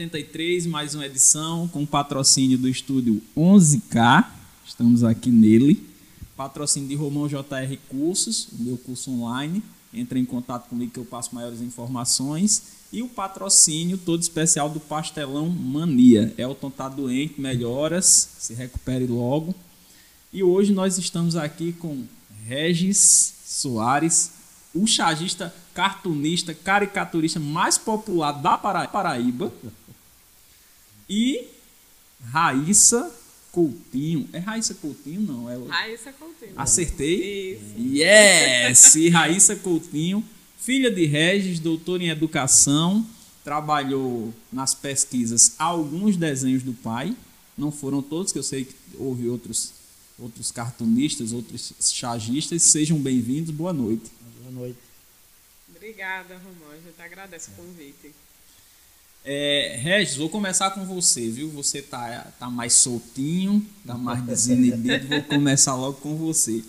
83, mais uma edição com patrocínio do estúdio 11K. Estamos aqui nele. Patrocínio de Romão JR Cursos, o meu curso online. Entre em contato comigo que eu passo maiores informações. E o patrocínio todo especial do Pastelão Mania. Elton tá doente, melhoras, se recupere logo. E hoje nós estamos aqui com Regis Soares, o chagista, cartunista, caricaturista mais popular da Paraíba. E Raíssa Coutinho. É Raíssa Coutinho? Não, é Raíssa Coutinho. Acertei? Isso. Yes! E Raíssa Coutinho, filha de Regis, doutora em educação, trabalhou nas pesquisas alguns desenhos do pai. Não foram todos, que eu sei que houve outros, outros cartunistas, outros chagistas. Sejam bem-vindos, boa noite. Boa noite. Obrigada, Romão. A gente agradece o convite. É, Regis, vou começar com você, viu? Você tá, tá mais soltinho, tá mais desinibido. vou começar logo com você.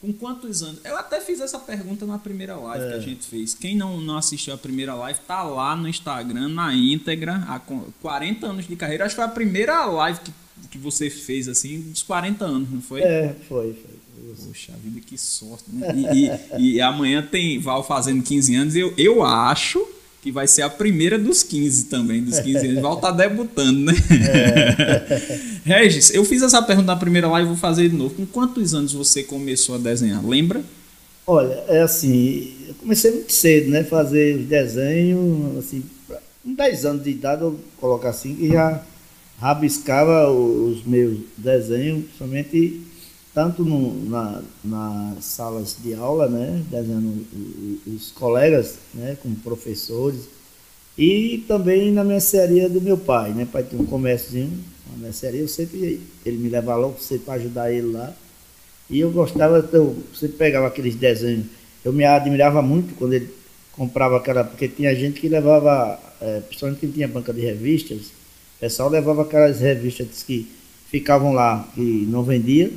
Com quantos anos? Eu até fiz essa pergunta na primeira live é. que a gente fez. Quem não, não assistiu a primeira live, tá lá no Instagram, na íntegra, há 40 anos de carreira. Acho que foi a primeira live que, que você fez, assim, dos 40 anos, não foi? É, foi, foi. Poxa vida, que sorte, né? E, e, e amanhã tem Val fazendo 15 anos. Eu, eu acho que vai ser a primeira dos 15 também, dos 15 anos. Val tá debutando, né? É. Regis, eu fiz essa pergunta na primeira live e vou fazer de novo. Com quantos anos você começou a desenhar? Lembra? Olha, é assim, eu comecei muito cedo, né? Fazer desenho, assim, com 10 anos de idade, eu coloco assim, e já rabiscava os meus desenhos, somente tanto no, na, nas salas de aula, né, desenhando os colegas, né, como professores, e também na mercearia do meu pai, né, pai tinha um comérciozinho, uma mercearia, eu sempre, ele me levava logo sempre para ajudar ele lá, e eu gostava, eu sempre pegava aqueles desenhos, eu me admirava muito quando ele comprava aquela, porque tinha gente que levava, é, principalmente quem tinha banca de revistas, o pessoal levava aquelas revistas que ficavam lá, que não vendia,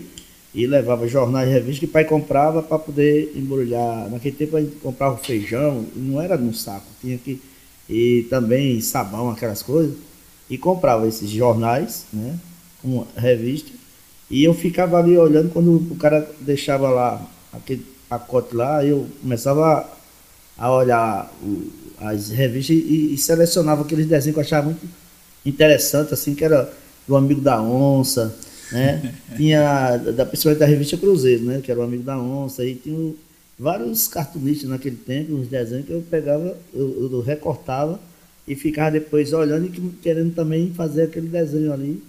e levava jornais e revistas que o pai comprava para poder embrulhar. Naquele tempo a gente comprava feijão, não era num saco, tinha que. E também sabão, aquelas coisas. E comprava esses jornais, né? Com revista. E eu ficava ali olhando quando o cara deixava lá aquele pacote lá, eu começava a olhar o, as revistas e, e, selecionava aqueles desenhos que eu achava muito interessante, assim, que era do amigo da onça, né? tinha, da, principalmente da revista Cruzeiro, né? Que era o amigo da onça, e tinha vários cartunistas naquele tempo, uns desenhos que eu pegava, eu, eu recortava e ficava depois olhando e querendo também fazer aquele desenho ali.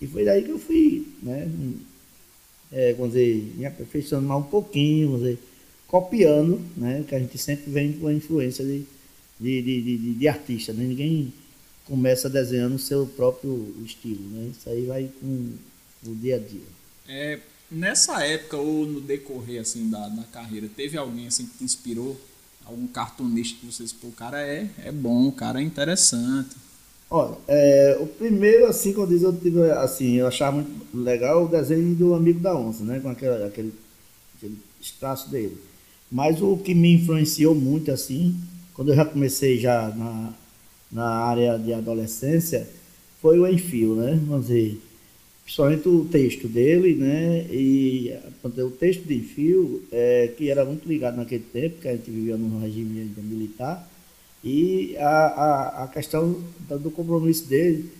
E foi daí que eu fui, né? É, vamos dizer, me aperfeiçoando mais um pouquinho, vamos dizer, copiando, né? Que a gente sempre vem com a influência de, de, de, de, de artista, né? Ninguém começa desenhando o seu próprio estilo, né? Isso aí vai com no dia a dia. É, nessa época ou no decorrer assim da, da carreira, teve alguém assim que te inspirou? Algum cartunista que você pô, o cara é, é bom, o cara é interessante. Olha, é, o primeiro, assim, quando eu tive, assim, eu achava muito legal o desenho do Amigo da Onça, né? Com aquele, aquele, aquele traço dele. Mas o que me influenciou muito, assim, quando eu já comecei já na, na área de adolescência, foi o Enfio, né? Vamos dizer, principalmente o texto dele, né? E o texto de fio, é, que era muito ligado naquele tempo, que a gente vivia no regime militar, e a, a, a questão do compromisso dele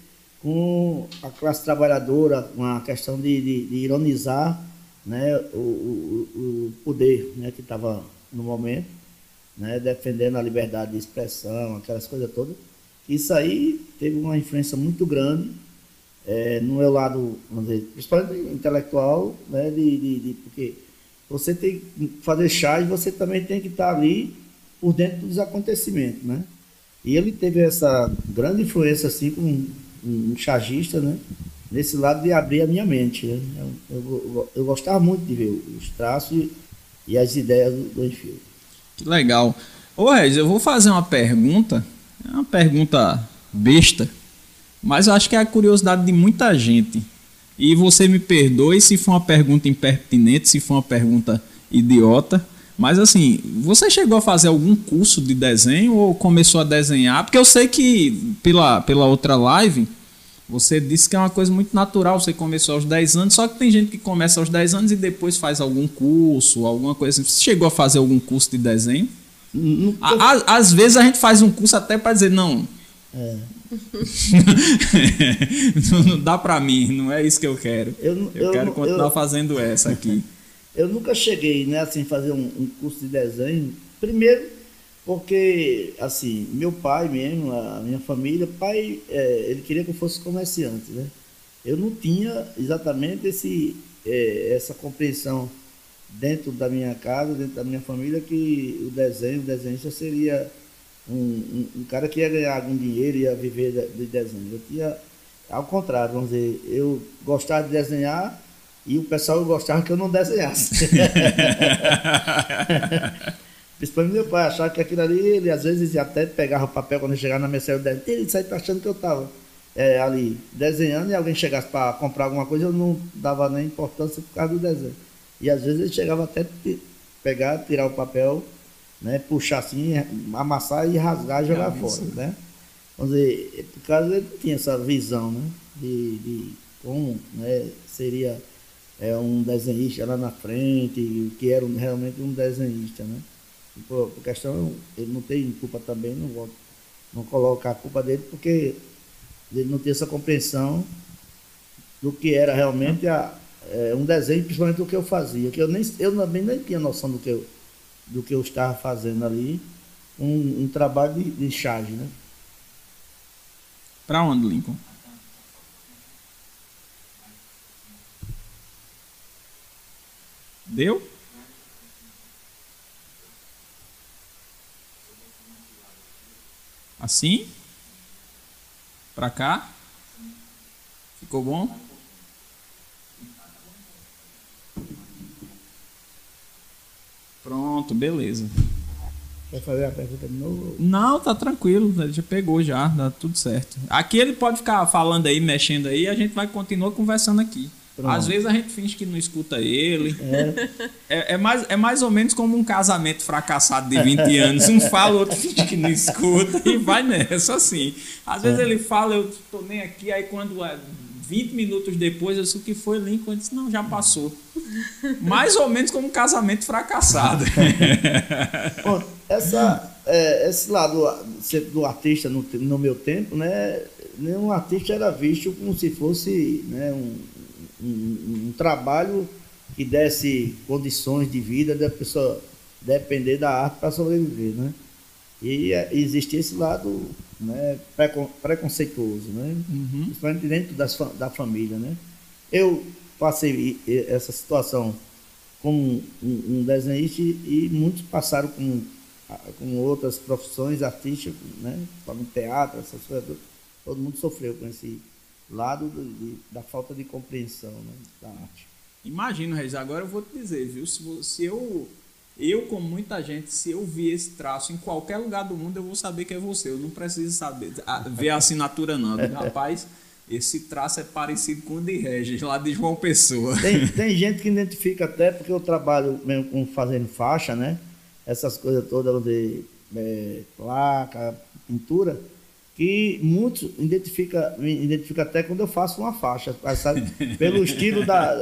com a classe trabalhadora, com a questão de, de, de ironizar né, o, o, o poder né, que estava no momento, né, defendendo a liberdade de expressão, aquelas coisas todas. Isso aí teve uma influência muito grande é, no meu lado, vamos dizer, principalmente intelectual, né, de, de, de, porque você tem que fazer chá e você também tem que estar ali por dentro dos acontecimentos, né? E ele teve essa grande influência, assim, como um, um chagista, né? Nesse lado de abrir a minha mente, né? eu, eu, eu, gostava muito de ver os traços e as ideias do, do Enfio. Que legal. Ô, Regis, eu vou fazer uma pergunta, é uma pergunta besta, mas eu acho que é a curiosidade de muita gente. E você me perdoe se for uma pergunta impertinente, se for uma pergunta idiota, Mas assim, você chegou a fazer algum curso de desenho ou começou a desenhar? Porque eu sei que pela, pela outra live você disse que é uma coisa muito natural, você começou aos 10 anos, só que tem gente que começa aos 10 anos e depois faz algum curso, alguma coisa assim. Você chegou a fazer algum curso de desenho? À, às vezes a gente faz um curso até para dizer, não. É. não, não, dá para mim, não é isso que eu quero. Eu, eu, eu quero continuar eu, fazendo essa aqui. Eu nunca cheguei, né, assim, fazer um, um curso de desenho. Primeiro, porque, assim, meu pai mesmo, a minha família, pai, é, ele queria que eu fosse comerciante, né? Eu não tinha exatamente esse, é, essa compreensão dentro da minha casa, dentro da minha família, que o desenho, o desenhista seria um, um, um cara que ia ganhar algum dinheiro, ia viver de, de desenho. Eu tinha, ao contrário, vamos dizer, eu gostava de desenhar e o pessoal gostava que eu não desenhasse. Principalmente meu pai, achava que aquilo ali, ele às vezes até pegava o papel quando chegava na mesa dele, ele saía achando que eu estava é, ali desenhando e alguém chegasse para comprar alguma coisa, eu não dava nem importância por causa do desenho. E às vezes ele chegava até pegar, tirar o papel, né, puxar assim, amassar e rasgar e jogar fora, né? Vamos dizer, por causa ele não tinha essa visão, né? De, de como né, seria é, um desenhista lá na frente, que era um, realmente um desenhista, né? por, por questão, ele não tem culpa também, não vou não colocar a culpa dele, porque ele não tem essa compreensão do que era realmente a, é, um desenho, principalmente do que eu fazia, que eu nem eu também nem tinha noção do que eu, do que eu estava fazendo ali, um, um trabalho de, de charge, né? Para onde, Lincoln? Deu? Assim? Para cá? Ficou bom? Pronto, beleza. Quer fazer a pergunta de novo? Não, tá tranquilo, ele já pegou já, dá tudo certo. Aqui ele pode ficar falando aí, mexendo aí, a gente vai continuar conversando aqui. Pronto. Às vezes a gente finge que não escuta ele. É. É, é. mais, é mais ou menos como um casamento fracassado de 20 anos. Um fala, o outro finge que não escuta e vai nessa assim. Às vezes é. ele fala, eu tô nem aqui, aí quando 20 é minutos depois, eu disse o que foi, Lincoln disse, não, já passou. mais ou menos como um casamento fracassado. Bom, essa, é, esse lado do artista no, no meu tempo, né? Nenhum artista era visto como se fosse né, um um, um, trabalho que desse condições de vida da pessoa depender da arte para sobreviver, né? E é, existe esse lado né, preconceituoso, né? Uhum. Principalmente dentro das, da família, né? Eu passei essa situação como um, um desenhista e muitos passaram com, com outras profissões artísticas, né? Como teatro, essas coisas. Todo mundo sofreu com esse lado do, de, da falta de compreensão né, da arte. Imagino, Reis, agora eu vou te dizer, viu? Se, se eu, eu, como muita gente, se eu vi esse traço em qualquer lugar do mundo, eu vou saber que é você. Eu não preciso saber, ver a assinatura, não. Rapaz, esse traço é parecido com o de Regis, lá de João Pessoa. Tem, tem gente que identifica até porque eu trabalho mesmo com fazendo faixa, né? Essas coisas todas de é, placa, pintura que muitos identifica, identifica até quando eu faço uma faixa, sabe? pelo estilo da,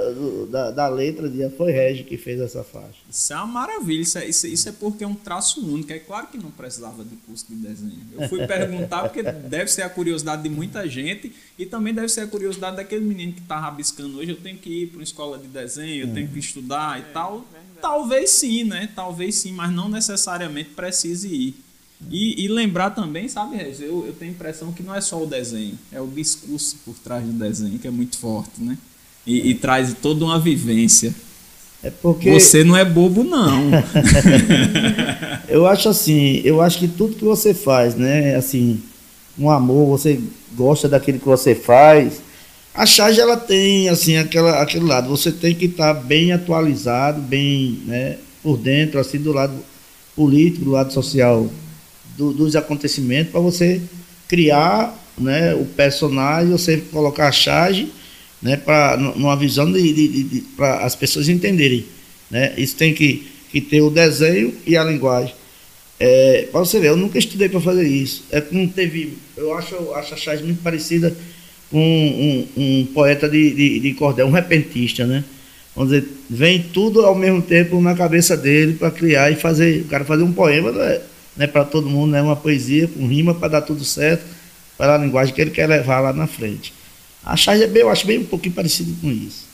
da, da, letra, foi Regi que fez essa faixa. Isso é uma maravilha, isso é, isso, isso é porque é um traço único, é claro que não precisava de curso de desenho. Eu fui perguntar porque deve ser a curiosidade de muita gente e também deve ser a curiosidade daquele menino que está rabiscando hoje, eu tenho que ir para uma escola de desenho, eu é. tenho que estudar e tal. Talvez sim, né? Talvez sim, mas não necessariamente precise ir. E, e, lembrar também, sabe, Regis, eu, eu tenho a impressão que não é só o desenho, é o discurso por trás do desenho que é muito forte, né? E, e traz toda uma vivência. É porque... Você não é bobo, não. eu acho assim, eu acho que tudo que você faz, né, assim, um amor, você gosta daquilo que você faz, a charge ela tem, assim, aquela, aquele lado, você tem que estar tá bem atualizado, bem, né, por dentro, assim, do lado político, do lado social do, dos acontecimentos para você criar né, o personagem, você colocar a charge né, para numa visão de, de, de para as pessoas entenderem. Né? Isso tem que, que tem o desenho e a linguagem. É, para você ver, eu nunca estudei para fazer isso. É como teve, eu acho, acho a Chaz muito parecida com um, um, poeta de, de, de, cordel, um repentista, né? Vamos dizer, vem tudo ao mesmo tempo na cabeça dele para criar e fazer, o cara fazer um poema não é, não é para todo mundo, não é uma poesia com rima para dar tudo certo, para a linguagem que ele quer levar lá na frente. A Chaz é bem, eu acho bem um pouquinho parecido com isso.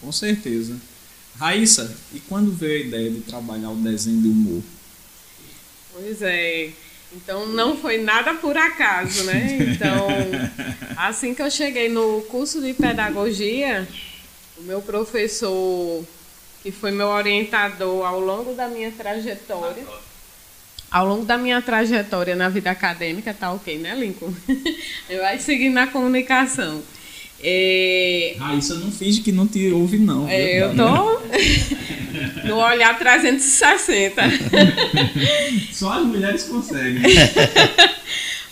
Com certeza. Raíssa, e quando veio a ideia de trabalhar o desenho de humor? Pois é. Então não foi nada por acaso, né? Então, assim que eu cheguei no curso de pedagogia, o meu professor, que foi meu orientador ao longo da minha trajetória, ao longo da minha trajetória na vida acadêmica, tá ok, né, Lincoln? Eu vai seguir na comunicação. É... Raíssa não finge que não te ouve, não. É, eu tô no olhar 360. Só as mulheres conseguem.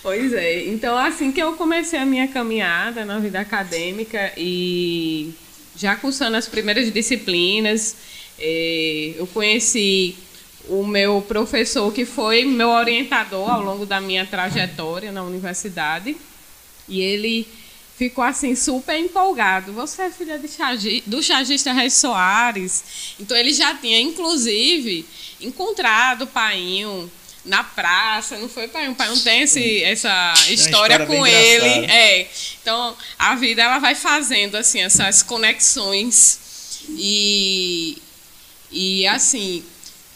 pois é. Então, assim que eu comecei a minha caminhada na vida acadêmica e já cursando as primeiras disciplinas, é, eu conheci o meu professor, que foi meu orientador ao longo da minha trajetória na universidade. E ele ficou assim super empolgado. Você é filha de do chargista Reis Soares. Então ele já tinha, inclusive, encontrado o Painho na praça, não foi Painho? O Painho tem esse, essa história, história com ele. É. Então a vida ela vai fazendo assim essas conexões e e assim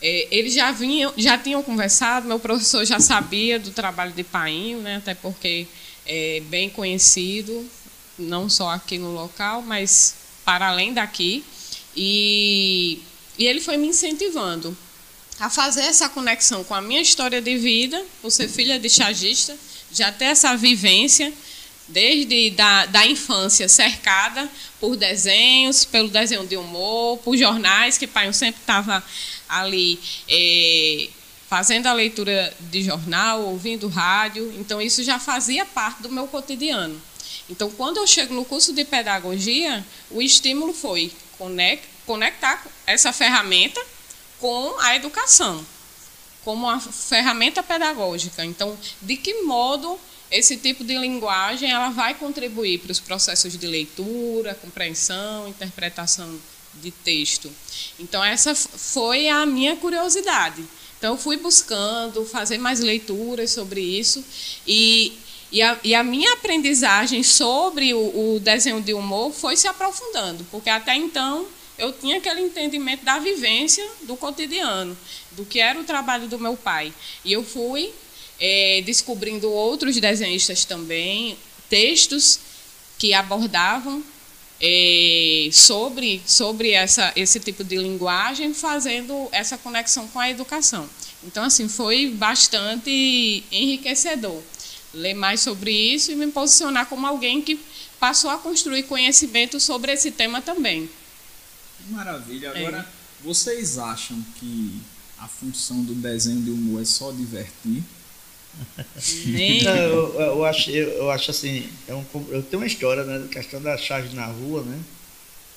é, eles já vinham, já tinham conversado. Meu professor já sabia do trabalho de Painho, né? Até porque é bem conhecido, não só aqui no local, mas para além daqui. E, e ele foi me incentivando a fazer essa conexão com a minha história de vida, por ser filha de chagista, já ter essa vivência desde da, da infância cercada por desenhos, pelo desenho de humor, por jornais, que pai sempre estava ali é, fazendo a leitura de jornal, ouvindo rádio, então isso já fazia parte do meu cotidiano. Então, quando eu chego no curso de pedagogia, o estímulo foi conectar essa ferramenta com a educação, como uma ferramenta pedagógica. Então, de que modo esse tipo de linguagem ela vai contribuir para os processos de leitura, compreensão, interpretação de texto. Então, essa foi a minha curiosidade. Então, eu fui buscando fazer mais leituras sobre isso e, e, a, e a minha aprendizagem sobre o, o desenho de humor foi se aprofundando, porque até então eu tinha aquele entendimento da vivência do cotidiano, do que era o trabalho do meu pai. E eu fui é, descobrindo outros desenhistas também, textos que abordavam é, sobre, sobre essa, esse tipo de linguagem, fazendo essa conexão com a educação. Então, assim, foi bastante enriquecedor ler mais sobre isso e me posicionar como alguém que passou a construir conhecimento sobre esse tema também. Maravilha. Agora, é. vocês acham que a função do desenho de humor é só divertir? Nem... Não, eu, eu, acho, eu, eu, acho assim, é um, eu tenho uma história, né, questão da charge na rua, né,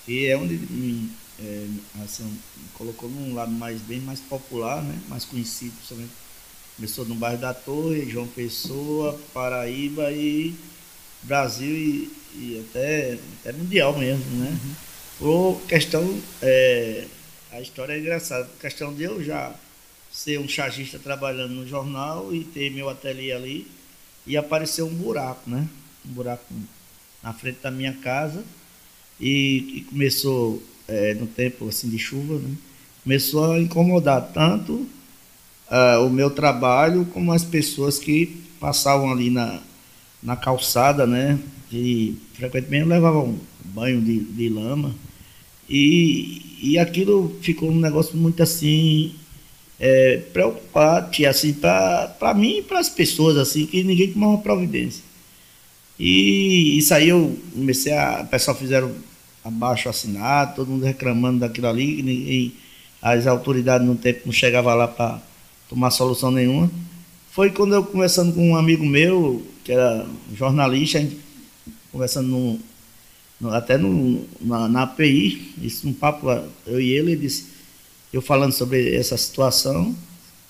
que é onde me, é, assim, me colocou num lado mais, bem mais popular, né, mais conhecido, principalmente. Começou no bairro da Torre, João Pessoa, Paraíba e Brasil e, e até, até mundial mesmo, né. Uhum. Por questão, é, a história é engraçada, questão de eu já ser um chargista trabalhando no jornal e ter meu ateliê ali e apareceu um buraco, né? Um buraco na frente da minha casa e, e começou é, no tempo assim de chuva, né? Começou a incomodar tanto uh, o meu trabalho como as pessoas que passavam ali na, na calçada, né? E frequentemente levavam banho de, de lama. E, e aquilo ficou um negócio muito assim é, preocupante, assim, para mim e para as pessoas, assim, que ninguém tomava providência. E isso aí eu comecei a. O pessoal fizeram abaixo assinado, todo mundo reclamando daquilo ali, ninguém, as autoridades no tempo não chegavam lá para tomar solução nenhuma. Foi quando eu conversando com um amigo meu, que era jornalista, conversando no, no, até no, na, na API, isso um papo, eu e ele, ele disse eu falando sobre essa situação,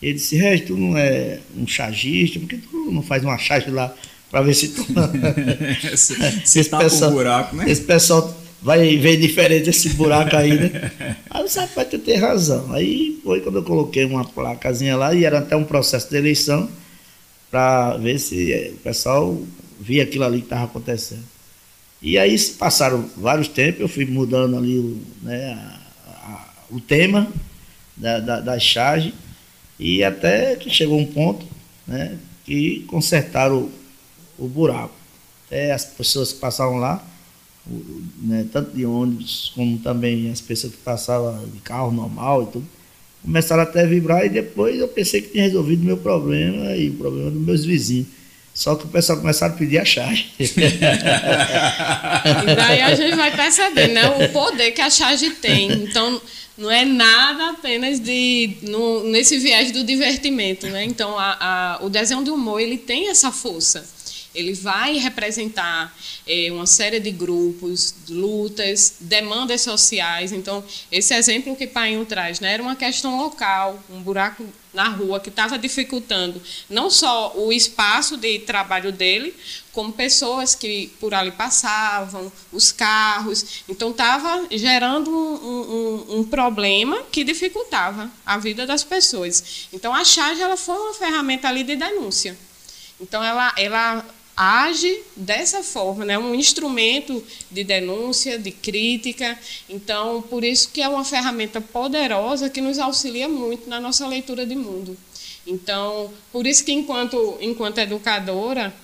ele disse, Regis, tu não é um chagista, porque tu não faz uma charge lá para ver se tu. se está pessoal, buraco, né? Esse pessoal vai ver diferente esse buraco aí, né? Aí você rapaz, tu tem razão. Aí foi quando eu coloquei uma placazinha lá e era até um processo de eleição para ver se eh, o pessoal via aquilo ali que estava acontecendo. E aí se passaram vários tempos, eu fui mudando ali o, né, a, a, o tema da, da, da charge e até que chegou um ponto né, que consertaram o, o buraco. Até as pessoas que passavam lá né, tanto de ônibus como também as pessoas que passavam de carro normal e tudo, começaram até a vibrar e depois eu pensei que tinha resolvido o meu problema e o problema dos meus vizinhos. Só que o pessoal começaram a pedir a charge. e daí a gente vai perceber né, o poder que a charge tem. Então, não é nada apenas de no, nesse viés do divertimento. Né? Então, a, a, o desenho de humor ele tem essa força ele vai representar é, uma série de grupos, lutas, demandas sociais. Então, esse exemplo que Painho traz né, era uma questão local, um buraco na rua que estava dificultando não só o espaço de trabalho dele, como pessoas que por ali passavam, os carros. Então, estava gerando um, um, um, problema que dificultava a vida das pessoas. Então, a charge ela foi uma ferramenta ali de denúncia. Então, ela, ela age dessa forma, né? um instrumento de denúncia, de crítica. Então, por isso que é uma ferramenta poderosa que nos auxilia muito na nossa leitura de mundo. Então, por isso que enquanto, enquanto educadora,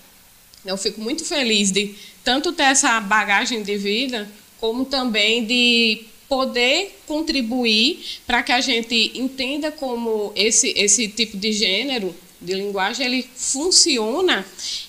eu fico muito feliz de tanto ter essa bagagem de vida, como também de poder contribuir para que a gente entenda como esse, esse tipo de gênero de linguagem ele funciona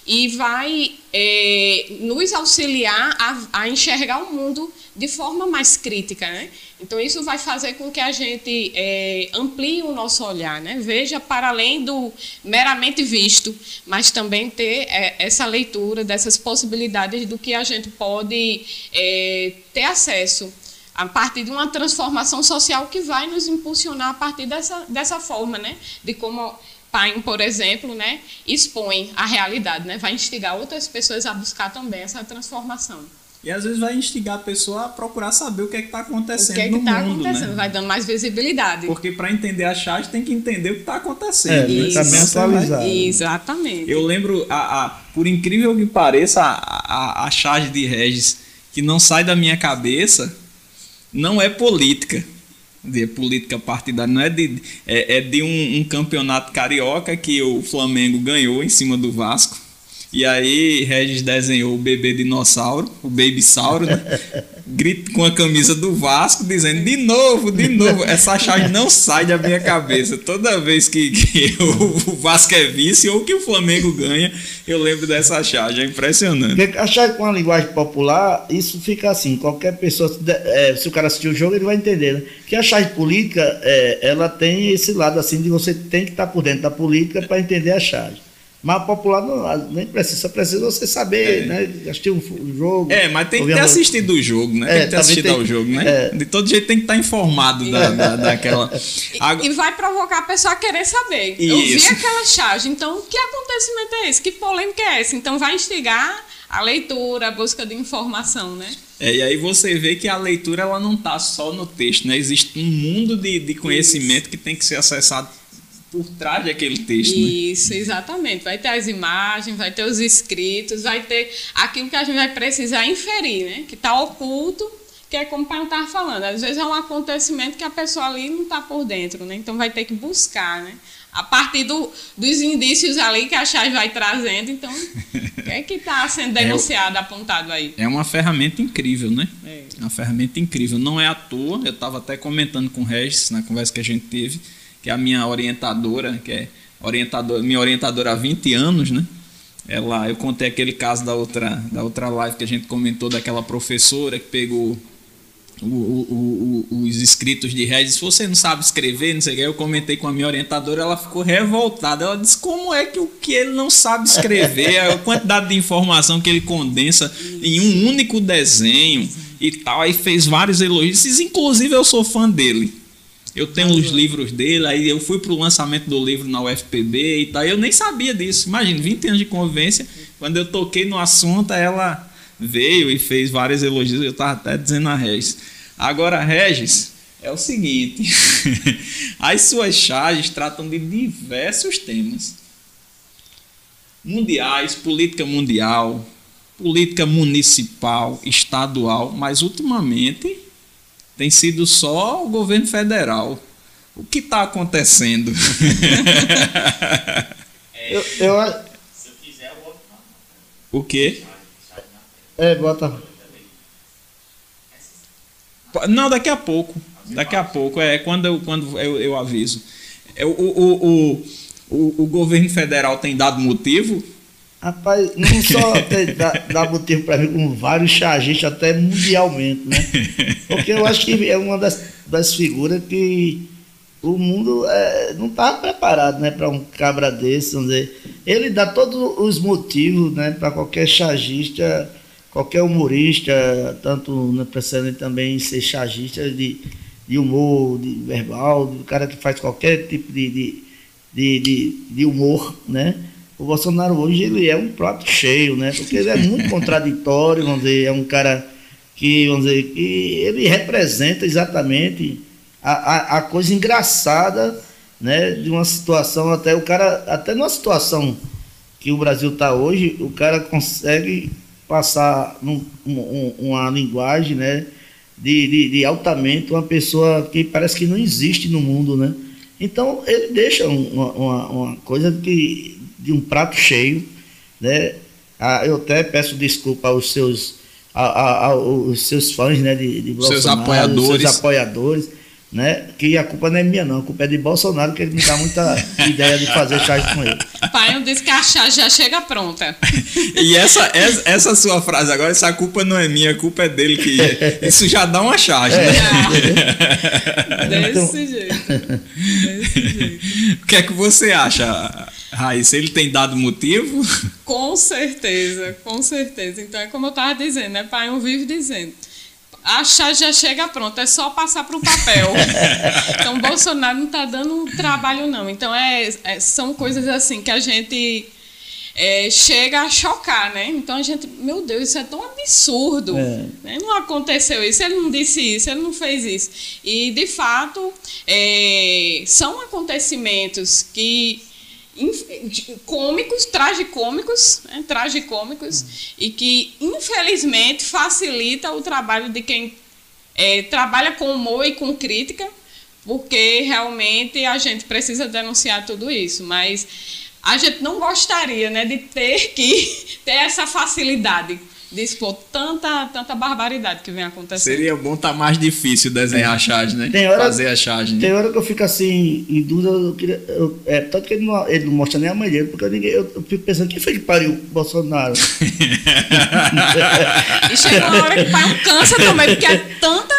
e vai é, nos auxiliar a, a, enxergar o mundo de forma mais crítica, né? Então isso vai fazer com que a gente é, amplie o nosso olhar, né? Veja para além do meramente visto, mas também ter é, essa leitura dessas possibilidades do que a gente pode é, ter acesso a partir de uma transformação social que vai nos impulsionar a partir dessa, dessa forma, né? De como Paim, por exemplo, né, expõe a realidade, né, vai instigar outras pessoas a buscar também essa transformação. E às vezes vai instigar a pessoa a procurar saber o que é está acontecendo o que é que está acontecendo, né? vai dando mais visibilidade. Porque para entender a charge tem que entender o que está acontecendo. É, está bem atualizado. Exatamente. Eu lembro, a, a, por incrível que pareça, a, a, a charge de Regis que não sai da minha cabeça não é política de política partidária, não é de, é, é de um, um, campeonato carioca que o Flamengo ganhou em cima do Vasco. E aí Regis desenhou o bebê dinossauro, o Baby Sauro, né? Grito com a camisa do Vasco, dizendo de novo, de novo. Essa charge não sai da minha cabeça. Toda vez que, que o Vasco é vice ou que o Flamengo ganha, eu lembro dessa charge. É impressionante. Porque a charge com a linguagem popular, isso fica assim. Qualquer pessoa, se, é, se o cara assistir o jogo, ele vai entender. Né? Que a charge política, é, ela tem esse lado assim de você tem que estar por dentro da política para entender a charge. Mas popular não, nem precisa, só precisa você saber, é. né? Assistir o um jogo. É, mas tem que ter assistido o jogo, né? É, tem que ter assistido tem, ao jogo, né? É. De todo jeito tem que estar informado da, da, daquela. E, e, vai provocar a pessoa a querer saber. Isso. Eu vi aquela charge, então que acontecimento é esse? Que polêmica é essa? Então vai instigar a leitura, a busca de informação, né? É, e aí você vê que a leitura ela não está só no texto, né? Existe um mundo de, de conhecimento Isso. que tem que ser acessado por trás daquele texto. Né? Isso, né? exatamente. Vai ter as imagens, vai ter os escritos, vai ter aquilo que a gente vai precisar inferir, né? Que está oculto, que é como o pai estava falando. Às vezes é um acontecimento que a pessoa ali não está por dentro, né? Então vai ter que buscar, né? A partir do, dos indícios ali que a Chave vai trazendo, então, o que é que está sendo é denunciado, é, apontado aí? É uma ferramenta incrível, né? É. Uma ferramenta incrível. Não é à toa, eu estava até comentando com o Regis na conversa que a gente teve, que é a minha orientadora, que é orientadora, minha orientadora há 20 anos, né? Ela, eu contei aquele caso da outra, da outra live que a gente comentou daquela professora que pegou o, o, o, os escritos de Regis. Se você não sabe escrever, não sei o que, eu comentei com a minha orientadora, ela ficou revoltada. Ela disse: como é que o que ele não sabe escrever, a quantidade de informação que ele condensa em um único desenho e tal. Aí fez vários elogios. Inclusive, eu sou fã dele. Eu tenho os livros dele, aí eu fui pro lançamento do livro na UFPB e tal. Eu nem sabia disso. Imagina, 20 anos de convivência. Quando eu toquei no assunto, ela veio e fez vários elogios. Eu estava até dizendo a Regis. Agora, Regis, é o seguinte: as suas charges tratam de diversos temas mundiais, política mundial, política municipal, estadual, mas ultimamente tem sido só o governo federal. O que está acontecendo? eu, eu, Se eu quiser, eu boto O quê? É, bota. Não, daqui a pouco. Daqui a pouco. É quando eu, quando eu, eu aviso. É, o, o, o, o, o governo federal tem dado motivo Rapaz, não só dá, dá motivo para mim, como vários chargistas, até mundialmente, né? Porque eu acho que é uma das, das figuras que o mundo é, não estava preparado né, para um cabra desse, vamos dizer. Ele dá todos os motivos né, para qualquer chargista, qualquer humorista, tanto não precisa também ser chargista de, de humor, de verbal, do cara que faz qualquer tipo de, de, de, de, de humor, né? O Bolsonaro hoje ele é um prato cheio, né? Porque ele é muito contraditório, vamos dizer, é um cara que, vamos dizer, que ele representa exatamente a, a, a coisa engraçada, né? De uma situação até o cara, até numa situação que o Brasil está hoje, o cara consegue passar num, um, uma linguagem, né? De, de, de altamente uma pessoa que parece que não existe no mundo, né? Então ele deixa uma, uma, uma coisa que de um prato cheio, né? Ah, eu até peço desculpa aos seus, a, a, aos seus fãs, né? De, de Bolsonaro, seus apoiadores. Seus apoiadores, né? Que a culpa não é minha, não. A culpa é de Bolsonaro, que ele me dá muita ideia de fazer charge com ele. Pai, eu disse que a charge já chega pronta. e essa, essa, essa, sua frase agora, essa culpa não é minha, a culpa é dele que isso já dá uma charge, né? É. Desse então... jeito. Desse jeito. O que é que você acha? Raíssa, ele tem dado motivo? Com certeza, com certeza. Então é como eu estava dizendo, né? Pai um vive dizendo. A chá já chega pronto, é só passar para o papel. então Bolsonaro não está dando um trabalho, não. Então é, é, são coisas assim que a gente é, chega a chocar, né? Então a gente, meu Deus, isso é tão absurdo. É. Né? Não aconteceu isso, ele não disse isso, ele não fez isso. E de fato, é, são acontecimentos que cômicos, tragicômicos, né, tragicômicos, uhum. e que infelizmente facilita o trabalho de quem é, trabalha com humor e com crítica, porque realmente a gente precisa denunciar tudo isso, mas a gente não gostaria né, de ter que ter essa facilidade de expor tanta, tanta barbaridade que vem acontecendo. Seria bom estar tá mais difícil desenhar a charge, né? Tem hora, Fazer a charge. Tem hora que eu fico assim, em dúvida, eu queria, eu, é, tanto que ele não, ele não mostra nem a mãe dele, porque eu, eu, eu fico pensando, quem foi que pariu o Bolsonaro? e chega uma hora que o pai um cansa também, porque é tanta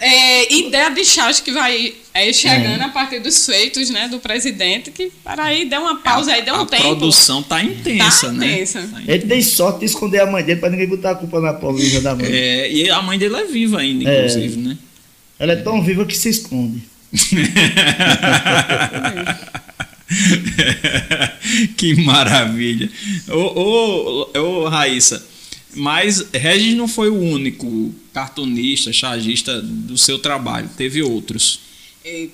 é, ideia de charge que vai Aí chegando é. a partir dos feitos né, do presidente, que para aí deu uma pausa, a, aí deu um a tempo. A produção tá intensa, tá né? Intensa. Tá Ele tem sorte de esconder a mãe dele para ninguém botar a culpa na pobreza da mãe. É, e a mãe dele é viva ainda, é. inclusive, é. né? Ela é tão viva que se esconde. que maravilha. Ô, ô, ô, Raíssa, mas Regis não foi o único cartunista, chargista do seu trabalho, teve outros.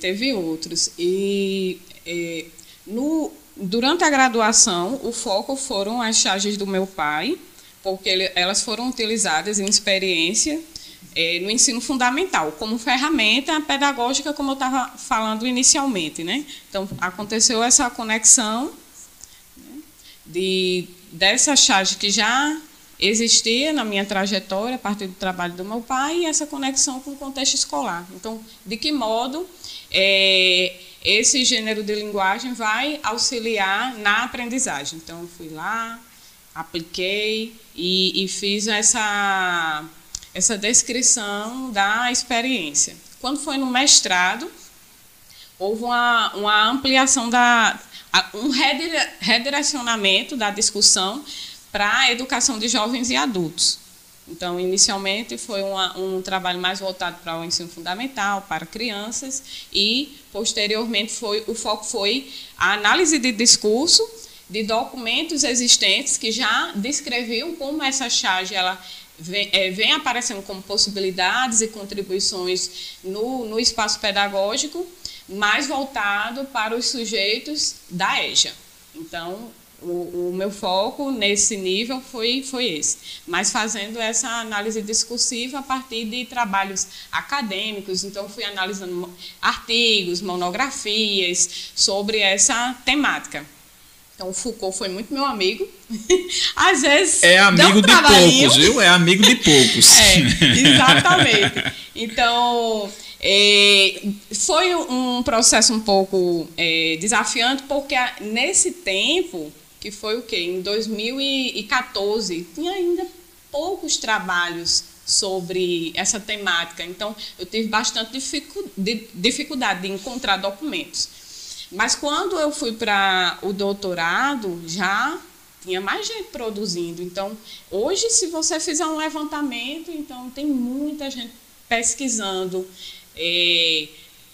Teve outros. E, e no, durante a graduação, o foco foram as charges do meu pai, porque ele, elas foram utilizadas em experiência é, no ensino fundamental, como ferramenta pedagógica, como eu estava falando inicialmente. Né? Então, aconteceu essa conexão né, de, dessa charge que já existia na minha trajetória a partir do trabalho do meu pai e essa conexão com o contexto escolar. Então, de que modo é, esse gênero de linguagem vai auxiliar na aprendizagem? Então, eu fui lá, apliquei e, e fiz essa, essa descrição da experiência. Quando foi no mestrado, houve uma, uma ampliação da um redirecionamento da discussão para a educação de jovens e adultos. Então, inicialmente foi uma, um trabalho mais voltado para o ensino fundamental, para crianças, e posteriormente foi, o foco foi a análise de discurso de documentos existentes que já descreviam como essa charge ela vem, é, vem aparecendo como possibilidades e contribuições no, no espaço pedagógico, mais voltado para os sujeitos da EJA. Então, o, o, meu foco nesse nível foi, foi esse, mas fazendo essa análise discursiva a partir de trabalhos acadêmicos, então fui analisando artigos, monografias sobre essa temática. Então, o Foucault foi muito meu amigo. Às vezes. É amigo um de poucos, viu? É amigo de poucos. é, exatamente. Então, é, foi um processo um pouco é, desafiante, porque nesse tempo que foi o quê? Em 2014, tinha ainda poucos trabalhos sobre essa temática. Então, eu tive bastante dificuldade de encontrar documentos. Mas quando eu fui para o doutorado, já tinha mais gente produzindo. Então, hoje, se você fizer um levantamento, então tem muita gente pesquisando é,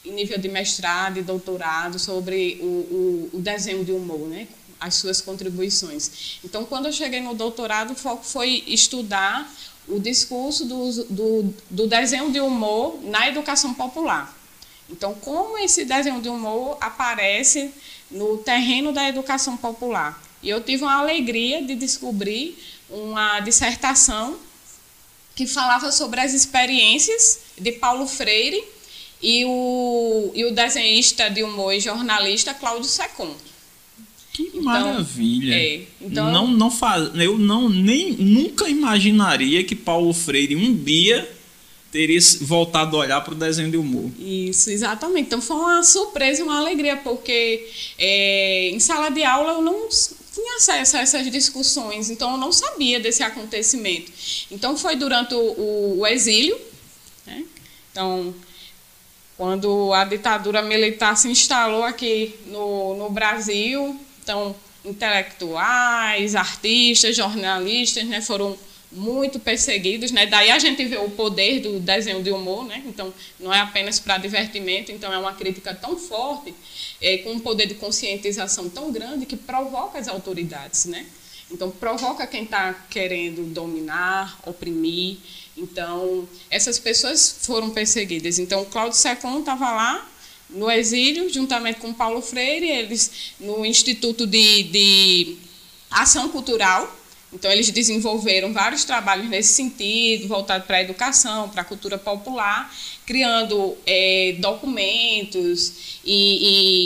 em nível de mestrado e doutorado sobre o, o, o desenho de humor, né? As suas contribuições. Então, quando eu cheguei no doutorado, o foco foi estudar o discurso do, do, do desenho de humor na educação popular. Então, como esse desenho de humor aparece no terreno da educação popular. E eu tive uma alegria de descobrir uma dissertação que falava sobre as experiências de Paulo Freire e o, e o desenhista de humor e jornalista Cláudio Secon. Que então, maravilha. É, então, não, não faz, eu não nem nunca imaginaria que Paulo Freire um dia teria voltado a olhar para o desenho de humor. Isso, exatamente. Então foi uma surpresa e uma alegria, porque é, em sala de aula eu não tinha acesso a essas discussões, então eu não sabia desse acontecimento. Então foi durante o, o, o exílio, né? então quando a ditadura militar se instalou aqui no, no Brasil, então, intelectuais, artistas, jornalistas, né, foram muito perseguidos, né? Daí a gente vê o poder do desenho de humor, né? Então não é apenas para divertimento, então é uma crítica tão forte, é, com um poder de conscientização tão grande que provoca as autoridades, né? Então provoca quem está querendo dominar, oprimir. Então essas pessoas foram perseguidas. Então Cláudio Secon estava lá no exílio, juntamente com Paulo Freire, eles no Instituto de, de Ação Cultural. Então, eles desenvolveram vários trabalhos nesse sentido, voltado para a educação, para a cultura popular, criando é, documentos e,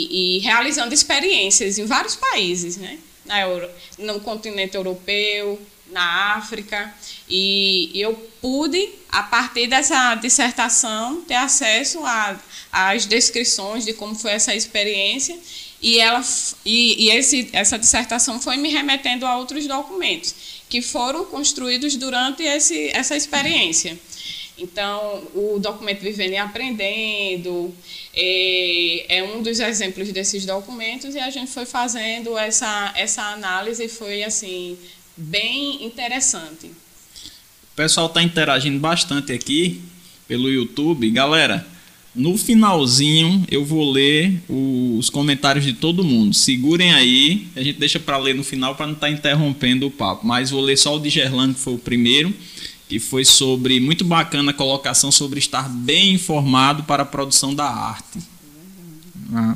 e, e, realizando experiências em vários países, né? Na Euro, no continente europeu, na África. E eu pude, a partir dessa dissertação, ter acesso às descrições de como foi essa experiência. E, ela, e, e esse, essa dissertação foi me remetendo a outros documentos que foram construídos durante esse, essa experiência. Então, o documento Vivendo e Aprendendo é, é, um dos exemplos desses documentos e a gente foi fazendo essa, essa análise foi assim bem interessante. O pessoal está interagindo bastante aqui pelo YouTube. Galera, no finalzinho eu vou ler os comentários de todo mundo. Segurem aí, a gente deixa para ler no final para não estar tá interrompendo o papo. Mas vou ler só o de Gerlando, que foi o primeiro, que foi sobre muito bacana a colocação sobre estar bem informado para a produção da arte.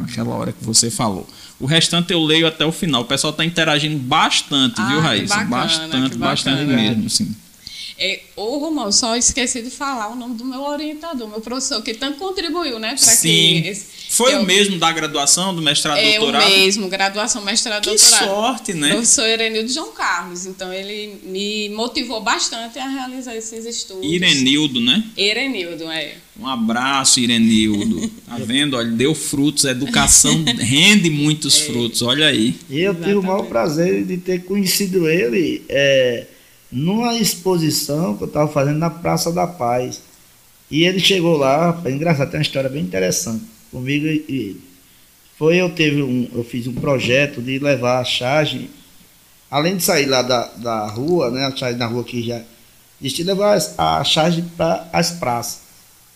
Aquela hora que você falou. O restante eu leio até o final. O pessoal está interagindo bastante, ah, viu, Raíssa? Bacana, bastante, bastante mesmo, sim. É, ô, Romão, só esqueci de falar o nome do meu orientador, meu professor, que tanto contribuiu, né? Sim. Que esse, Foi que o eu, mesmo da graduação, do mestrado, é doutorado? É o mesmo, graduação, mestrado, que doutorado. Que sorte, né? Professor Irenildo João Carlos. Então, ele me motivou bastante a realizar esses estudos. Irenildo, né? Irenildo, é. Um abraço, Irenildo. Tá vendo? Olha, deu frutos. A educação rende muitos é. frutos. Olha aí. E eu tive o maior prazer de ter conhecido ele... É numa exposição que eu estava fazendo na Praça da Paz. E ele chegou lá, engraçado, tem uma história bem interessante comigo e ele. Foi eu teve um, eu fiz um projeto de levar a charge, além de sair lá da, da rua, né, a charge na rua que já de levar a charge para as praças.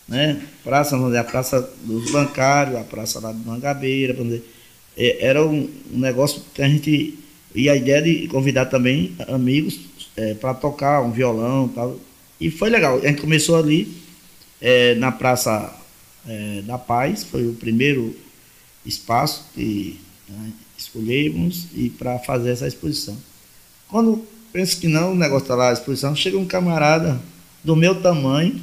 Né? Praça, vamos dizer, a Praça dos Bancários, a Praça lá de Mangabeira, vamos dizer. É, era um, um, negócio que a gente. E a ideia de convidar também amigos é, para tocar um violão tal. E foi legal. A gente começou ali é, na Praça é, da Paz, foi o primeiro espaço que né, escolhemos e para fazer essa exposição. Quando penso que não, o negócio está lá, a exposição, chega um camarada do meu tamanho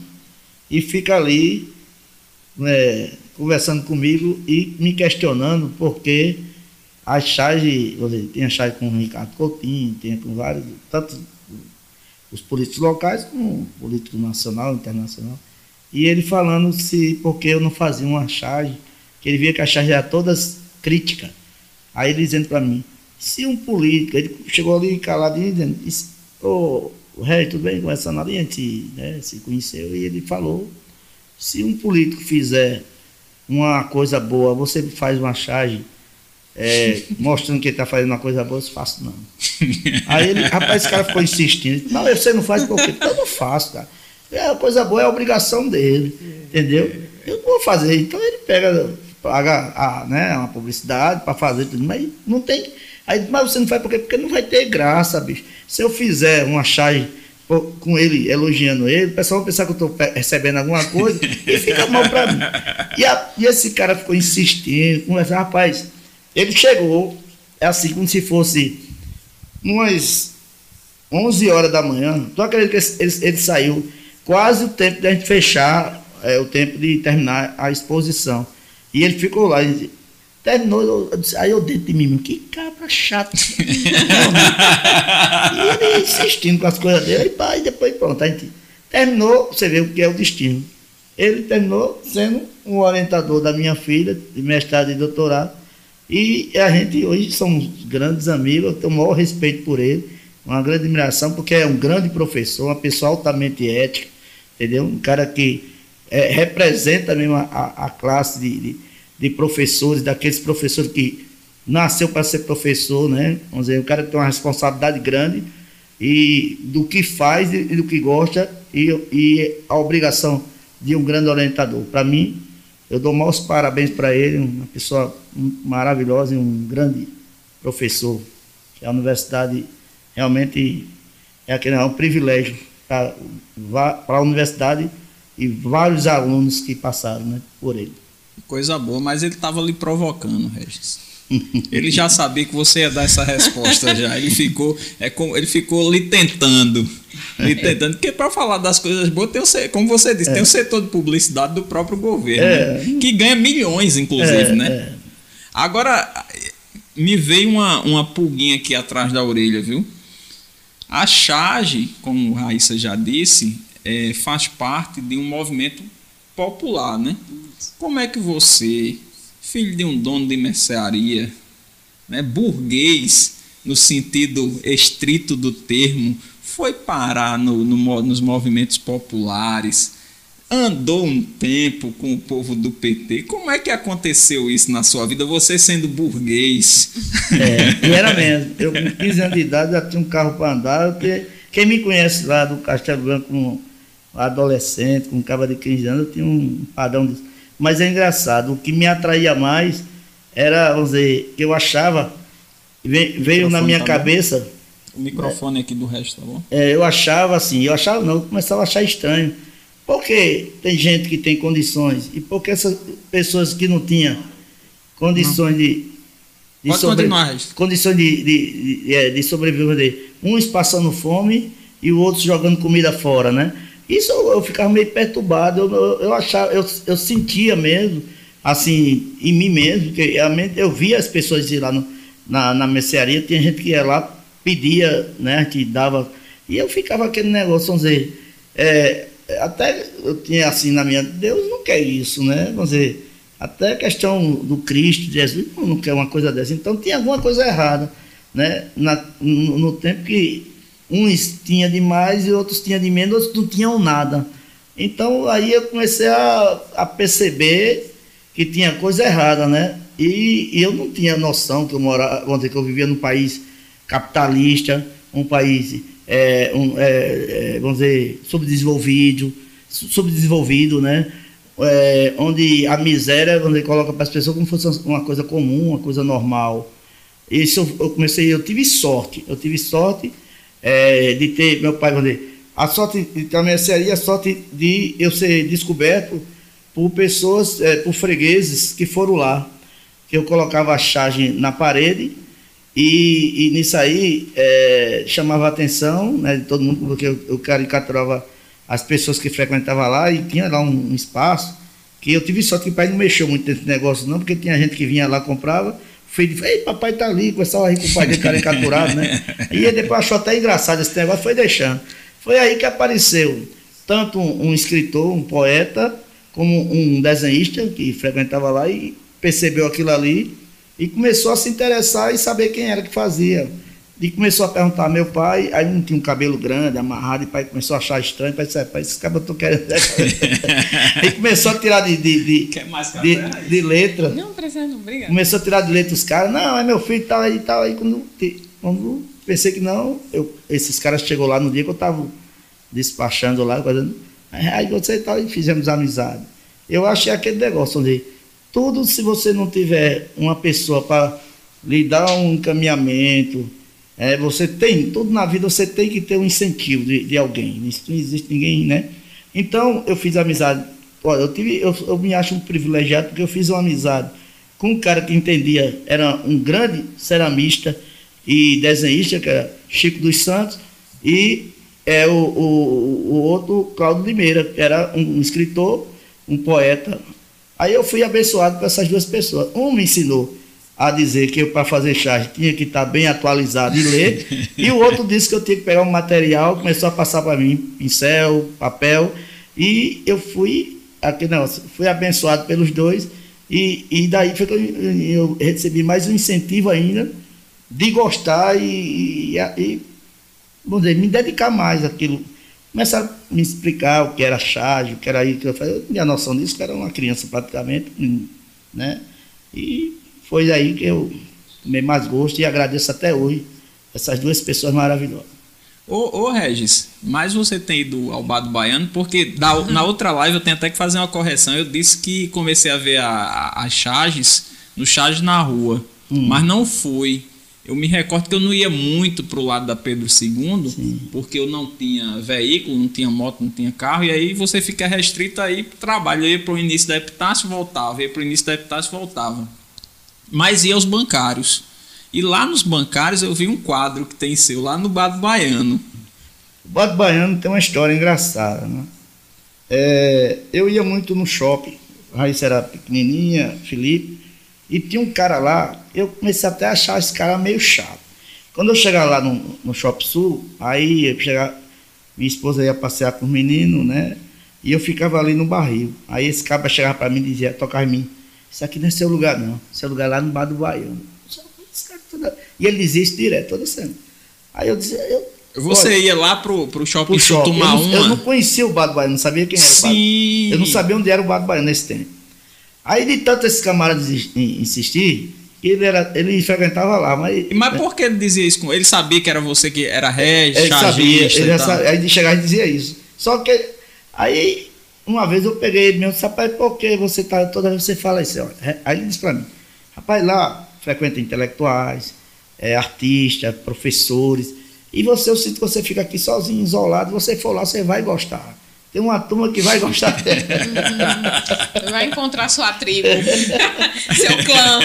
e fica ali né, conversando comigo e me questionando porque a charge, tem a charge com o Ricardo Coutinho, tem com vários, tanto os políticos locais como o político nacional, internacional. E ele falando se porque eu não fazia uma charge, que ele via que a charge era todas crítica. Aí ele dizendo para mim, se um político, ele chegou ali caladinho dizendo, ô, oh, rei, tudo bem? Conversando ali, a gente né, se conheceu e ele falou, se um político fizer uma coisa boa, você faz uma charge é, mostrando que ele está fazendo uma coisa boa, eu faço não. Aí ele, rapaz, esse cara ficou insistindo. Não, você não faz por quê? Eu não faço, cara. É, a coisa boa é a obrigação dele, entendeu? Eu não vou fazer. Então ele pega, paga a, né, uma publicidade para fazer tudo, mas não tem Aí, mas você não faz por quê? Porque não vai ter graça, bicho. Se eu fizer uma charge com ele, elogiando ele, o pessoal vai pensar que eu estou recebendo alguma coisa e fica mal para mim. E, a, e, esse cara ficou insistindo, conversando, rapaz, ele chegou, é assim, como se fosse umas 11 horas da manhã, tu acredita que ele, ele saiu quase o tempo de a gente fechar, é, o tempo de terminar a exposição. E ele ficou lá, ele, Terminou, eu, aí eu dentro de mim, que cabra chato. e ele insistindo com as coisas dele, e pá, e depois pronto. A gente terminou, você vê o que é o destino. Ele terminou sendo um orientador da minha filha, de mestrado e doutorado. E a gente hoje somos grandes amigos, eu tenho o maior respeito por ele, uma grande admiração, porque é um grande professor, uma pessoa altamente ética, entendeu? Um cara que é, representa mesmo a, a, classe de, de de professores, daqueles professores que nasceu para ser professor, né? Vamos dizer, o cara tem uma responsabilidade grande e do que faz e do que gosta e, e a obrigação de um grande orientador. Para mim, eu dou maus parabéns para ele, uma pessoa maravilhosa e um grande professor. A universidade realmente é, aquele, é um privilégio para a universidade e vários alunos que passaram né, por ele. Coisa boa, mas ele estava lhe provocando, Regis. Ele já sabia que você ia dar essa resposta já. Ele ficou, é como, ele ficou lhe tentando. Lhe tentando. Porque para falar das coisas boas, tem o, como você disse, é. tem o setor de publicidade do próprio governo, é. né? que ganha milhões, inclusive, é, né? É. Agora, me veio uma, uma pulguinha aqui atrás da orelha, viu? A charge, como Raíssa já disse, é, faz parte de um movimento popular, né? Como é que você, filho de um dono de mercearia, né, burguês no sentido estrito do termo, foi parar no, no, nos movimentos populares, andou um tempo com o povo do PT. Como é que aconteceu isso na sua vida, você sendo burguês? É, era mesmo. Eu com 15 anos de idade já tinha um carro para andar. Quem me conhece lá do Castelo Branco, um adolescente, com um cabo de 15 anos, eu tinha um padrão disso. Mas é engraçado, o que me atraía mais era, vamos dizer, que eu achava, veio na minha tá cabeça. O microfone é, aqui do resto, tá bom? É, eu achava assim, eu achava não, eu começava a achar estranho. Porque tem gente que tem condições e porque essas pessoas que não tinham condições não. de, de Pode sobre, continuar, condições de, de, de, é, de sobreviver, uns passando fome e o outro jogando comida fora, né? Isso eu, eu ficava meio perturbado, eu, eu, eu, achava, eu, eu sentia mesmo, assim, em mim mesmo, que eu via as pessoas ir lá no, na, na mercearia, tinha gente que ia lá, pedia, né, que dava, e eu ficava aquele negócio, vamos dizer, é, até eu tinha assim na minha, Deus não quer isso, né, vamos dizer, até a questão do Cristo, Jesus, não quer uma coisa dessa, então tinha alguma coisa errada, né, na, no, no tempo que Uns tinham demais e outros tinham de menos, outros não tinham nada. Então aí eu comecei a, a perceber que tinha coisa errada, né? E, e, eu não tinha noção que eu morava, dizer, que eu vivia num país capitalista, um país é, um, é, é, vamos dizer, subdesenvolvido, subdesenvolvido, né? É, onde a miséria, dizer, coloca para as pessoas como fosse uma coisa comum, uma coisa normal. Isso eu, eu comecei, eu tive sorte, eu tive sorte é, de ter, meu pai, dizer, a sorte também seria a sorte de eu ser descoberto por pessoas, é, por fregueses que foram lá. Que eu colocava a charge na parede e, e nisso aí é, chamava a atenção né, de todo mundo, porque eu, eu caricaturava as pessoas que frequentavam lá e tinha lá um, um espaço que eu tive sorte que o pai não mexeu muito nesse negócio não, porque tinha gente que vinha lá comprava filho ei, papai tá ali, começava a rir com o pai dele caricaturado, né? E ele depois achou até engraçado esse negócio, foi deixando. Foi aí que apareceu tanto um, um escritor, um poeta, como um desenhista que frequentava lá e percebeu aquilo ali e começou a se interessar e saber quem era que fazia. E começou a perguntar meu pai, aí não tinha um cabelo grande, amarrado, e o pai começou a achar estranho, pai disse, pai, esse cabelo eu tô querendo. e começou a tirar de, de, de, de, de letra. Não, precisa não, obrigado. Começou a tirar de letra os caras, não, é meu filho e tal, aí tal. Aí quando, quando pensei que não, eu, esses caras chegou lá no dia que eu estava despachando lá, fazendo, aí você tal, e fizemos amizade. Eu achei aquele negócio onde tudo, se você não tiver uma pessoa para lhe dar um encaminhamento, é, você tem, tudo na vida você tem que ter um incentivo de, de alguém. Isso não existe ninguém, né? Então, eu fiz amizade. Olha, eu, tive, eu, eu me acho um privilegiado porque eu fiz uma amizade com um cara que entendia, era um grande ceramista, e desenhista, que era Chico dos Santos, e é, o, o, o outro, Cláudio Limeira, que era um escritor, um poeta. Aí eu fui abençoado com essas duas pessoas. Um me ensinou a dizer que eu, para fazer charge, tinha que estar bem atualizado e ler, e o outro disse que eu tinha que pegar um material, começou a passar para mim pincel, papel, e eu fui, aqui, não, fui abençoado pelos dois, e, e daí foi que eu, eu recebi mais um incentivo ainda de gostar e, e, e vamos dizer, me dedicar mais àquilo. Começaram a me explicar o que era charge, o que era isso, eu fazia. Eu tinha noção disso, que era uma criança praticamente, né? E foi aí que eu tomei mais gosto e agradeço até hoje essas duas pessoas maravilhosas. Ô, ô Regis, mas você tem ido ao Bar do Baiano, porque da, na outra live eu tenho até que fazer uma correção. Eu disse que comecei a ver as charges no charge na rua, hum. mas não fui. Eu me recordo que eu não ia muito para o lado da Pedro II, Sim. porque eu não tinha veículo, não tinha moto, não tinha carro, e aí você fica restrito aí para o trabalho. Eu ia para o início da Epitácio, voltava, ia para o início da Epitácio, voltava. Mas ia aos bancários. E lá nos bancários eu vi um quadro que tem seu, lá no Bar do Baiano. O Bar do Baiano tem uma história engraçada, né? É, eu ia muito no shopping, a Raíssa era pequenininha, Felipe, e tinha um cara lá, eu comecei até a achar esse cara meio chato. Quando eu chegava lá no, no Shopping Sul, aí eu chegava, minha esposa ia passear com o menino, né? E eu ficava ali no barril. Aí esse cara chegava para mim e dizia, tocava em mim, isso aqui não é seu lugar não, seu lugar é lá no bar do Baiano. E ele dizia isso direto, toda semana. Aí eu dizia, eu, você olha, ia lá pro, pro shopping, pro shopping. tomar eu não, uma? Eu não conhecia o Bar do Baiano, não sabia quem era Sim. o Bar Eu não sabia onde era o Bar do Baiano nesse tempo. Aí de tanto esse camarada insistir, ele, era, ele frequentava lá. Mas, mas né? por que ele dizia isso? Ele sabia que era você que era Regis, Ele sabia, ele sabia, aí de chegar e dizia isso. Só que aí, uma vez eu peguei ele mesmo, disse, rapaz, por que você tá, toda vez você fala isso? Aí ele disse para mim, rapaz, lá frequenta intelectuais, é, artistas, professores, e você, eu sinto que você fica aqui sozinho, isolado, você for lá, você vai gostar. Tem uma turma que vai gostar dela. Uhum. Vai encontrar sua tribo, seu clã.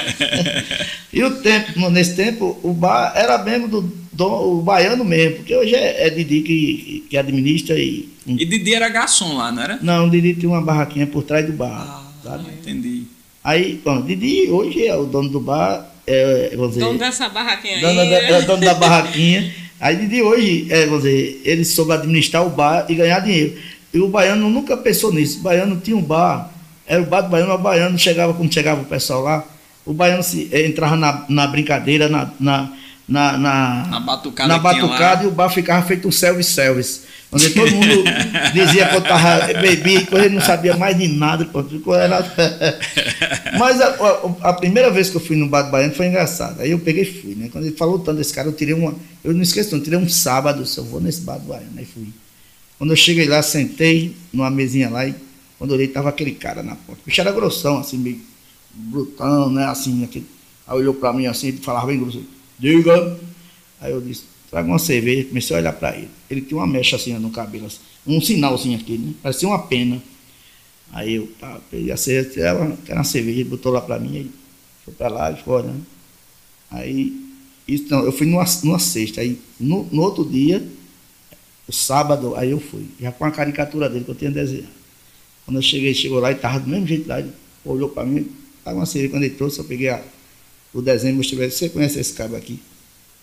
E o tempo, nesse tempo, o bar era mesmo do, do o baiano mesmo, porque hoje é, é Didi que, que administra e. E Didi era garçom lá, não era? Não, o Didi tinha uma barraquinha por trás do bar. Ah, sabe? entendi. Aí, bom, Didi hoje é o dono do bar. É, vamos dizer, dono dessa barraquinha aí. Dono da, é dono da barraquinha. Aí Didi hoje, é, vamos dizer, ele soube administrar o bar e ganhar dinheiro. E o baiano nunca pensou nisso. O baiano tinha um bar, era o bar do baiano, o baiano chegava, quando chegava o pessoal lá, o baiano se, eh, entrava na, na brincadeira, na, na, na, na, batucada na batucada e o bar ficava feito um self-service. Onde todo mundo dizia que eu tava bebi, que eu não sabia mais de nada. era- Mas a, a- a primeira vez que eu fui no bar do Baiano foi engraçado. Aí eu peguei e fui, né? Quando ele falou tanto desse cara, eu tirei uma. Eu não esqueço, não, eu tirei um sábado, se eu vou nesse bar do Baiano. Aí fui. Quando eu cheguei lá, sentei numa mesinha lá e quando eu olhei, tava aquele cara na porta. O bicho era grossão, assim, meio brutão, né? Assim, aquele. Aí olhou pra mim assim, falava bem grosso. Diga! Aí eu disse, traga uma cerveja, comecei a olhar pra ele. Ele tinha uma mecha assim no cabelo, assim, um sinalzinho aqui, né? Parecia uma pena. Aí eu pá, peguei a cerveja, ela quer uma cerveja, botou lá pra mim, aí foi pra lá ficou olhando. Aí, isso não, eu fui numa, numa sexta, aí no, no outro dia, o sábado, aí eu fui, já com a caricatura dele que eu tinha desenhado. Quando eu cheguei, chegou lá e tava do mesmo jeito lá, ele olhou pra mim, tava uma cerveja, quando ele trouxe, eu peguei a, o desenho e mostrei pra ele, você conhece esse cara aqui?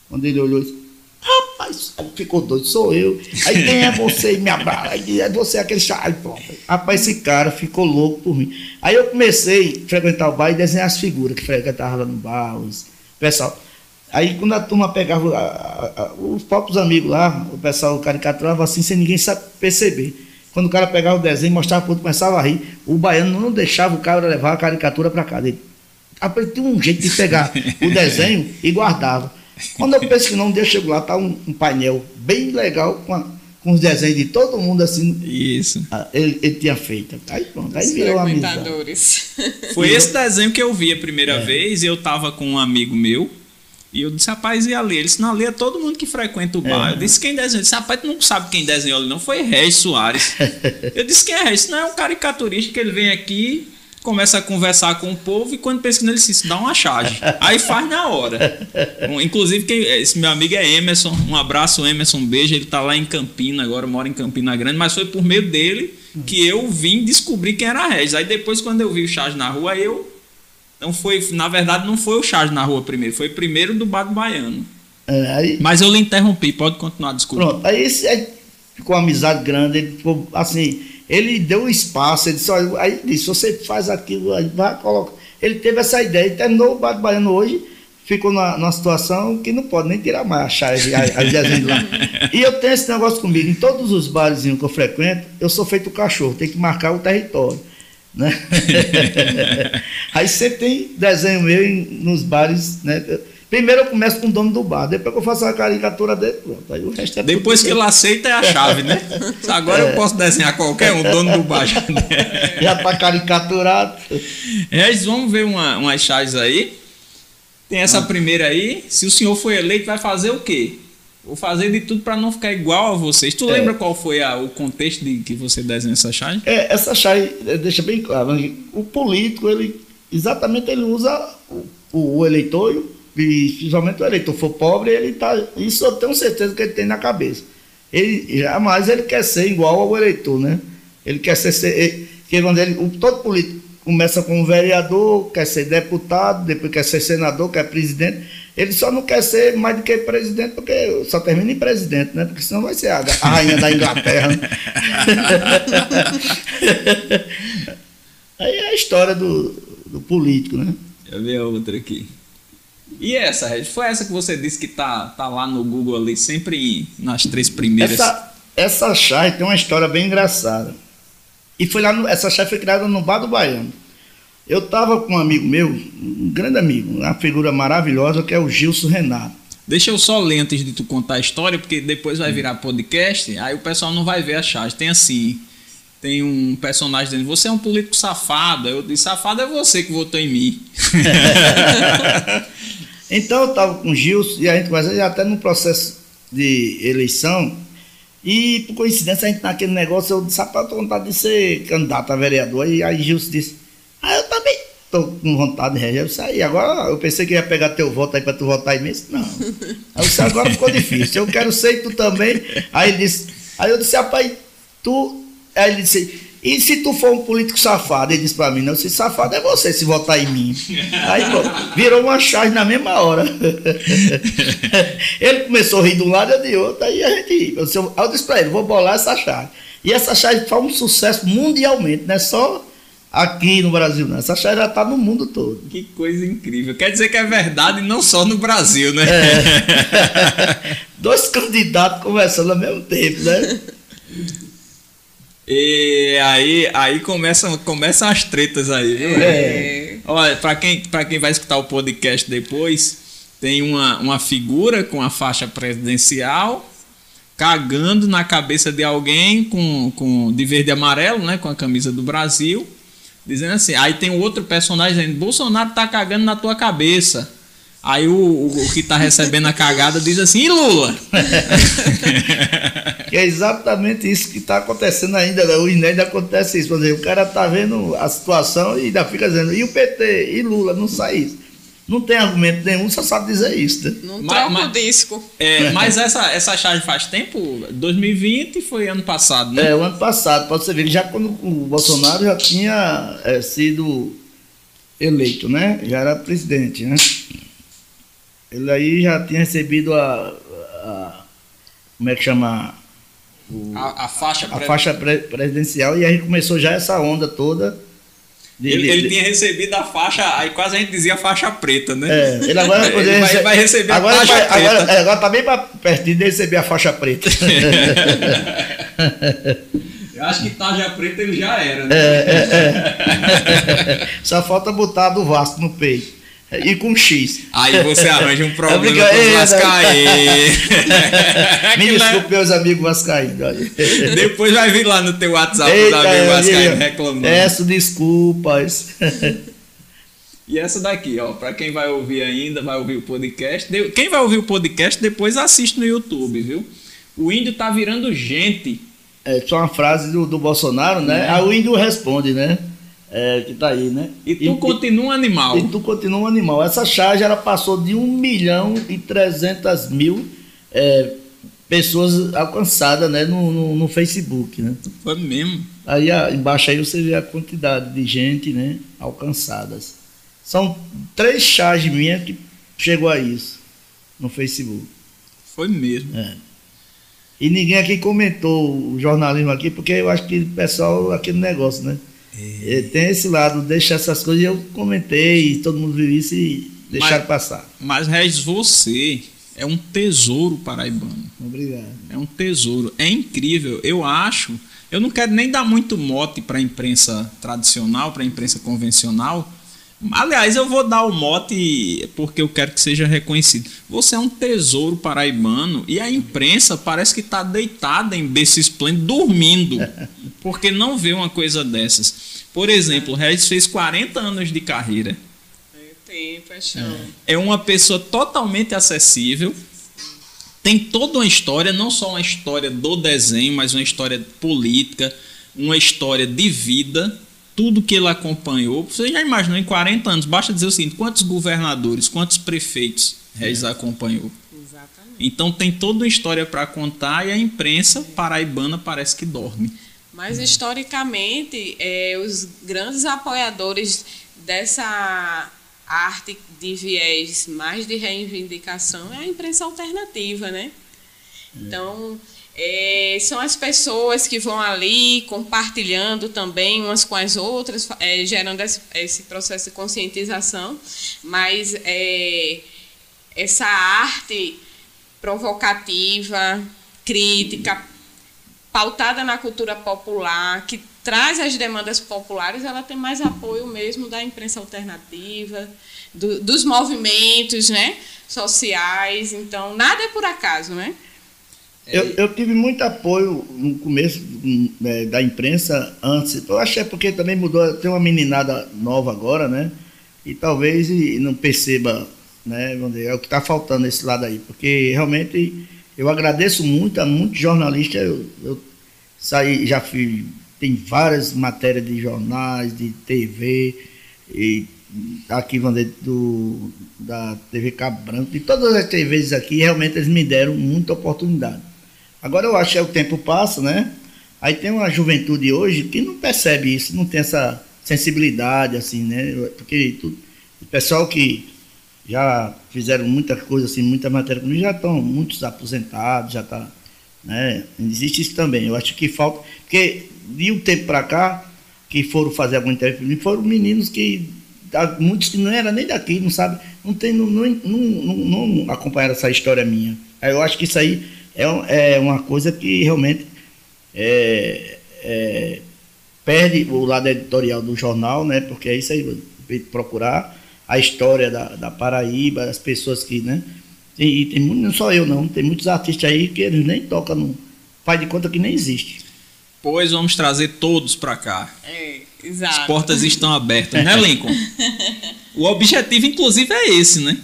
Quando ele olhou, disse, rapaz, ficou doido, sou eu. Aí quem é você? E me abraça. Aí é você aquele chá. Pronto. Rapaz, esse cara ficou louco por mim. Aí eu comecei a frequentar o bar e desenhar as figuras que frequentavam lá no bar, os pessoal. Aí quando a turma pegava a- a- a- os próprios amigos lá, o pessoal caricaturava assim sem ninguém perceber. Quando o cara pegava o desenho, mostrava pro outro, começava a rir. O baiano não deixava o cara levar a caricatura para casa. Ele tinha um jeito de pegar o desenho e guardava. Quando eu penso que não, um dia eu chego lá, tá um, um painel bem legal com, a- com os desenhos de todo mundo assim. Isso. ah, Ele, ele tinha feito. Aí pronto, aí Os virou amizade. Foi esse desenho que eu vi a primeira vez. Eu tava com um amigo meu. E eu disse, rapaz, e ali? Ele disse, não, ali é todo mundo que frequenta o bar. É. Eu disse, quem desenhou? Ele disse, rapaz, tu não sabe quem desenhou ali, não. Foi Regis Soares. eu disse, quem é Regis? Isso não é um caricaturista que ele vem aqui, começa a conversar com o povo e quando pensa nele, ele disse, dá uma charge. Aí faz na hora. Inclusive, quem, esse meu amigo é Emerson. Um abraço, Emerson, um beijo. Ele tá lá em Campina agora, mora em Campina Grande, mas foi por meio dele que eu vim descobrir quem era Regis. Aí depois, quando eu vi o Charge na rua, eu não foi, na verdade, não foi o Charge na rua primeiro, foi primeiro do Bar do Baiano. É, aí, Mas eu lhe interrompi, pode continuar, desculpa. pronto, aí, esse, aí ficou uma amizade grande, ele ficou assim, ele deu um espaço, ele disse, olha, aí ele disse, você faz aquilo, aí vai, coloca. Ele teve essa ideia e terminou o Bar do Baiano hoje, ficou numa, numa situação que não pode nem tirar mais a chave, a, a desenho de lá. E eu tenho esse negócio comigo, em todos os barzinhos que eu frequento, eu sou feito cachorro, tem que marcar o território. Né? Aí sempre tem desenho meu em- nos bares, né? Primeiro eu começo com o dono do bar, depois que eu faço a caricatura dele, pronto. Aí o resto é Depois que ele aceita é a chave, né? Agora eu posso desenhar qualquer um, dono do bar. já- já tá caricaturado. Regis, vamos ver uma, umas chaves aí. Tem essa primeira aí. Se o senhor for eleito, vai fazer o quê? Vou fazer de tudo para não ficar igual a vocês. Tu É. lembra qual foi a- o contexto de que você desenha essa chave? É, essa chave eh, deixa bem claro, né? o político, ele exatamente ele usa o, o, o eleitor, e principalmente o eleitor for pobre, ele tá. Isso eu tenho certeza que ele tem na cabeça. Ele jamais ele quer ser igual ao eleitor, né? Ele quer ser. ser ele, que quando ele, o, todo político começa como vereador, quer ser deputado, depois quer ser senador, quer presidente. Ele só não quer ser mais do que presidente, porque só termina em presidente, né? Porque senão vai ser a, a rainha da Inglaterra. né? Aí é a história do, do político, né? Deixa eu ver a outra aqui. E essa, Regis? Foi essa que você disse que tá, tá lá no Google ali, sempre nas três primeiras. Essa, essa chave tem uma história bem engraçada. E foi lá no- essa chave foi criada no Bar do Baiano. Eu estava com um amigo meu, um grande amigo, uma figura maravilhosa, que é o Gilson Renato. Deixa eu só ler antes de tu contar a história, porque depois vai virar podcast, aí o pessoal não vai ver a charge. Tem assim, tem um personagem dizendo, você é um político safado. Eu disse, safado é você que votou em mim. Então eu estava com o Gilson e a gente conversa até no processo de eleição. E por coincidência a gente naquele negócio, eu disse, rapaz, eu tô com vontade de ser candidato a vereador. E aí Gilson disse, ah, eu também tô com vontade de reger. Eu disse, aí agora eu pensei que ia pegar teu voto aí para tu votar em mim. Não. Aí eu disse, agora ficou difícil. Eu quero ser tu também. Aí ele disse, aí eu disse, rapaz, tu. Aí ele disse, e se tu for um político safado? Ele disse pra mim, não, se safado é você se votar em mim. Aí virou uma charge na mesma hora. ele começou a rir de um lado e de outro, aí a gente. Eu, disse, eu disse pra ele, vou bolar essa charge. E essa charge faz um sucesso mundialmente, não é só aqui no Brasil, não. Essa charge já está no mundo todo. Que coisa incrível. Quer dizer que é verdade não só no Brasil, né? É. Dois candidatos conversando ao mesmo tempo, né? E aí, aí começam, começam as tretas aí, viu? É. Olha, para quem, pra quem vai escutar o podcast depois, tem uma, uma figura com a faixa presidencial cagando na cabeça de alguém com, com de verde e amarelo, né, com a camisa do Brasil, dizendo assim. Aí tem outro personagem dizendo: Bolsonaro tá cagando na tua cabeça. Aí o, o, que tá recebendo a cagada diz assim: e Lula? que é exatamente isso que está acontecendo ainda. Né? O ainda acontece isso. Exemplo, o cara tá vendo a situação e ainda fica dizendo: e o PT? E Lula? Não sai isso. Não tem argumento nenhum, só sabe dizer isso. Né? Não Mas- troca o mas- disco. É, mas essa, essa charge faz tempo? 2020 foi ano passado, né? É, o ano passado, pode você ver, já quando o Bolsonaro já tinha é, sido eleito, né? Já era presidente, né? Ele aí já tinha recebido a. a- como é que chama? A, a faixa A pré- faixa pre- presidencial e aí começou já essa onda toda. De- Ele, ele de- tinha recebido a faixa, aí quase a gente dizia faixa preta, né? É, ele agora vai poder Ele rece- vai receber a agora faixa vai- preta. Agora, é, agora tá bem pertinho de receber a faixa preta. Eu acho que Taja Preta ele já era, né? É, Só falta botar a do Vasco no peito. E com X. Aí você arranja um problema com os brincadeira. Vascaínos. Me Aquilo é- desculpe, meus amigos vascaínos. Depois vai vir lá no teu WhatsApp os Eita, amigos eu- vascaínos reclamando. Peço desculpas. E essa daqui, ó, pra quem vai ouvir ainda, vai ouvir o podcast. Quem vai ouvir o podcast depois assiste no YouTube, viu? O índio tá virando gente. É só uma frase do, do Bolsonaro, né? É. Aí o índio responde, né? É, que tá aí, né? E tu continua um animal. E tu continua um animal. Essa charge ela passou de 1 milhão e 300 mil é, pessoas alcançadas né, no, no, no Facebook, né? Foi mesmo. Aí embaixo aí você vê a quantidade de gente né, alcançadas. São três charges minhas que chegou a isso no Facebook. Foi mesmo. É. E ninguém aqui comentou o jornalismo aqui, porque eu acho que o pessoal aquele negócio, né? É, Tem esse lado, deixa essas coisas, e eu comentei, e todo mundo viu isso e deixaram Mas- passar. Mas, Regis, você é um tesouro paraibano. Obrigado. É um tesouro. É incrível. Eu acho. Eu não quero nem dar muito mote para a imprensa tradicional, para a imprensa convencional. Aliás, eu vou dar o mote porque eu quero que seja reconhecido. Você é um tesouro paraibano e a imprensa parece que está deitada em berço esplêndido, dormindo, porque não vê uma coisa dessas. Por exemplo, o Regis fez 40 anos de carreira. É tempo, é chão. É uma pessoa totalmente acessível. Tem toda uma história, não só uma história do desenho, mas uma história política, uma história de vida, tudo que ele acompanhou. Você já imaginou em 40 anos, basta dizer o seguinte: quantos governadores, quantos prefeitos Regis acompanhou? Exatamente. Então tem toda uma história para contar e a imprensa paraibana parece que dorme. Mas historicamente, eh, os grandes apoiadores dessa arte de viés mais de reivindicação é a imprensa alternativa, né? Então, eh, são as pessoas que vão ali compartilhando também umas com as outras, eh, gerando esse, esse processo de conscientização, mas eh, essa arte provocativa, crítica, pautada na cultura popular, que traz as demandas populares, ela tem mais apoio mesmo da imprensa alternativa, do- dos movimentos né, sociais. Então, nada é por acaso, né? Eu, eu tive muito apoio no começo hum, né, da imprensa antes. Eu acho que é porque também mudou, tem uma meninada nova agora, né? E talvez e não perceba, né? Dizer, é o que está faltando esse lado aí. Porque realmente eu agradeço muito a muitos jornalistas. Eu, eu saí, já fiz, tem várias matérias de jornais, de TV, e aqui, vamos dizer, do, da TV Cabo Branco, de todas as TVs aqui, realmente eles me deram muita oportunidade. Agora eu acho que o tempo passa, né? Aí tem uma juventude hoje que não percebe isso, não tem essa sensibilidade, assim, né? Porque o pessoal que já fizeram muita coisa, assim, muita matéria comigo, já estão muitos aposentados, já tá, né? Existe isso também. Eu acho que falta, porque de um tempo para cá, que foram fazer alguma entrevista foram meninos que muitos que não eram nem daqui, não sabe, não tem, não, não, não, não acompanharam essa história minha. Eu acho que isso aí é, é uma coisa que realmente é, é, perde o lado editorial do jornal, né? Porque é isso aí, procurar a história da, da Paraíba, as pessoas que, né? E, tem não só eu não, tem muitos artistas aí que eles nem tocam no. Faz de conta que nem existe. Pois vamos trazer todos para cá. É, exato. As portas estão abertas, né, Lincoln? o objetivo, inclusive, é esse, né?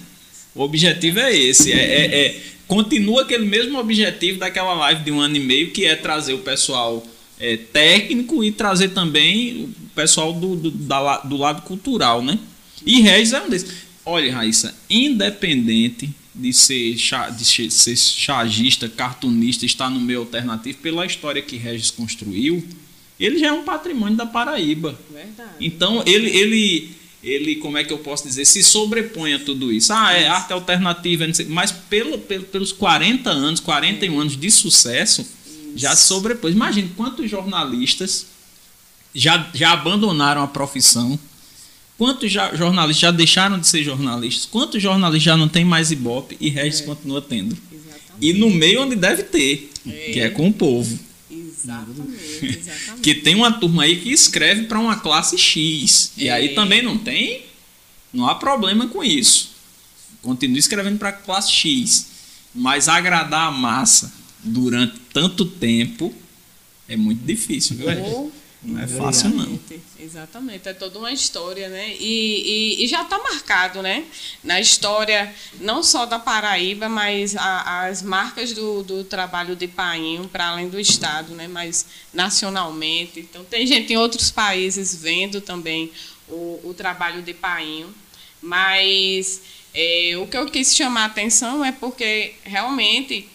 O objetivo é esse. É, é, é, continua aquele mesmo objetivo daquela live de um ano e meio, que é trazer o pessoal é, técnico e trazer também o pessoal do, do, da, do lado cultural, né? E Regis é um desses. Olha, Raíssa, independente de ser, de ser chagista, cartunista, estar no meio alternativo, pela história que Regis construiu, ele já é um patrimônio da Paraíba. Verdade. Então, ele, ele, ele, como é que eu posso dizer, se sobrepõe a tudo isso. Ah, é arte alternativa, mas pelo, pelo, pelos 40 anos, 41 anos de sucesso, já se sobrepôs. Imagine quantos jornalistas já, já abandonaram a profissão Quantos já, jornalistas já deixaram de ser jornalistas? Quantos jornalistas já não tem mais Ibope e Regis é. continua tendo? Exatamente. E no meio onde deve ter, é. que é com o povo. Exatamente, exatamente. que tem uma turma aí que escreve para uma classe X. É. E aí é. também não tem, não há problema com isso. Continua escrevendo para a classe X. Mas agradar a massa durante tanto tempo é muito difícil, viu? Oh. Não é fácil, não. Exatamente, é toda uma história, né? E, e, e já está marcado, né? Na história, não só da Paraíba, mas a, as marcas do, do trabalho de Painho, para além do Estado, né? Mas nacionalmente. Então, tem gente em outros países vendo também o, o trabalho de Painho. Mas é, o que eu quis chamar a atenção é porque realmente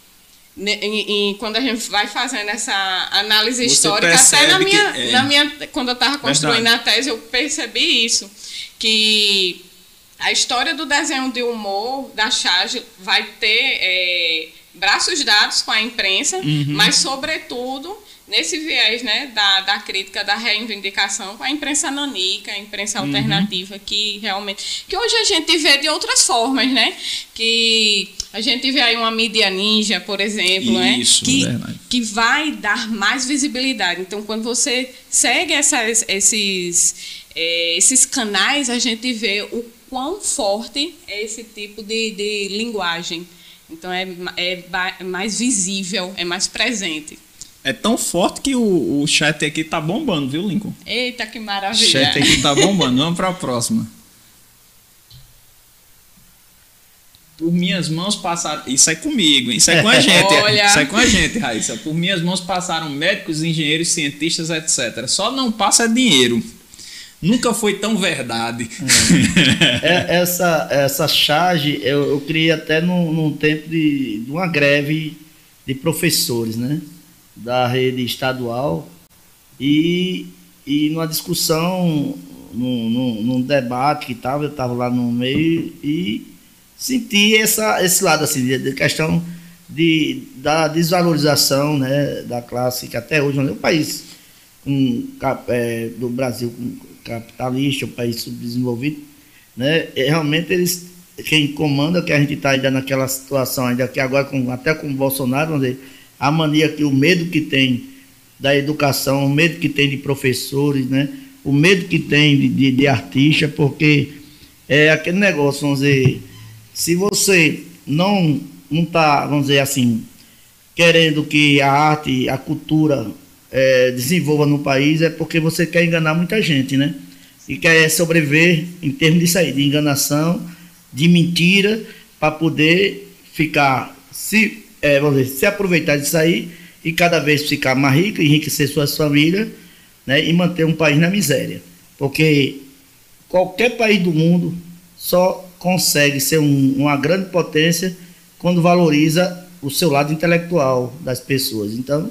em, quando a gente vai fazendo essa análise Você histórica, até na minha, é... na minha, quando eu estava construindo Verdade. a tese, eu percebi isso, que a história do desenho de humor da charge vai ter é, braços dados com a imprensa, uhum. mas, sobretudo, nesse viés né, da, da crítica, da reivindicação com a imprensa nanica, a imprensa uhum. alternativa, que realmente. que hoje a gente vê de outras formas, né? Que a gente vê aí uma mídia ninja, por exemplo, né? Isso, que, que vai dar mais visibilidade. Então, quando você segue essas, esses, é, esses canais, a gente vê o quão forte é esse tipo de, de linguagem. Então, é, é mais visível, é mais presente. É tão forte que o, o chat aqui tá bombando, viu, Lincoln? Eita, que maravilha. O chat aqui tá bombando. Vamos para a próxima. Por minhas mãos passaram. Isso é comigo, isso é com a gente. Olha. Isso é com a gente, Raíssa. Por minhas mãos passaram médicos, engenheiros, cientistas, etc. Só não passa dinheiro. Nunca foi tão verdade. É. é, essa, essa charge eu, eu criei até num, num tempo de, de uma greve de professores, né? Da rede estadual e, e numa discussão, num, num, num debate que estava, eu estava lá no meio e senti essa, esse lado assim, de, de questão de, da desvalorização né, da classe que até hoje é um país com, é, do Brasil capitalista, um país subdesenvolvido, né, realmente eles quem comanda que a gente está ainda naquela situação ainda que agora com, até com o Bolsonaro, dizer, a mania que o medo que tem da educação, o medo que tem de professores, né? o medo que tem de, de, de artista, porque é aquele negócio, vamos dizer, se você não não está, vamos dizer assim, querendo que a arte, a cultura é, desenvolva no país, é porque você quer enganar muita gente, né? E quer sobreviver em termos disso aí, de enganação, de mentira, para poder ficar se é, vamos dizer, se aproveitar disso aí e cada vez ficar mais rico, enriquecer suas famílias né, e manter um país na miséria. Porque qualquer país do mundo só consegue ser um, uma grande potência quando valoriza o seu lado intelectual das pessoas. Então,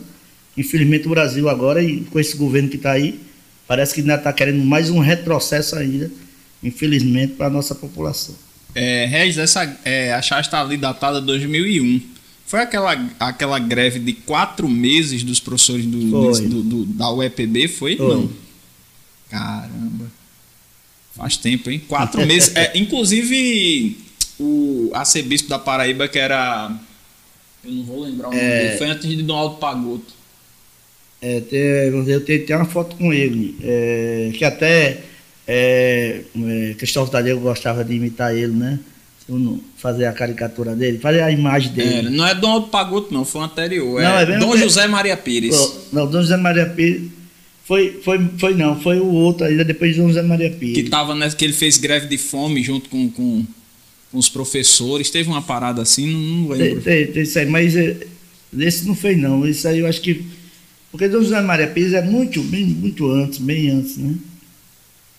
infelizmente, o Brasil agora, e com esse governo que está aí, parece que ainda está querendo mais um retrocesso ainda, infelizmente, para a nossa população. É, Regis, essa, é, a chave está ali datada 2001. Foi aquela, aquela greve de quatro meses dos professores do, do, do da UEPB, foi? foi? Não. Caramba. Faz tempo, hein? Quatro meses. É, inclusive, o arcebispo da Paraíba, que era. Eu não vou lembrar o nome É. dele, foi antes de Dom Aldo Pagoto. É, eu tenho, tenho uma foto com ele, é, que até é, é, Cristóvão Tadeu gostava de imitar ele, né? Não- Fazer a caricatura dele, fazer a imagem Era, dele. não é Dom Aldo Pagoto, não, foi o anterior. Não, é é Dom José Maria Pires. Pô, Não, Dom José Maria Pires. Foi, foi, foi não, foi o outro ainda depois de Dom José Maria que Pires. tava nessa, que ele fez greve de fome junto com, com, com os professores. Teve uma parada assim, não, não Tem, lembro. tem, tem isso aí, mas é, esse não fez não. Isso aí eu acho que. Porque Dom José Maria Pires é muito, bem, muito antes, bem antes, né?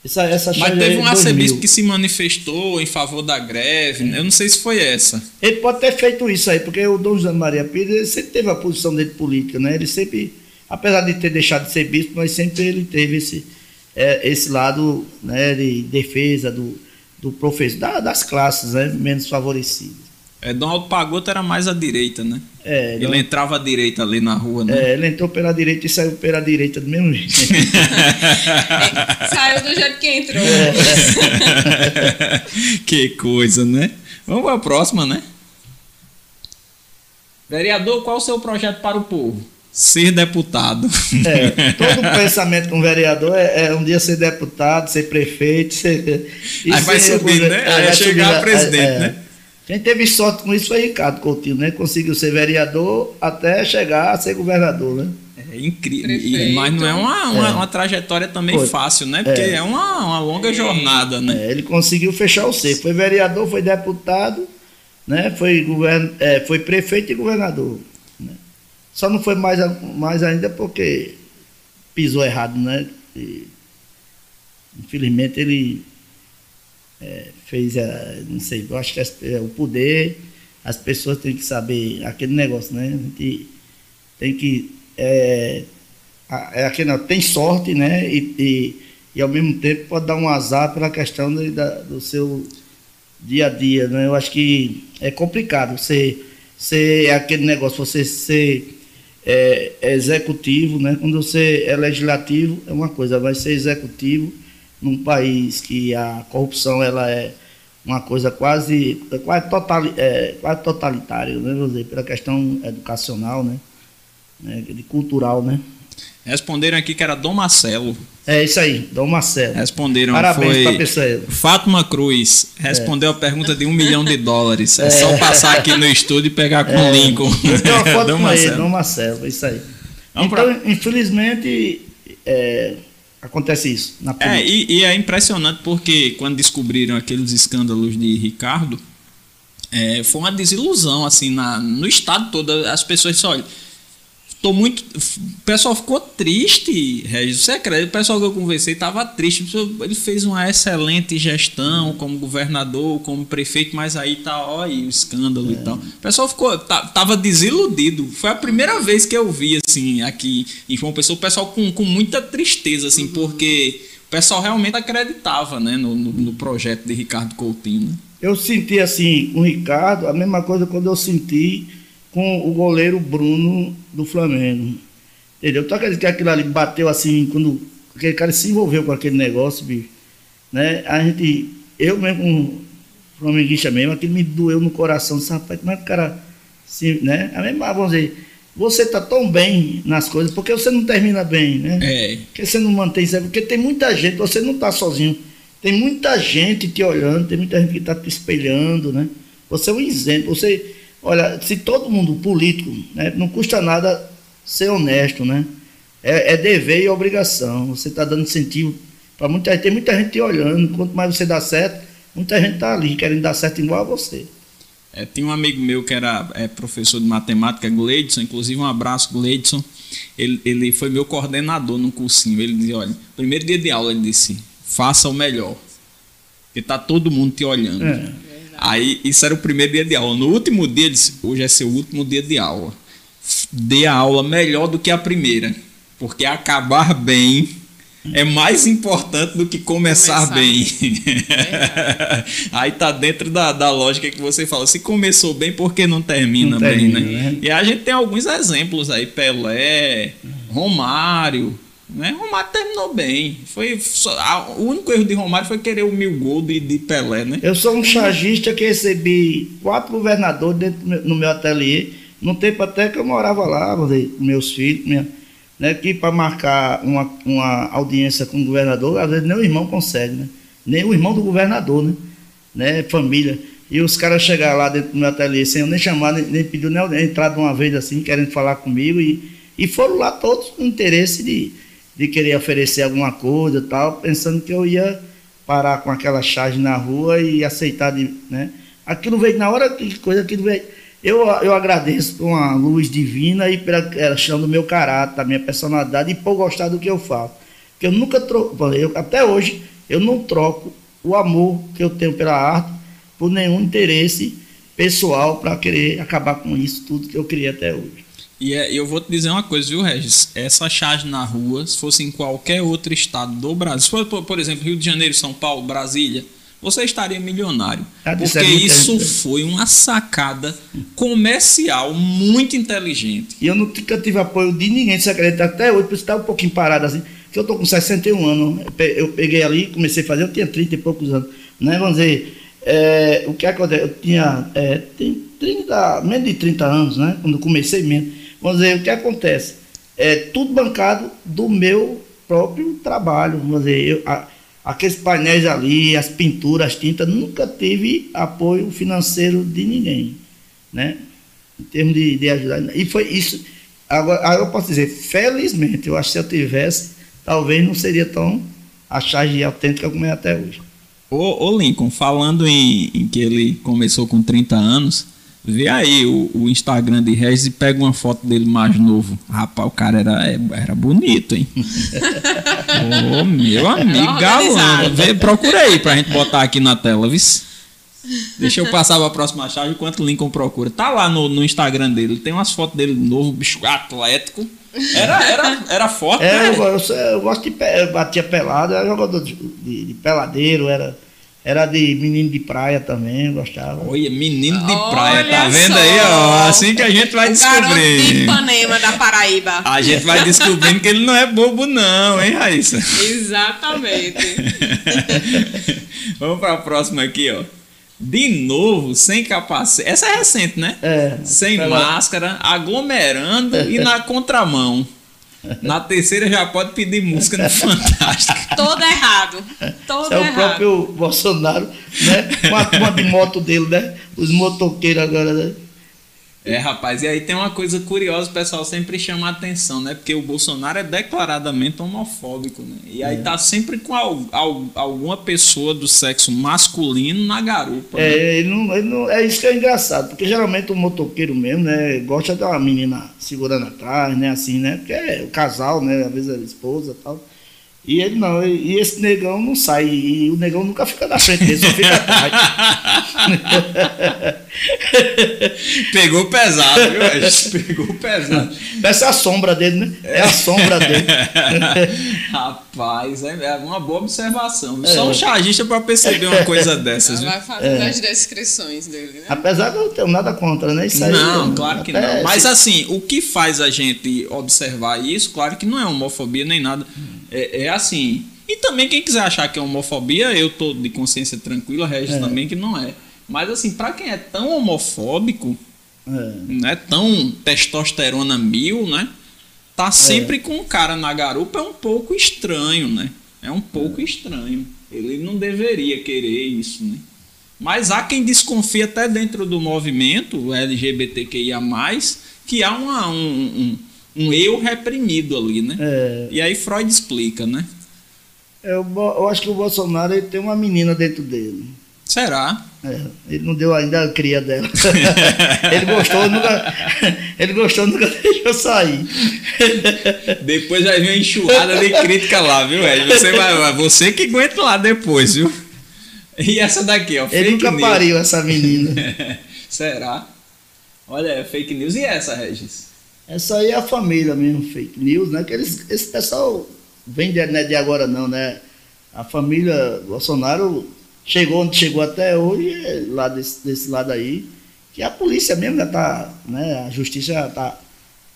Essa, essa Mas teve um 2000. arcebispo que se manifestou em favor da greve. né? Eu não sei se foi essa. Ele pode ter feito isso aí, porque o Dom José Maria Pires ele sempre teve a posição dele política, né? Ele sempre, apesar de ter deixado de ser bispo, mas sempre ele teve esse, é, esse lado né, de defesa do, do professor, da- das classes né, menos favorecidas. É, Dom Aldo Pagoto era mais à direita, né? É, Ele Dom- entrava à direita ali na rua, né? é, ele entrou pela direita e saiu pela direita do mesmo jeito. Saiu do jeito que entrou. que coisa, né? Vamos para a próxima, né? Vereador, qual o seu projeto para o povo? Ser deputado. É, todo pensamento com vereador é, é um dia ser deputado, ser prefeito, ser. e Aí vai ser- subindo, né? Aí vai chegar subindo, a presidente, é, é. né? Quem teve sorte com isso foi Ricardo Coutinho, né? Conseguiu ser vereador até chegar a ser governador, né? É incrível. E- mas não é uma, uma, É. uma trajetória também Foi. fácil, né? Porque é, É. uma, uma longa jornada, né? É, ele conseguiu fechar o cerco. Foi vereador, foi deputado, né? Foi, govern... é, foi prefeito e governador. né? Só não foi mais, mais ainda porque pisou errado, né? E, infelizmente ele é, fez, a, não sei, eu acho que as- é, o poder, as pessoas têm que saber aquele negócio, né? A gente tem que. É, é aquele, tem sorte, né? E, e, e ao mesmo tempo pode dar um azar pela questão de- da, do seu dia a dia, né? Eu acho que é complicado você ser aquele negócio, você ser é, executivo, né? Quando você é legislativo é uma coisa, vai ser executivo num país que a corrupção ela é uma coisa quase é quase, totali, é, quase totalitária, né? Dizer, pela questão educacional, né? né? De cultural, né? Responderam aqui que era Dom Marcelo. É isso aí, Dom Marcelo. Responderam, Parabéns foi... pra pessoa. Fátima Cruz respondeu a pergunta de um milhão de dólares. É, só passar aqui no estúdio e pegar com o Lincoln. Uma foto Dom com Marcelo. ele, Dom Marcelo, é isso aí. Vamos então, infelizmente, é, acontece isso na É, e, e é impressionante porque quando descobriram aqueles escândalos de Ricardo, é, foi uma desilusão, assim, na, no estado todo. As pessoas disseram, olha, tô muito. O pessoal ficou triste, Regis. Você acredita? O pessoal que eu conversei estava triste. Ele fez uma excelente gestão como governador, como prefeito, mas aí tá, ó, aí o escândalo e tal. O pessoal ficou. tá- tava desiludido. Foi a primeira vez que eu vi, assim, aqui em João Pessoa, o pessoal com, com muita tristeza, assim, porque o pessoal realmente acreditava, né, no, no, no projeto de Ricardo Coutinho, né? Eu senti assim com o Ricardo, a mesma coisa quando eu senti com o goleiro Bruno do Flamengo. Entendeu? Tu acredita que aquilo ali bateu assim, quando aquele cara se envolveu com aquele negócio, bicho, né? A gente, eu mesmo, flamenguista mesmo, aquilo me doeu no coração, disse, rapaz, como é que o cara, se, né? A mesma, vamos dizer, você tá tão bem nas coisas, porque você não termina bem, né? É, Porque você não mantém isso porque tem muita gente, você não está sozinho. Tem muita gente te olhando, tem muita gente que está te espelhando, né? Você é um exemplo. Você, olha, se todo mundo político, né, não custa nada ser honesto, né? É, é dever e obrigação. Você está dando incentivo para muita gente. Tem muita gente te olhando. Quanto mais você dá certo, muita gente está ali querendo dar certo igual a você. É, tinha um amigo meu que era é, professor de matemática, Gleidson, inclusive um abraço, Gleidson. Ele, ele foi meu coordenador no cursinho. Ele dizia: olha, primeiro dia de aula, ele disse: faça o melhor. Porque tá todo mundo te olhando. É. Aí, isso era o primeiro dia de aula. No último dia, ele disse: hoje é seu último dia de aula. Dê a aula melhor do que a primeira. Porque acabar bem é mais importante do que começar, Começar bem. Verdade. Aí tá dentro da, da lógica que você fala. Se começou bem, por que não termina, Não bem, termina, né? né? E a gente tem alguns exemplos aí: Pelé, Romário, Né? Romário terminou bem. Foi só, a, o único erro de Romário foi querer o mil gol de, de Pelé, né? Eu sou um chargista que recebi quatro governadores dentro meu, no meu ateliê, no tempo até que eu morava lá, meus filhos, minha, né, que para marcar uma, uma audiência com o governador, às vezes nem o irmão consegue, né? Nem o irmão do governador, né? né? Família. E os caras chegaram lá dentro do meu ateliê sem eu nem chamar, nem, nem pedir nem entrar de uma vez assim, querendo falar comigo, e, e foram lá todos com interesse de de querer oferecer alguma coisa tal, pensando que eu ia parar com aquela charge na rua e aceitar, de, né? Aquilo veio na hora que coisa, aquilo veio. Eu, eu agradeço por uma luz divina e pela questão do meu caráter, da minha personalidade e por gostar do que eu faço. Porque eu nunca troco, eu, até hoje, eu não troco o amor que eu tenho pela arte por nenhum interesse pessoal para querer acabar com isso tudo que eu criei até hoje. E é, eu vou te dizer uma coisa, viu, Regis? Essa charge na rua, se fosse em qualquer outro estado do Brasil, se for, por exemplo, Rio de Janeiro, São Paulo, Brasília, você estaria milionário. Ah, porque isso foi uma sacada comercial muito inteligente. E eu nunca tive apoio de ninguém, você acredita? Até hoje, por isso está um pouquinho parado assim. Que eu tô com 61 anos. Eu peguei ali, comecei a fazer, eu tinha 30 e poucos anos. Né? Vamos dizer, é, o que acontece? Eu tinha é, 30, menos de 30 anos, né? Quando comecei mesmo. Vamos dizer, o que acontece? É tudo bancado do meu próprio trabalho. Vamos dizer, eu, a, aqueles painéis ali, as pinturas, as tintas, nunca tive apoio financeiro de ninguém, né? Em termos de, de ajudar. E foi isso. Agora, eu posso dizer, felizmente, eu acho que se eu tivesse, talvez não seria tão a charge autêntica como é até hoje. Ô, ô Lincoln, falando em, em que ele começou com 30 anos, Vê aí o, o, Instagram de Regis e pega uma foto dele mais novo. Rapaz, o cara era, é, era bonito, hein? Ô, oh, meu amigo, galã. Vê, procura aí pra gente botar aqui na tela, viu? Deixa eu passar para a próxima chave enquanto o Lincoln procura. Tá lá no, no Instagram dele, tem umas fotos dele novo, bicho atlético. Era, era, era forte, é, né? eu, eu, eu, gosto de eu batia pelado, era jogador de, de, de peladeiro, era era de menino de praia também, gostava. Olha, menino de praia, Olha tá vendo só. aí, ó? Assim que a gente vai descobrir. de Ipanema da Paraíba. A gente vai descobrindo que ele não é bobo, não, hein, Raíssa? Exatamente. Vamos para a próxima aqui, ó. De novo, sem capacete. Essa é recente, né? É. Sem máscara, aglomerando e na contramão. Na terceira já pode pedir música no Fantástico. Todo errado. Todo é errado. o próprio Bolsonaro, né? Com a turma de moto dele, né? Os motoqueiros agora, né? É, rapaz, e aí tem uma coisa curiosa, o pessoal sempre chama a atenção, né? Porque o Bolsonaro é declaradamente homofóbico, né? E aí é. tá sempre com al, al, alguma pessoa do sexo masculino na garupa. É, né? ele não, ele não, é isso que é engraçado, porque geralmente o motoqueiro mesmo, né? Gosta de uma menina segurando atrás, né? Assim, né? Porque é o casal, né? Às vezes a esposa e tal. E ele não, e esse negão não sai, e o negão nunca fica na frente, ele só fica atrás. Pegou pesado, viu? Pegou pesado. Parece a sombra dele, né? É a sombra dele. Rapaz, é uma boa observação. É. Só um chargista para perceber uma coisa dessas. Vai fazer é. as descrições dele, né? Apesar de eu não tenho nada contra, né? Isso aí, não, claro que não. Mas assim, o que faz a gente observar isso, claro que não é homofobia nem nada. É, é assim. E também quem quiser achar que é homofobia, eu tô de consciência tranquila, Regis é. também que não é. Mas assim, para quem é tão homofóbico, é. né, tão testosterona mil, né? Tá sempre é. com um cara na garupa é um pouco estranho, né? É um pouco é. estranho. Ele não deveria querer isso, né? Mas há quem desconfia até dentro do movimento LGBTQIA+, que há uma, um, um um eu reprimido ali, né? É. E aí Freud explica, né? Eu, eu acho que o Bolsonaro ele tem uma menina dentro dele. Será? É, ele não deu ainda a cria dela. ele gostou, nunca. Ele gostou, nunca deixou sair. depois vai vir uma enxurrada de crítica lá, viu, Ed? Você, vai, você que aguenta lá depois, viu? E essa daqui, ó. Ele nunca news. pariu essa menina. Será? Olha, é fake news. E essa, Regis? Essa aí é a família mesmo, fake news, né? Que eles, esse pessoal vem de, né, de agora não, né? A família Bolsonaro chegou onde chegou até hoje, lá desse, desse lado aí, que a polícia mesmo já tá, né? A justiça já tá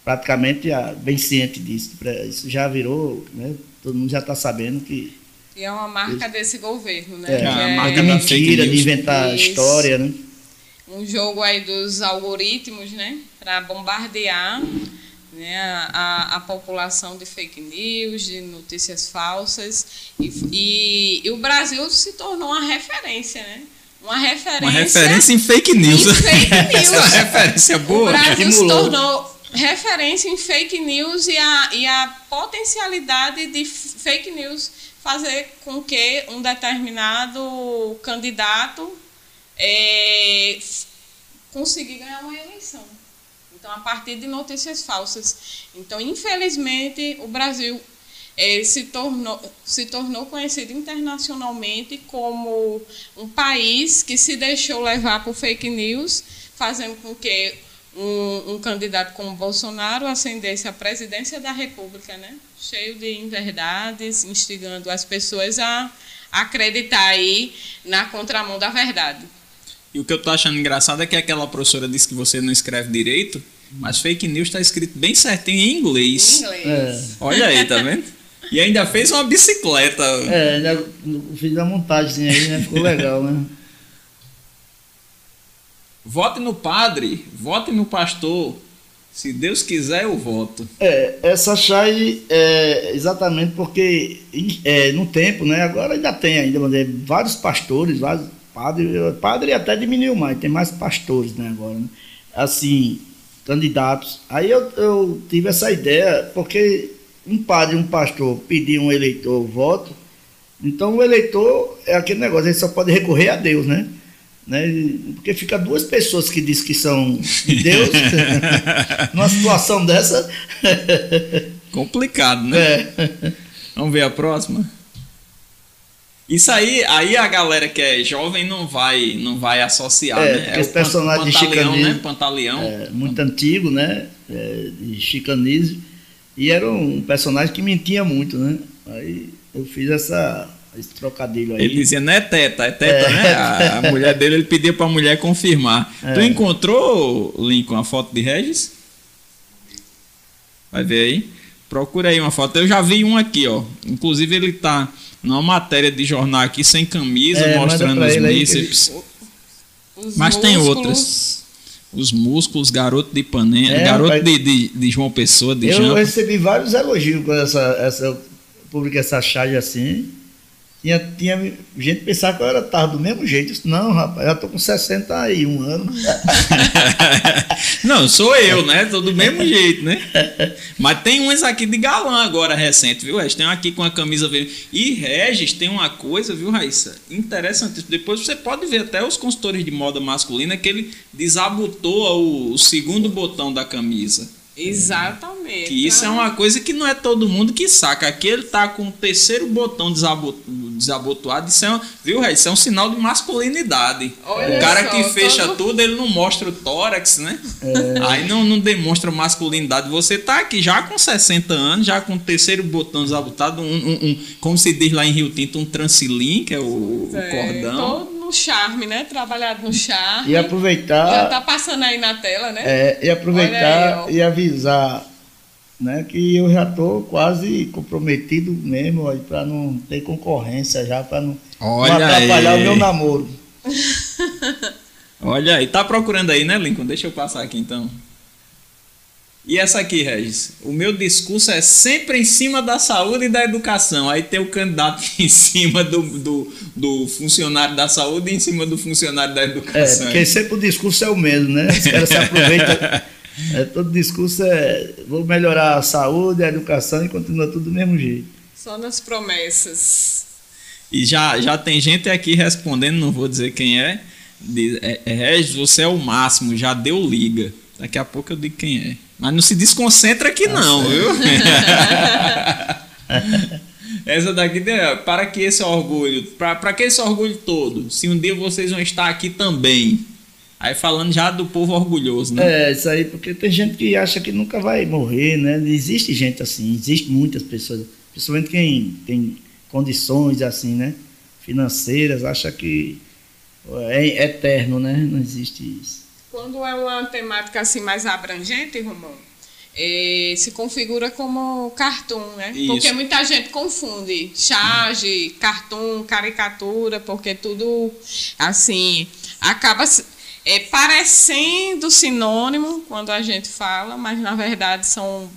praticamente já bem ciente disso. Isso já virou, né? todo mundo já está sabendo que. E é uma marca isso. desse governo, né? É, é, marca de mentira, de inventar isso. história, né? Um jogo aí dos algoritmos, né? Para bombardear né, a, a população de fake news, de notícias falsas. E, e, e, o Brasil se tornou uma referência, né? Uma referência. Uma referência em fake news. Em fake news. Essa é uma referência boa. O Brasil se tornou referência em fake news e a, e a potencialidade de fake news fazer com que um determinado candidato é, consiga ganhar uma eleição. Então, a partir de notícias falsas. Então, infelizmente, o Brasil é, se, tornou, se tornou conhecido internacionalmente como um país que se deixou levar por fake news, fazendo com que um, um candidato como Bolsonaro ascendesse à presidência da República, né? cheio de inverdades, instigando as pessoas a acreditar aí na contramão da verdade. E o que eu estou achando engraçado é que aquela professora disse que você não escreve direito, mas fake news está escrito bem certinho em inglês. Em inglês. É. Olha aí, tá vendo? E ainda fez uma bicicleta. É, ainda fiz a montagem aí, né? Ficou legal, né? Vote no padre, vote no pastor. Se Deus quiser, eu voto. É, essa chave é exatamente porque é, no tempo, né? Agora ainda tem ainda, vários pastores, vários padres, padre até diminuiu mais, tem mais pastores, né, agora, né? Assim, candidatos. Aí eu, eu tive essa ideia, porque um padre, um pastor pedir um eleitor voto, então o eleitor é aquele negócio, ele só pode recorrer a Deus, né? Né? Porque fica duas pessoas que dizem que são de Deus, numa situação dessa. Complicado, né? É. Vamos ver a próxima. Isso aí, aí a galera que é jovem não vai, não vai associar, é, né? É esse personagem de chicanismo, né? Pantaleão. É, muito antigo, né? É, de chicanismo. E era um personagem que mentia muito, né? Aí eu fiz essa esse trocadilho aí. Ele dizia, não é teta, é teta, é. né? A, a, mulher dele, ele pedia pra mulher confirmar. É. Tu encontrou, Lincoln, a foto de Regis? Vai ver aí. Procura aí uma foto. Eu já vi um aqui, ó. Inclusive ele tá numa matéria de jornal aqui sem camisa, é, mostrando os bíceps. Mas músculos. tem outras. Os músculos, garoto de Ipanema, é, garoto pai... de, de, de, João Pessoa, de Eu Jampa. recebi vários elogios quando essa, essa, publiquei essa charge assim. Tinha, tinha gente que pensava que eu estava do mesmo jeito. Disse, não, rapaz, já estou com 61 anos. não, sou eu, né? Tô do mesmo jeito, né? Mas tem uns aqui de galã agora, recente, viu, Regis? Tem um aqui com a camisa verde. E Regis tem uma coisa, viu, Raíssa? Interessante. Depois você pode ver até os consultores de moda masculina que ele desabotou o, o segundo botão da camisa. Exatamente. Que isso é uma coisa que não é todo mundo que saca. Aqui ele tá com o terceiro botão desabotoado. Isso é, um, viu, Ré? Isso é um sinal de masculinidade. Olha o cara só, que fecha todo... tudo, ele não mostra o tórax, né? É. Aí não, não demonstra masculinidade. Você tá aqui já com 60 anos, já com o terceiro botão desabotado, um, um, um como se diz lá em Rio Tinto, um transilim, que é o, é, o cordão. Todo charme, né? Trabalhado no charme. E aproveitar. Já tá passando aí na tela, né? É, e aproveitar aí, e avisar, né? Que eu já tô quase comprometido mesmo, para não ter concorrência já, para não, não, atrapalhar aí. o meu namoro. Olha aí, tá procurando aí, né, Lincoln? Deixa eu passar aqui então. E essa aqui, Regis? O meu discurso é sempre em cima da saúde e da educação. Aí tem o candidato em cima do, do, do funcionário da saúde e em cima do funcionário da educação. É, porque sempre o discurso é o mesmo, né? Os caras se aproveitam. É, todo discurso é vou melhorar a saúde, a educação e continua tudo do mesmo jeito. Só nas promessas. E já, já tem gente aqui respondendo, não vou dizer quem é. Diz, é, é Regis, você é o máximo, já deu liga. Daqui a pouco eu digo quem é. Mas não se desconcentra aqui tá não, viu? Essa daqui, para que esse orgulho, para que esse orgulho todo? Se um dia vocês vão estar aqui também. Aí falando já do povo orgulhoso, né? É, isso aí, porque tem gente que acha que nunca vai morrer, né? Existe gente assim, existe muitas pessoas, principalmente quem tem condições assim, né? Financeiras, acha que é eterno, né? Não existe isso. Quando é uma temática assim mais abrangente, Romão, é, se configura como cartoon, né? Isso. Porque muita gente confunde charge, cartoon, caricatura, porque tudo assim acaba é, parecendo sinônimo quando a gente fala, mas na verdade são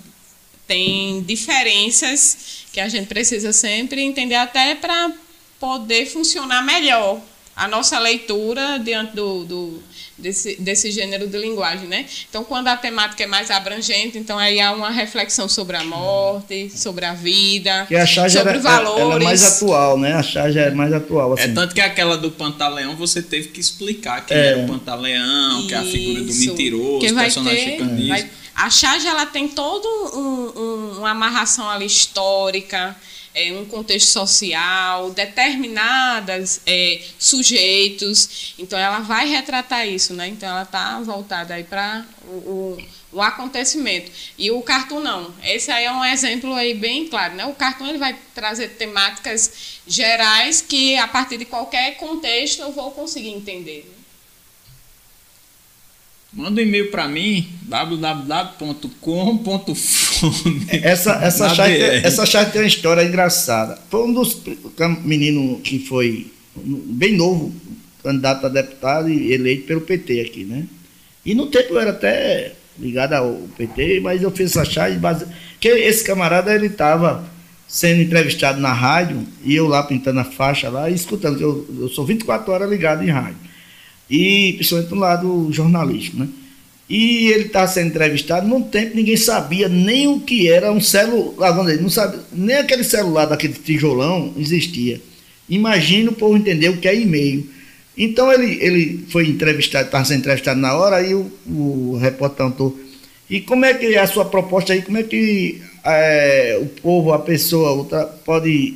tem diferenças que a gente precisa sempre entender até para poder funcionar melhor a nossa leitura diante do, do- desse, desse gênero de linguagem, né? Então, quando a temática é mais abrangente, então aí há uma reflexão sobre a morte, sobre a vida, Que a charge sobre era, valores. ela é mais atual, né? A charge é mais atual. Assim. É tanto que aquela do Pantaleão você teve que explicar quem É. era o Pantaleão, que é a figura do mentiroso, Que personagem ter- chicanismo. vai- A charge ela tem toda um, um- uma amarração ali histórica, é, um contexto social, determinadas é, sujeitos. Então ela vai retratar isso, né? Então ela está voltada aí para o, o, o acontecimento. E o cartoon não. Esse aí é um exemplo aí bem claro, né? O cartoon ele vai trazer temáticas gerais que a partir de qualquer contexto eu vou conseguir entender. Manda um e-mail para mim, www.com.fone. Essa, essa, charge, essa charge tem uma história engraçada. Foi um dos meninos que foi bem novo, candidato a deputado e eleito pelo PT aqui, né? E no tempo eu era até ligado ao PT, mas eu fiz essa charge base... que esse camarada ele estava sendo entrevistado na rádio e eu lá pintando a faixa lá e escutando, eu, eu sou 24 horas ligado em rádio. E principalmente no lado jornalístico, né? E ele estava sendo entrevistado, num tempo ninguém sabia nem o que era um celular, não sabe, nem aquele celular daquele tijolão existia. Imagina o povo entender o que é e-mail. Então ele, ele foi entrevistado, estava sendo entrevistado na hora, aí o, o repórter perguntou, e como é que é a sua proposta aí, como é que eh, o povo, a pessoa outra, pode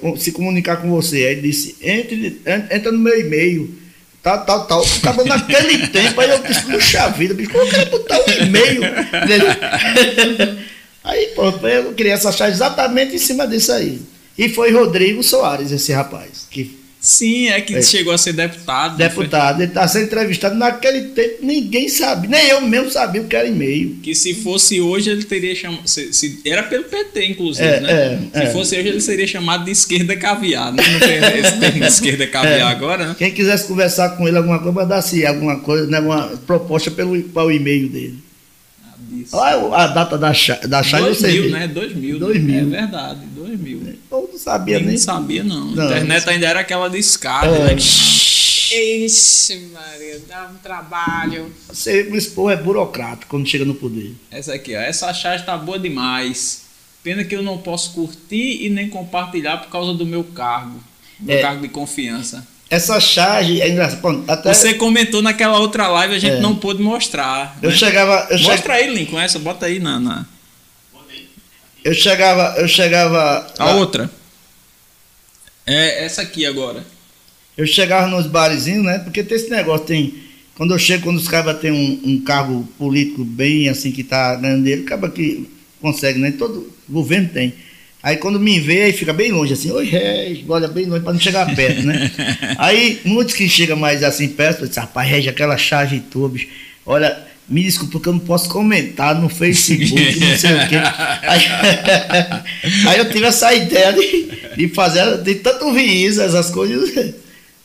com- se comunicar com você? Aí ele disse, entre, en- entra no meu e-mail, tal, tal, tal. Acabou naquele tempo, aí eu disse, puxa vida, bicho, como eu quero botar um e-mail? aí, pronto, eu queria essa charge exatamente em cima disso aí. E foi Rodrigo Soares, esse rapaz, que Sim, é que É. chegou a ser deputado. foi? deputado, ele está sendo entrevistado. Naquele tempo ninguém sabia, nem eu mesmo sabia o que era e-mail. Que se fosse hoje ele teria chamado. Se, se- era pelo PT, inclusive, É, né? é, se é. fosse hoje ele seria chamado de esquerda caviar. Né? Não tem esse termo de esquerda caviar É. agora, né? Quem quisesse conversar com ele alguma coisa, mandasse alguma coisa, né, uma proposta pelo, para o e-mail dele. Olha a data da, cha- da você 2000, vê. né? 2000. 2000. É verdade, 2000. Não sabia Ninguém nem. sabia, não. Não. A internet ainda era aquela de escada, É. né? Ixi, Maria, dá um trabalho. Você, esse povo é burocrata quando chega no poder. Essa aqui, ó. Essa charge tá boa demais. Pena que eu não posso curtir e nem compartilhar por causa do meu cargo. Meu É. cargo de confiança. Essa charge é engraçada. Até Você comentou naquela outra live, a gente É. não pôde mostrar. eu né? chegava. Eu, che- Mostra aí, Lincoln, essa, bota aí na. na... eu chegava. Eu chegava. A outra. É essa aqui agora. Eu chegava nos barezinhos, né? Porque tem esse negócio, tem. Quando eu chego, quando os caras têm um, um cargo político bem assim que tá ganhando dele, acaba que consegue, né? Todo governo tem. Aí quando me vê, aí fica bem longe, assim, oi, Regis, olha bem longe para não chegar perto, né? aí muitos que chegam mais assim perto, dizem, rapaz, Regis, aquela charge tua, bicho, olha, me desculpa porque eu não posso comentar no Facebook, não sei o quê. Aí, aí eu tive essa ideia de, de fazer, de tanto ouvir isso, essas coisas.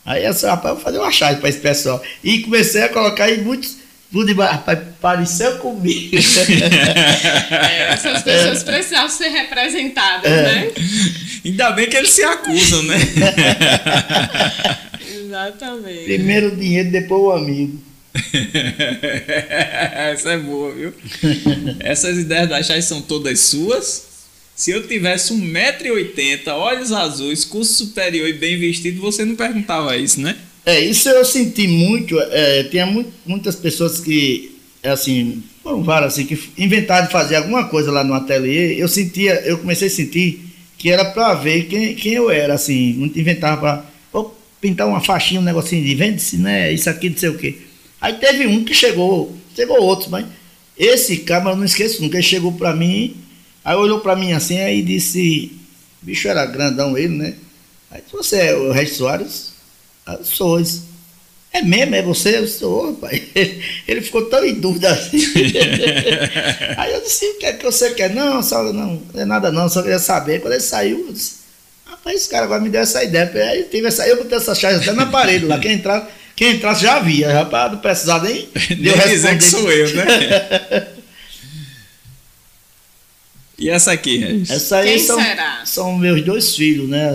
Aí essa, rapaz, eu vou fazer uma charge para esse pessoal. E comecei a colocar em muitos. Tudo de, rapaz, pareceu comigo. É, essas pessoas precisavam ser representadas, É. né? Ainda bem que eles se acusam, né? Exatamente. Primeiro o dinheiro, depois o amigo. Essa é boa, viu? Essas ideias da Chay são todas suas. Se eu tivesse 1,80m, olhos azuis, curso superior e bem vestido, você não perguntava isso, né? É, isso eu senti muito. É, tinha mu- muitas pessoas que, assim, foram várias assim, que inventaram de fazer alguma coisa lá no ateliê. Eu sentia, eu comecei a sentir que era para ver quem, quem eu era, assim. Inventava vou pintar uma faixinha, um negocinho de vende-se, né? Isso aqui, não sei o quê. Aí teve um que chegou, chegou outros, mas esse cara, eu não esqueço nunca, ele chegou para mim, aí olhou para mim assim, aí disse, bicho era grandão ele, né? Aí você é o Regis Soares? Ah, Sois. é mesmo, é você? Eu sou, pai. Ele ficou tão em dúvida assim. Aí eu disse, o que é que você quer? Não, só, não, não é nada não, só queria saber. Quando ele saiu, eu disse, rapaz, esse cara agora me deu essa ideia. Aí tive essa, eu botei essa chave até na parede lá. Quem entrasse, quem entrasse já via, rapaz, não precisava nem, nem dizer que sou eu, né? E essa aqui, Regis? Essa aí Quem são, será? são meus dois filhos, né?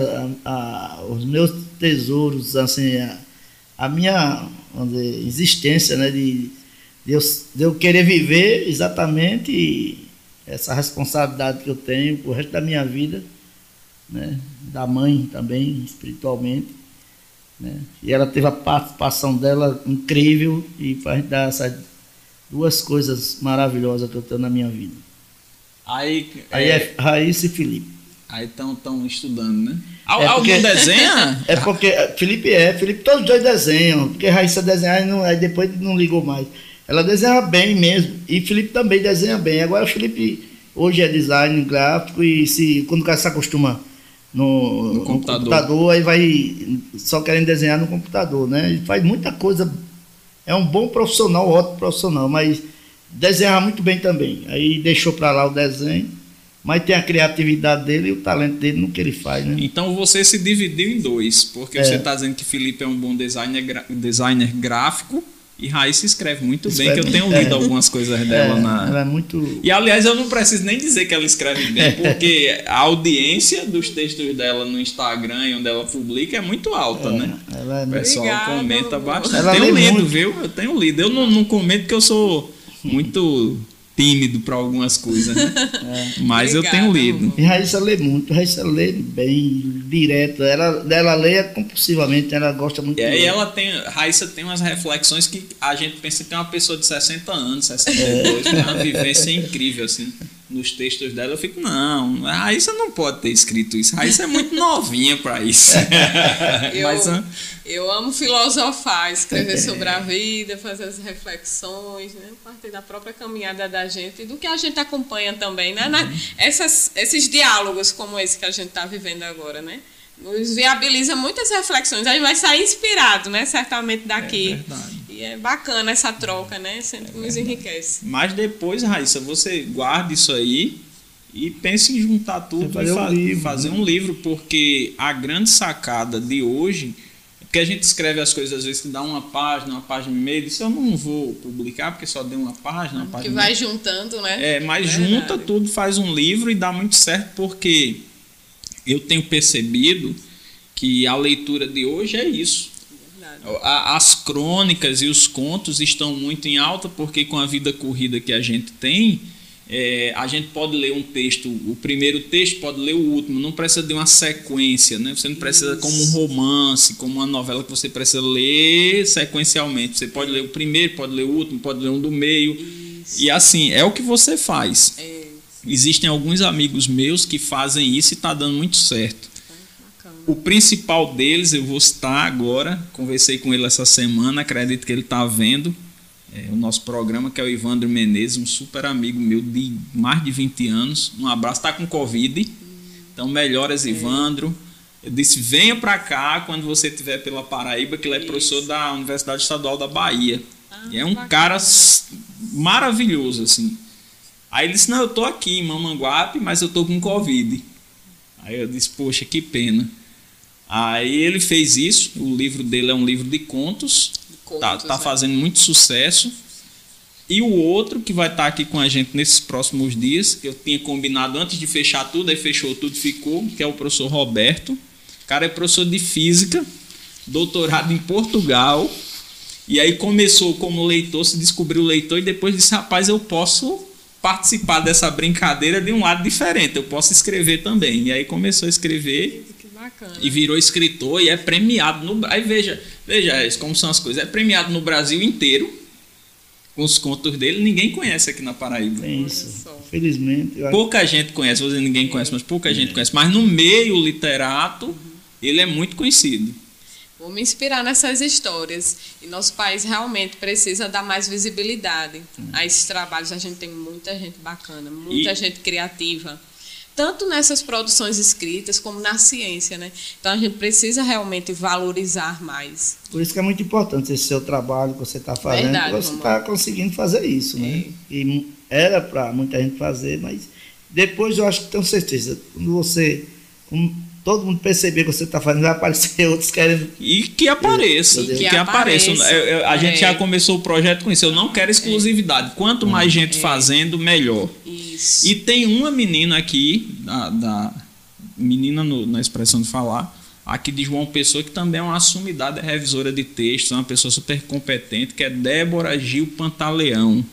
A- a- os meus tesouros, assim, a, a minha vamos dizer, existência, né? De, de, eu, de eu querer viver exatamente essa responsabilidade que eu tenho pro resto da minha vida, né? Da mãe também, espiritualmente. Né? E ela teve a participação dela incrível e gente dar essas duas coisas maravilhosas que eu tenho na minha vida. Aí, Aí é Raíssa e Felipe. Aí estão estudando, né? Al- É porque- desenha? É porque Felipe é, Felipe todos os dois desenham, porque Raíssa desenhar e não, aí depois não ligou mais. Ela desenha bem mesmo, e Felipe também desenha bem. Agora o Felipe hoje é design gráfico e se quando o cara se acostuma no, no computador. aí vai só querendo desenhar no computador, né? Ele faz muita coisa, é um bom profissional, ótimo profissional, mas desenha muito bem também. Aí deixou para lá o desenho, mas tem a criatividade dele e o talento dele no que ele faz, né? Então você se dividiu em dois, porque É. você está dizendo que Felipe é um bom designer, designer gráfico e Raíssa escreve muito bem, Escreve que eu tenho bem. lido É. algumas coisas dela É, na. Ela é muito. E aliás, eu não preciso nem dizer que ela escreve bem, porque a audiência dos textos dela no Instagram e onde ela publica é muito alta, é, né? Ela é O muito. pessoal Obrigada, comenta bastante. Ela tenho lê lido, muito. viu? Eu tenho lido. Eu não, não comento porque eu sou muito tímido para algumas coisas, né? Mas eu tenho Obrigada, lido. E Raíssa lê muito, Raíssa lê bem, direto. Ela, ela lê compulsivamente, ela gosta muito E aí ler. ela tem, Raíssa tem umas reflexões que a gente pensa que é uma pessoa de 60 anos, 62, tem uma vivência incrível, assim, nos textos dela. Eu fico, não, a Raíssa não pode ter escrito isso. A Raíssa é muito novinha para isso. Eu, Mas, eu amo filosofar, escrever sobre a vida, fazer as reflexões, né? Partir da própria caminhada da gente e do que a gente acompanha também, né? Na- essas, esses diálogos como esse que a gente está vivendo agora, né? Nos viabiliza muitas reflexões. A gente vai sair inspirado, né? Certamente daqui. É verdade. E é bacana essa troca, né? Sempre nos enriquece. mas depois, Raíssa, você guarda isso aí e pense em juntar tudo Fazer e um fa- livro, fazer né? um livro, porque a grande sacada de hoje é porque a gente escreve as coisas às vezes que dá uma página, uma página e meia, isso eu não vou publicar porque só deu uma página, uma Que página. e vai juntando, né? É, mas Verdade. junta tudo, faz um livro e dá muito certo, porque eu tenho percebido que a leitura de hoje é isso. As crônicas e os contos estão muito em alta, porque com a vida corrida que a gente tem, é, a gente pode ler um texto, o primeiro texto pode ler o último, não precisa de uma sequência, né? Você não precisa como um romance, como uma novela que você precisa ler sequencialmente. Você pode ler o primeiro, pode ler o último, pode ler um do meio. E assim, é o que você faz. É, Existem alguns amigos meus que fazem isso e está dando muito certo. O principal deles, eu vou citar agora, conversei com ele essa semana, acredito que ele está vendo é, o nosso programa, que é o Ivandro Menezes, um super amigo meu de mais de 20 anos. Um abraço, está com Covid, então melhoras, Ivandro. Eu disse, venha para cá quando você estiver pela Paraíba, que ele é professor da Universidade Estadual da Bahia. Ah, e é um bacana. cara maravilhoso, assim. Aí ele disse, não, eu tô aqui em Mamanguape, mas eu tô com Covid. Aí eu disse, poxa, que pena. Aí ele fez isso, o livro dele é um livro de contos, tá, Contos, tá né? fazendo muito sucesso. E o outro que vai estar aqui com a gente nesses próximos dias, que eu tinha combinado antes de fechar tudo, aí fechou tudo, ficou, que é o professor Roberto. O cara é professor de física, doutorado em Portugal. E aí começou como leitor, se descobriu leitor e depois disse, rapaz, eu posso participar dessa brincadeira de um lado diferente, eu posso escrever também. E aí começou a escrever bacana. e virou escritor e é premiado no aí veja veja isso, como são as coisas é premiado no Brasil inteiro com os contos dele ninguém conhece aqui na Paraíba Olha isso. Felizmente. eu pouca gente conhece vou dizer ninguém conhece mas pouca gente conhece mas no meio literato ele é muito conhecido Vou me inspirar nessas histórias. E nosso país realmente precisa dar mais visibilidade a esses trabalhos. A gente tem muita gente bacana, muita E- gente criativa. Tanto nessas produções escritas como na ciência, né? Então a gente precisa realmente valorizar mais. Por isso que é muito importante esse seu trabalho que você está fazendo, Verdade, você está conseguindo fazer isso, né? É. E era para muita gente fazer, mas depois eu acho que tenho certeza, quando você todo mundo perceber que você está fazendo, vai aparecer outros querendo. E que apareça. Que, que apareça. a gente é. já começou o projeto com isso. Eu não quero exclusividade. Quanto mais é. gente fazendo, melhor. Isso. E tem uma menina aqui, da, da menina no, na expressão de falar, aqui de João Pessoa, que também é uma assumidade é revisora de textos, é uma pessoa super competente, que é Débora Gil Pantaleão.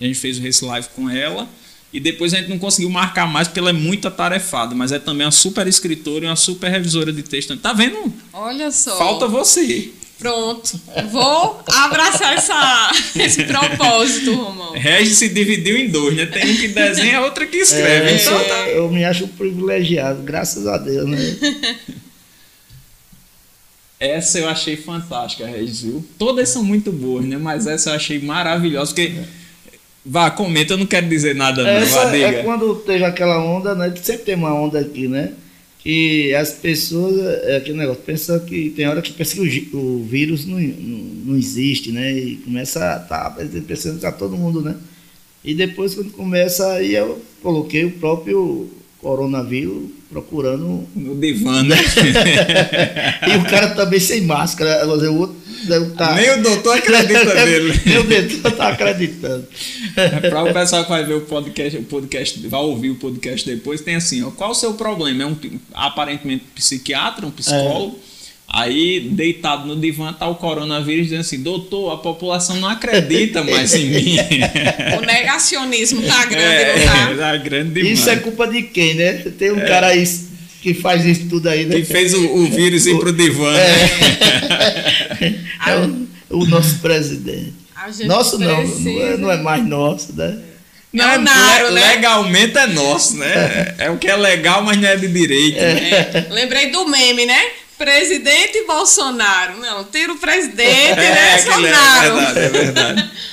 A gente fez esse live com ela. E depois a gente não conseguiu marcar mais porque ela é muito atarefada, mas é também uma super escritora e uma super revisora de texto. Tá vendo? Olha só. Falta você. Pronto. Vou abraçar essa, esse propósito, Romão. Regis se dividiu em dois, né? Tem um que desenha e outra que escreve. É, então, tá... Eu me acho privilegiado, graças a Deus, né? Essa eu achei fantástica, Regis, viu? Todas são muito boas, né? Mas essa eu achei maravilhosa, porque. É Vá, comenta, eu não quero dizer nada não, Essa vá, É quando teve aquela onda, né? Sempre tem uma onda aqui, né? Que as pessoas, é aquele negócio, pensam que tem hora que pensa que o, o vírus não, não, não, existe, né? E começa a estar tá, pensando que tá todo mundo, né? E depois quando começa aí eu coloquei o próprio coronavírus procurando. No divã, né? e o cara também sem máscara. O outro tá. Nem o doutor acredita nele. Nem o doutor está acreditando. É para o pessoal que vai ver o podcast, o podcast, vai ouvir o podcast depois, tem assim, ó, qual o seu problema? É um aparentemente psiquiatra, um psicólogo. É. Aí, deitado no divã, tá o coronavírus dizendo assim: doutor, a população não acredita mais em mim. o negacionismo tá grande, é, não tá? tá grande demais. Isso é culpa de quem, né? Tem um é. cara aí que faz isso tudo aí, né? Que fez o, o vírus ir pro divã. É, é o, o, nosso presidente. Nosso não, não é, não é, mais nosso, né? Não, é, Naro, le, né? Legalmente é nosso, né? É. o que é legal, mas não é de direito. É. Lembrei do meme, né? Presidente Bolsonaro. Não, tira o presidente, né? É verdade, é verdade.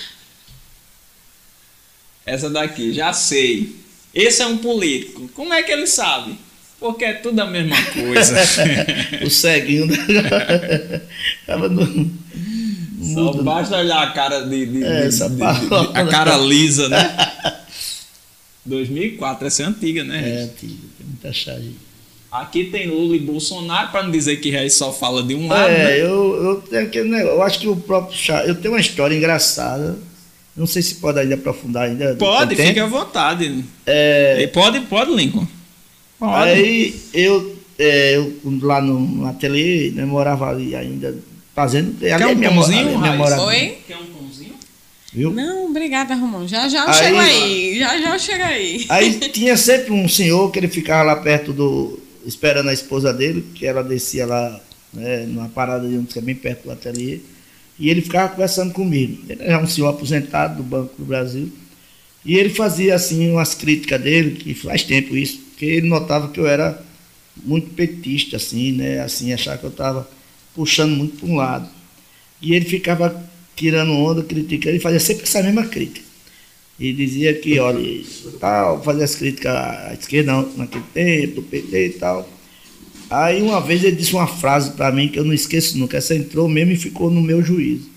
Essa daqui, já sei. Esse é um político. Como é que ele sabe? Porque é tudo a mesma coisa. o ceguinho tava no. Só basta olhar a cara de. de, é, de, de, de a cara lisa, né? 2004, essa é antiga, né? É antiga, tem muita chave. Aqui tem Lula e Bolsonaro, para não dizer que Reis só fala de um lado. É, né? eu, eu tenho aquele negócio. Eu acho que o próprio chá. Eu tenho uma história engraçada. Não sei se pode ainda aprofundar ainda. Pode, fique à vontade. É... Pode, pode, Lincoln. Aí eu, é, eu lá no, no ateliê, né, morava ali ainda fazendo. Quer ali um minha, pãozinho, minha morada. Oi? Quer um pãozinho? Viu? Não, obrigada, Romão. Já já eu aí, chego aí. Já já eu chego aí. Aí tinha sempre um senhor que ele ficava lá perto do. Esperando a esposa dele, que ela descia lá né, numa parada de um que é bem perto do ateliê. E ele ficava conversando comigo. Ele era um senhor aposentado do Banco do Brasil. E ele fazia assim umas críticas dele, que faz tempo isso porque ele notava que eu era muito petista, assim, né? Assim, achava que eu estava puxando muito para um lado. E ele ficava tirando onda, criticando, ele fazia sempre essa mesma crítica. E dizia que, olha, tal, fazia as críticas à esquerda naquele tempo, do PT e tal. Aí uma vez ele disse uma frase para mim que eu não esqueço nunca, essa entrou mesmo e ficou no meu juízo.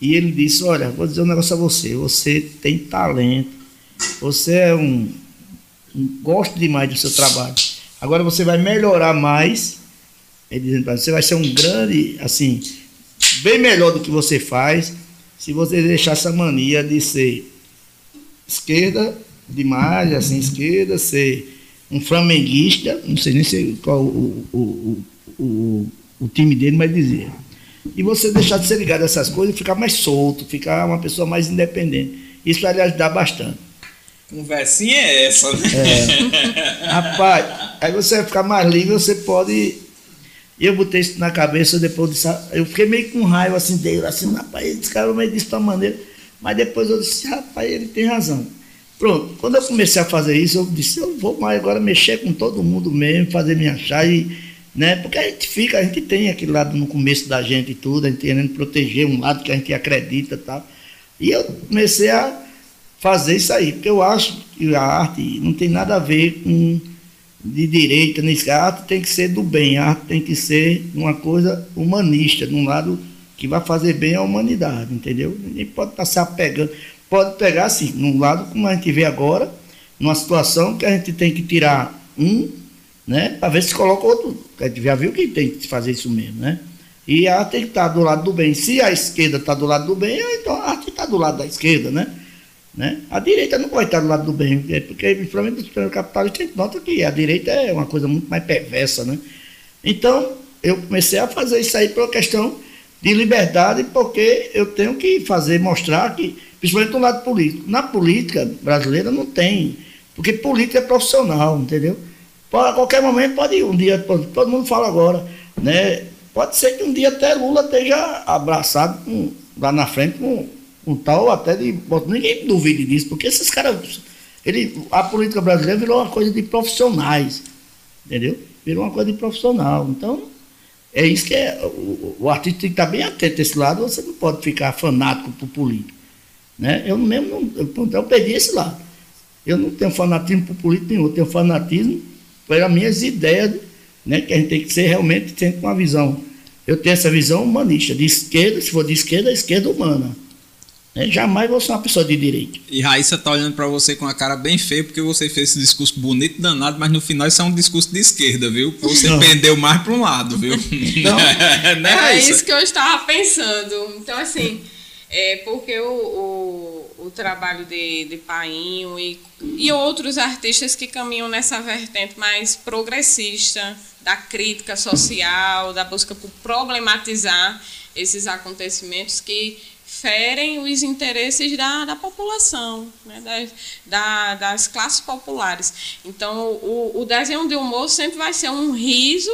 E ele disse, olha, vou dizer um negócio a você, você tem talento, você é um gosto demais do seu trabalho. Agora você vai melhorar mais, ele dizendo você vai ser um grande, assim, bem melhor do que você faz, se você deixar essa mania de ser esquerda demais, assim, esquerda, ser um flamenguista, não sei nem sei qual o, o, o, o, time dele, mas dizia. E você deixar de ser ligado a essas coisas e ficar mais solto, ficar uma pessoa mais independente. Isso vai lhe ajudar bastante. Conversinha é essa, né? É. Rapaz, aí você vai ficar mais livre, você pode. Eu botei isso na cabeça depois disso. Eu fiquei meio com raiva assim dele, assim, rapaz, esse cara meio disse de uma maneira. Mas depois eu disse, rapaz, ele tem razão. Pronto, quando eu comecei a fazer isso, eu disse, eu vou mais agora mexer com todo mundo mesmo, fazer minha chave, né? Porque a gente fica, a gente tem aquele lado no começo da gente e tudo, a gente querendo proteger um lado que a gente acredita e tal. E eu comecei a fazer isso aí, porque eu acho que a arte não tem nada a ver com de direita, nem a arte tem que ser do bem, a arte tem que ser uma coisa humanista, de um lado que vai fazer bem à humanidade, entendeu? Ninguém pode estar se apegando, pode pegar assim, num lado como a gente vê agora, numa situação que a gente tem que tirar um, né, para ver se coloca outro. A gente já viu que tem que fazer isso mesmo, né? E a arte tem que estar do lado do bem. Se a esquerda está do lado do bem, então a arte está do lado da esquerda, né? Né? A direita não pode estar do lado do bem, porque, principalmente os planos capitalistas, a gente nota que a direita é uma coisa muito mais perversa. Né? Então, eu comecei a fazer isso aí por uma questão de liberdade, porque eu tenho que fazer, mostrar que, principalmente do lado político. Na política brasileira não tem, porque política é profissional, entendeu? A qualquer momento pode ir, um dia, todo mundo fala agora, né? Pode ser que um dia até Lula esteja abraçado com, lá na frente com um tal até de. Ninguém duvide disso, porque esses caras. Ele, a política brasileira virou uma coisa de profissionais. Entendeu? Virou uma coisa de profissional. Então, é isso que é. O, o artista tem que estar bem atento a esse lado, você não pode ficar fanático por político. Né? Eu mesmo não, eu, eu perdi esse lado. Eu não tenho fanatismo por político nenhum, eu tenho fanatismo pelas minhas ideias, né? que a gente tem que ser realmente sempre com uma visão. Eu tenho essa visão humanista, de esquerda, se for de esquerda, a esquerda humana. Né? Jamais vou ser uma pessoa de direito. E Raíssa tá olhando para você com a cara bem feia porque você fez esse discurso bonito, danado, mas no final isso é um discurso de esquerda, viu? Você não. pendeu mais para um lado, viu? Não. né, é isso que eu estava pensando. Então, assim, é porque o, o, o trabalho de, de Painho e, e outros artistas que caminham nessa vertente mais progressista, da crítica social, da busca por problematizar esses acontecimentos que ferem os interesses da, da população, né, das, da, das classes populares. Então, o, o desenho de humor sempre vai ser um riso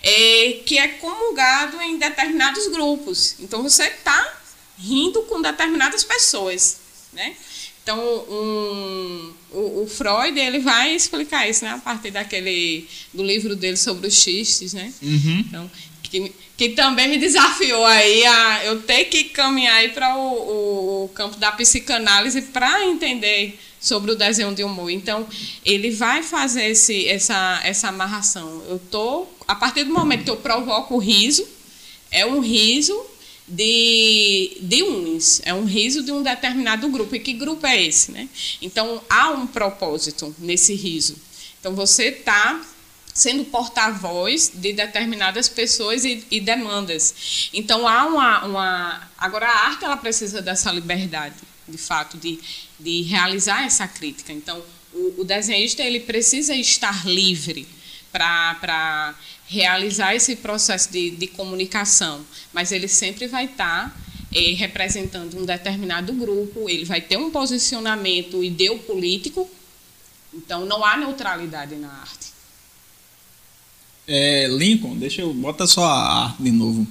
é, que é comungado em determinados grupos. Então, você está rindo com determinadas pessoas. Né? Então, um, o, o, Freud ele vai explicar isso né, a partir daquele do livro dele sobre os xistes. Né? Uhum. Então, que, que também me desafiou aí a eu ter que caminhar aí para o, o, o, campo da psicanálise para entender sobre o desenho de humor. Então, ele vai fazer esse, essa, essa amarração. Eu tô a partir do momento que eu provoco o riso, é um riso de, de uns, é um riso de um determinado grupo. E que grupo é esse, né? Então, há um propósito nesse riso. Então, você está sendo porta-voz de determinadas pessoas e, e, demandas. Então há uma, uma, agora a arte ela precisa dessa liberdade, de fato, de, de realizar essa crítica. Então o, o desenhista ele precisa estar livre para realizar esse processo de, de comunicação, mas ele sempre vai estar eh, representando um determinado grupo, ele vai ter um posicionamento ideopolítico, então não há neutralidade na arte. É, Lincoln, deixa eu. Bota só a arte de novo.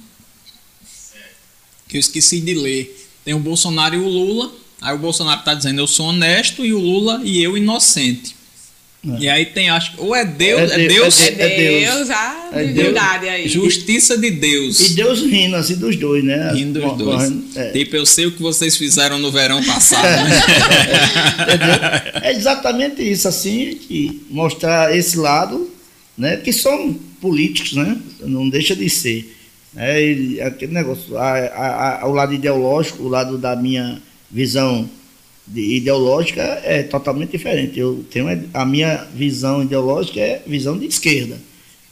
Que eu esqueci de ler. Tem o Bolsonaro e o Lula. Aí o Bolsonaro tá dizendo eu sou honesto e o Lula e eu inocente. É. E aí tem, acho que. Ou é Deus. É, é Deus. É, Deus, é Deus a é divindade aí. Justiça de Deus. E Deus rindo assim dos dois, né? Rindo dos dois. É. Tipo, eu sei o que vocês fizeram no verão passado. né? é exatamente isso, assim, que mostrar esse lado, né? Que são políticos, né? Não deixa de ser. É, aquele negócio, a, a, a, o lado ideológico, o lado da minha visão ideológica é totalmente diferente. Eu tenho a minha visão ideológica é visão de esquerda,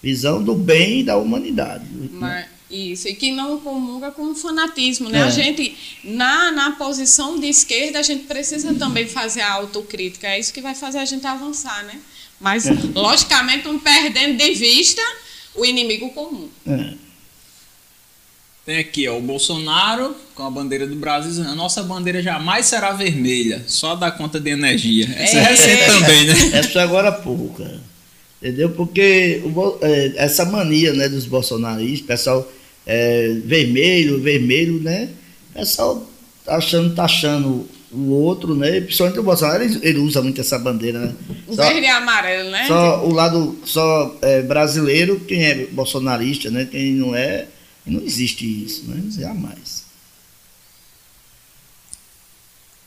visão do bem e da humanidade. Mas, isso, e que não comunga com fanatismo, né? É. A gente, na, na posição de esquerda, a gente precisa também fazer a autocrítica. É isso que vai fazer a gente avançar, né? Mas, é. logicamente, não perdendo de vista o inimigo comum. É. Tem aqui ó, o Bolsonaro com a bandeira do Brasil a nossa bandeira jamais será vermelha, só dá conta de energia. Essa é, é recente também, né? Essa é agora há pouco, cara. Entendeu? Porque o, é, essa mania né, dos bolsonaristas, pessoal é, vermelho, vermelho, né? Pessoal tá achando, tá achando o outro, né? Principalmente o Bolsonaro, ele, ele usa muito essa bandeira, né? O só, verde e amarelo, né? Só o lado só é, brasileiro, quem é bolsonarista, né? Quem não é, não existe isso, né? Jamais.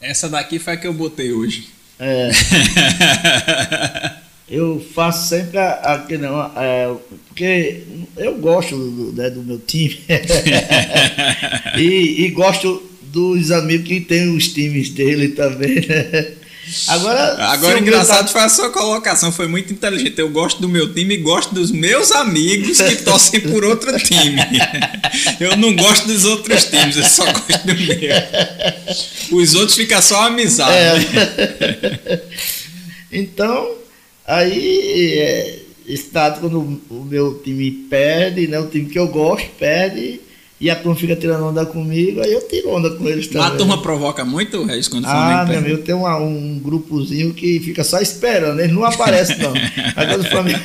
Essa daqui foi a que eu botei hoje. É. eu faço sempre aquele. É, porque eu gosto do, né, do meu time. e, e, gosto dos amigos que tem os times dele também, né? Agora, Agora engraçado tá... foi a sua colocação, foi muito inteligente. Eu gosto do meu time e gosto dos meus amigos que torcem por outro time. Eu não gosto dos outros times, eu só gosto do meu. Os outros ficam só amizade. É. Então, aí é, estado quando o meu time perde, né? O time que eu gosto perde e a turma fica tirando onda comigo, aí eu tiro onda com eles também. A turma provoca muito, Regis, quando Ah, meu amigo, tem uma, um grupozinho que fica só esperando, eles não aparecem não. Agora o Flamengo...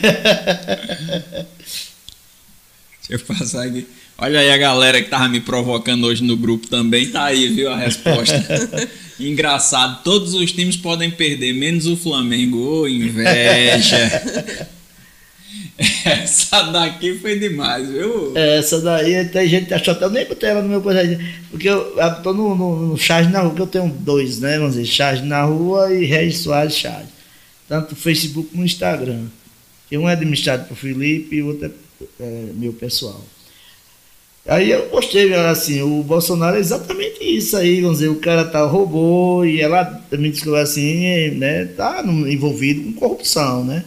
Deixa eu passar aqui. Olha aí a galera que tava me provocando hoje no grupo também, tá aí, viu, a resposta. Engraçado, todos os times podem perder, menos o Flamengo. Ô, oh, inveja. Essa daqui foi demais, viu? Essa daí tem gente que achou até. Eu nem botei ela no meu coisa. Porque eu, eu tô no, no, no Charge na rua, que eu tenho dois, né? Vamos dizer, Charge na rua e Regis Soares Charge. Tanto no Facebook como no Instagram. Que um é administrado por Felipe e o outro é, é meu pessoal. Aí eu gostei, assim, o Bolsonaro é exatamente isso aí, vamos dizer, o cara tá roubou e ela me descobriu assim, né, tá envolvido com corrupção, né?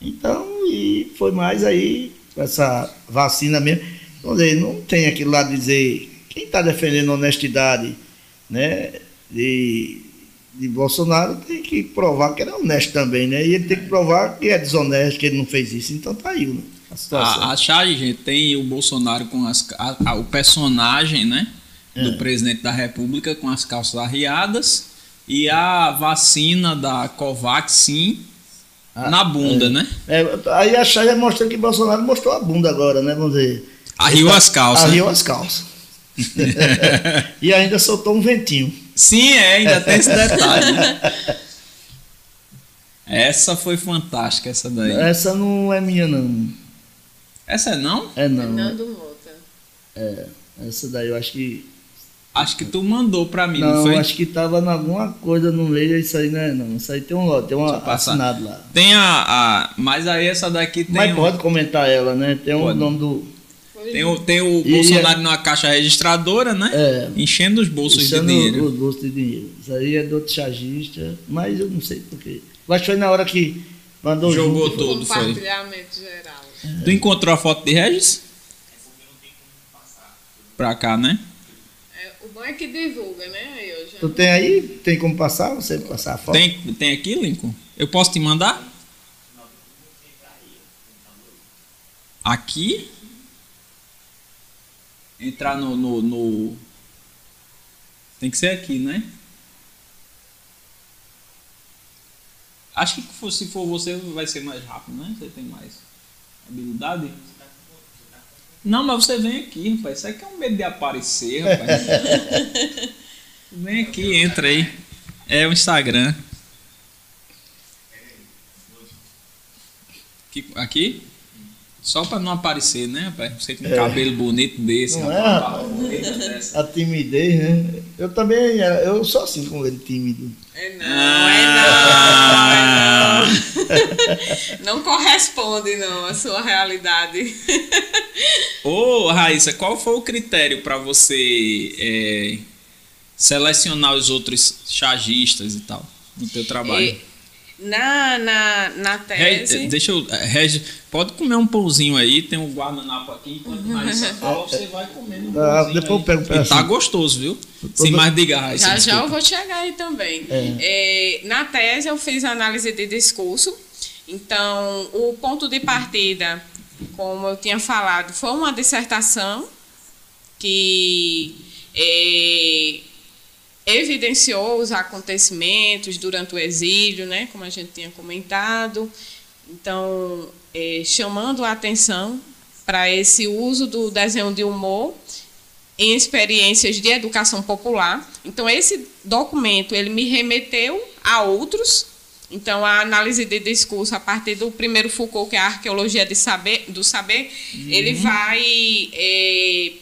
Então, e foi mais aí, essa vacina mesmo. Dizer, não tem aquilo lá de dizer, quem está defendendo a honestidade, né, de, de Bolsonaro tem que provar que ele é honesto também, né? E ele tem que provar que é desonesto, que ele não fez isso. Então tá aí, né? A, a, a charge, gente, tem o Bolsonaro com as, a, o personagem, né? Do é. presidente da República com as calças arriadas e a vacina da Covaxin na bunda, é. né? É, aí a charge mostra que Bolsonaro mostrou a bunda agora, né? Vamos dizer. Arriou as calças. Arriou as calças. e ainda soltou um ventinho. Sim, é, ainda tem esse detalhe. Né? Essa foi fantástica, essa daí. Essa não é minha, não. Essa é não? É não. Fernando Mota. É, essa daí eu acho que. Acho que tu mandou pra mim, não, não foi? acho que tava em alguma coisa no meio, isso aí não é não. Isso aí tem um tem um assinado lá. Tem a, a. Mas aí essa daqui tem. Mas um... pode comentar ela, né? Tem o um nome do. Tem o, tem o e Bolsonaro é... numa caixa registradora, né? É. Enchendo os bolsos Enchendo de dinheiro. Os bolsos de dinheiro. Isso aí é do outro chargista, mas eu não sei porquê. Acho que foi na hora que mandou Jogou junto, tudo, foi. Compartilhamento geral. É. Tu encontrou a foto de Regis? Pra cá, né? O bom é que divulga, né? Eu já... Tu tem aí? Tem como passar? Você passar a foto? Tem, tem aqui, Lincoln? Eu posso te mandar? Aqui? Entrar no, no, no... Tem que ser aqui, né? Acho que se for você vai ser mais rápido, né? Você tem mais habilidade. Não, mas você vem aqui, rapaz. Isso aqui é um medo de aparecer, rapaz. vem aqui, entra aí. É o Instagram. Aqui? Só para não aparecer, né, rapaz? Você com um é. cabelo bonito desse, não rapaz, é, A timidez, né? Eu também, eu sou assim com ele, tímido. É não, ah. é não, é não. não corresponde, não, a sua realidade. Ô, Raíssa, qual foi o critério para você é, selecionar os outros chargistas e tal no teu trabalho? E na, na, na tese. deixa eu. Regi, pode comer um pãozinho aí, tem um guardanapo aqui. Enquanto mais fala, você vai comendo um ah, Depois eu pego um Tá gostoso, viu? Sem mais de. Já já eu vou chegar aí também. É. É, na tese, eu fiz análise de discurso. Então, o ponto de partida, como eu tinha falado, foi uma dissertação que. É, evidenciou os acontecimentos durante o exílio, né, como a gente tinha comentado. Então, é, chamando a atenção para esse uso do desenho de humor em experiências de educação popular. Então, esse documento ele me remeteu a outros. Então, a análise de discurso a partir do primeiro Foucault, que é a arqueologia de saber, do saber, uhum. ele vai é,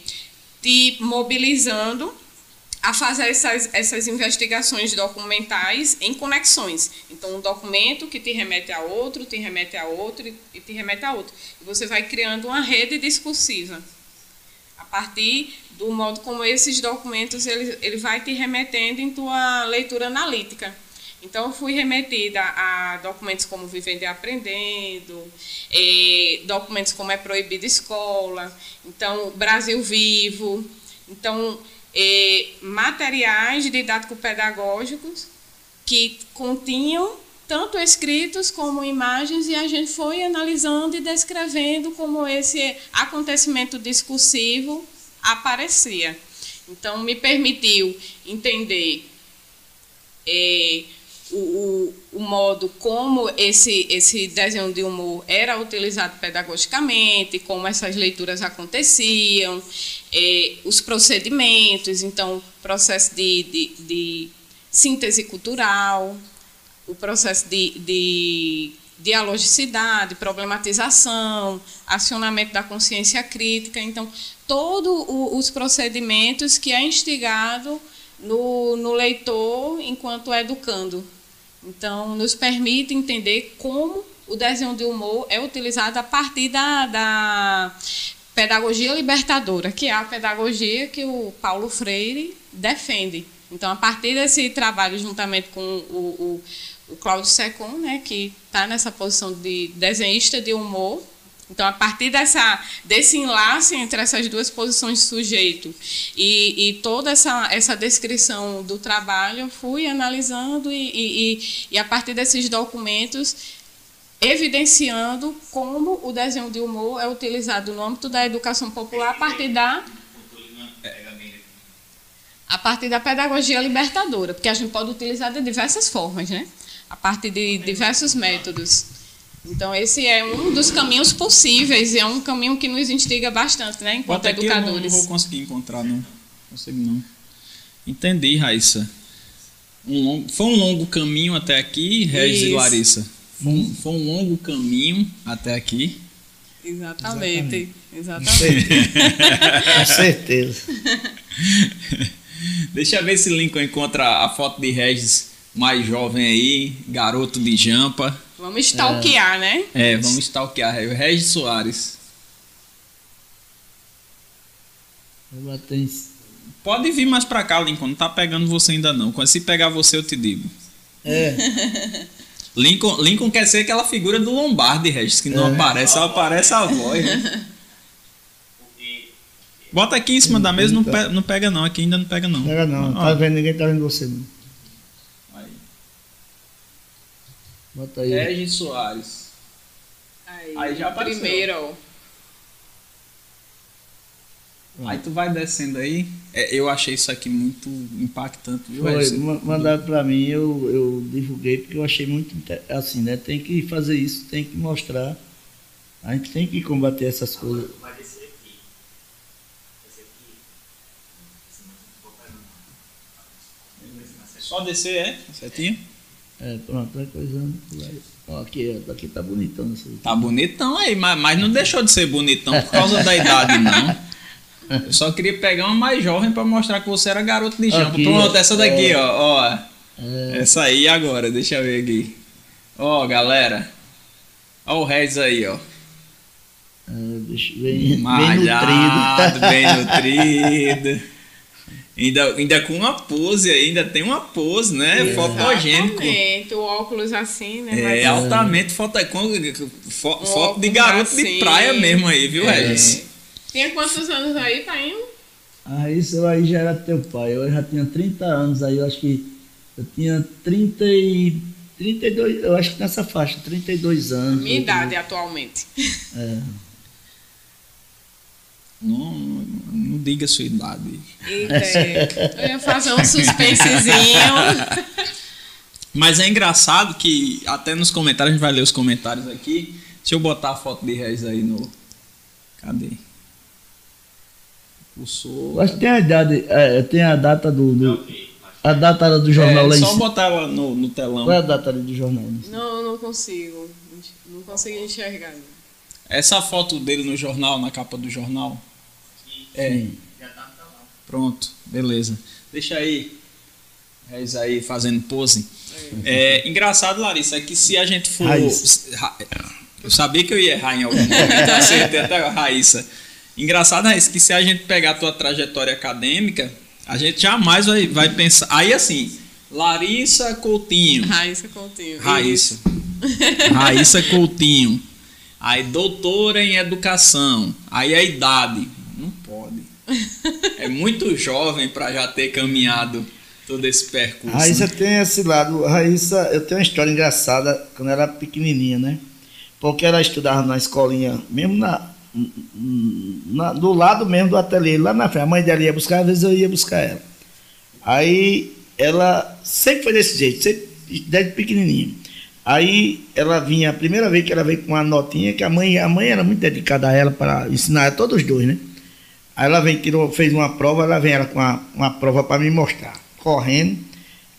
te mobilizando a fazer essas, essas investigações documentais em conexões. Então, um documento que te remete a outro, te remete a outro e te remete a outro. E você vai criando uma rede discursiva. A partir do modo como esses documentos ele, ele vai te remetendo em tua leitura analítica. Então, eu fui remetida a documentos como Vivendo e Aprendendo, eh, documentos como É Proibida Escola, então, Brasil Vivo. Então, eh, materiais didático-pedagógicos que continham tanto escritos como imagens e a gente foi analisando e descrevendo como esse acontecimento discursivo aparecia. Então, me permitiu entender eh, o, o, o, modo como esse, esse desenho de humor era utilizado pedagogicamente, como essas leituras aconteciam, eh, os procedimentos, então, processo de, de, de, síntese cultural, o processo de, de dialogicidade, problematização, acionamento da consciência crítica, então, todos os procedimentos que é instigado no, no leitor enquanto educando. Então, nos permite entender como o desenho de humor é utilizado a partir da, da pedagogia libertadora, que é a pedagogia que o Paulo Freire defende. Então, a partir desse trabalho, juntamente com o, o, o Cláudio Secon, né, que está nessa posição de desenhista de humor, então, a partir dessa, desse enlace entre essas duas posições de sujeito e, e toda essa, essa descrição do trabalho, fui analisando e, e, e, a partir desses documentos, evidenciando como o desenho de humor é utilizado no âmbito da educação popular a partir da a partir da pedagogia libertadora, porque a gente pode utilizar de diversas formas, né? A partir de diversos métodos. Então, esse é um dos caminhos possíveis e é um caminho que nos instiga bastante, né, enquanto Bota educadores. Aqui eu não, vou conseguir encontrar, não. Consigo não. Entendi, Raíssa. Um longo, foi um longo caminho até aqui, Regis Isso. e Larissa. Foi um, foi um longo caminho até aqui. Exatamente. Exatamente. Com certeza. Deixa eu ver se Lincoln encontra a foto de Regis mais jovem aí, garoto de jampa. Vamos stalkear, é. né? É, vamos stalkear. É Regis Soares. Pode vir mais pra cá, Lincoln. Não tá pegando você ainda não. Quando se pegar você, eu te digo. É. Lincoln, Lincoln quer ser aquela figura do Lombardi, Regis, que não é. aparece, só aparece a voz. Né? Bota aqui em cima da mesa, não, pe não pega não. Aqui ainda não pega não. Pega não. Tá vendo, ninguém tá vendo você. Não. Bota aí. Regis Soares. Aí, aí já apareceu. Primeiro. Aí tu vai descendo aí. É, eu achei isso aqui muito impactante. Viu? Foi, mandaram para mim, eu, eu divulguei porque eu achei muito assim, né? Tem que fazer isso, tem que mostrar. A gente tem que combater essas coisas. Vai descer aqui. Descer aqui. Só descer, é? Certinho? É, pronto, vai coisando. Ó, aqui, aqui tá bonitão. Tá bonitão aí, mas, mas não deixou de ser bonitão por causa da idade, não. Eu só queria pegar uma mais jovem para mostrar que você era garoto de jampa. Pronto, essa daqui, é, ó. ó. É. Essa aí agora, deixa eu ver aqui. Ó, galera. Ó o Regis aí, ó. É, bem, Malhado, bem nutrido. Bem nutrido. Ainda, ainda com uma pose, ainda tem uma pose, né? Exatamente. Fotogênico. O óculos assim, né? É, Mas, altamente foto, fo, um foto de garoto assim. de praia mesmo aí, viu, é. Regis? Tinha quantos anos aí, pai? Ah, isso aí já era teu pai. Eu já tinha 30 anos aí, eu acho que eu tinha 30 e 32, eu acho que nessa faixa, 32 anos. Minha idade atualmente. É. Não, não, diga a sua idade. Eita, eu ia fazer um suspensezinho. Mas é engraçado que até nos comentários, a gente vai ler os comentários aqui. Deixa eu botar a foto de Reis aí no. Cadê? Acho que tem a idade, é, tem a data do. do a data do jornal é, lá em cima. Só botar ela no, no telão. Qual é a data do jornal? Não, não consigo. Não consigo enxergar. Essa foto dele no jornal, na capa do jornal. É. Sim. Já tá Pronto, beleza. Deixa aí. Reis aí fazendo pose. É, engraçado, Larissa, é que se a gente for. Raíssa. Eu sabia que eu ia errar em algum momento, acertei até a Raíssa. Engraçado, Raíssa, que se a gente pegar a tua trajetória acadêmica, a gente jamais vai, vai pensar. Aí assim, Larissa Coutinho. Raíssa Coutinho. Raíssa. Raíssa Coutinho. Aí, doutora em educação. Aí a idade. Não pode. É muito jovem para já ter caminhado todo esse percurso. Raíssa né? tem esse lado. Raíssa, eu tenho uma história engraçada quando ela era pequenininha, né? Porque ela estudava na escolinha, mesmo na, na- do lado mesmo do ateliê, lá na frente. A mãe dela ia buscar, às vezes eu ia buscar ela. Aí ela sempre foi desse jeito, sempre, desde pequenininha. Aí ela vinha, a primeira vez que ela veio com uma notinha, que a mãe, a mãe era muito dedicada a ela para ensinar a todos os dois, né? Aí ela vem, tirou, fez uma prova, ela vem ela com uma, uma prova para me mostrar, correndo.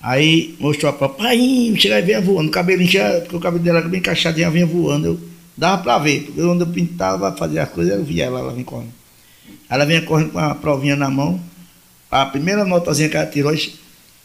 Aí mostrou a prova, pai, chega e vinha voando, o cabelinho, chega, porque o cabelo dela era bem encaixadinho, ela vinha voando. Eu dava para ver, porque quando eu pintava, fazia as coisas, eu via ela, ela vinha correndo. Ela vinha correndo com a provinha na mão, a primeira notazinha que ela tirou, eu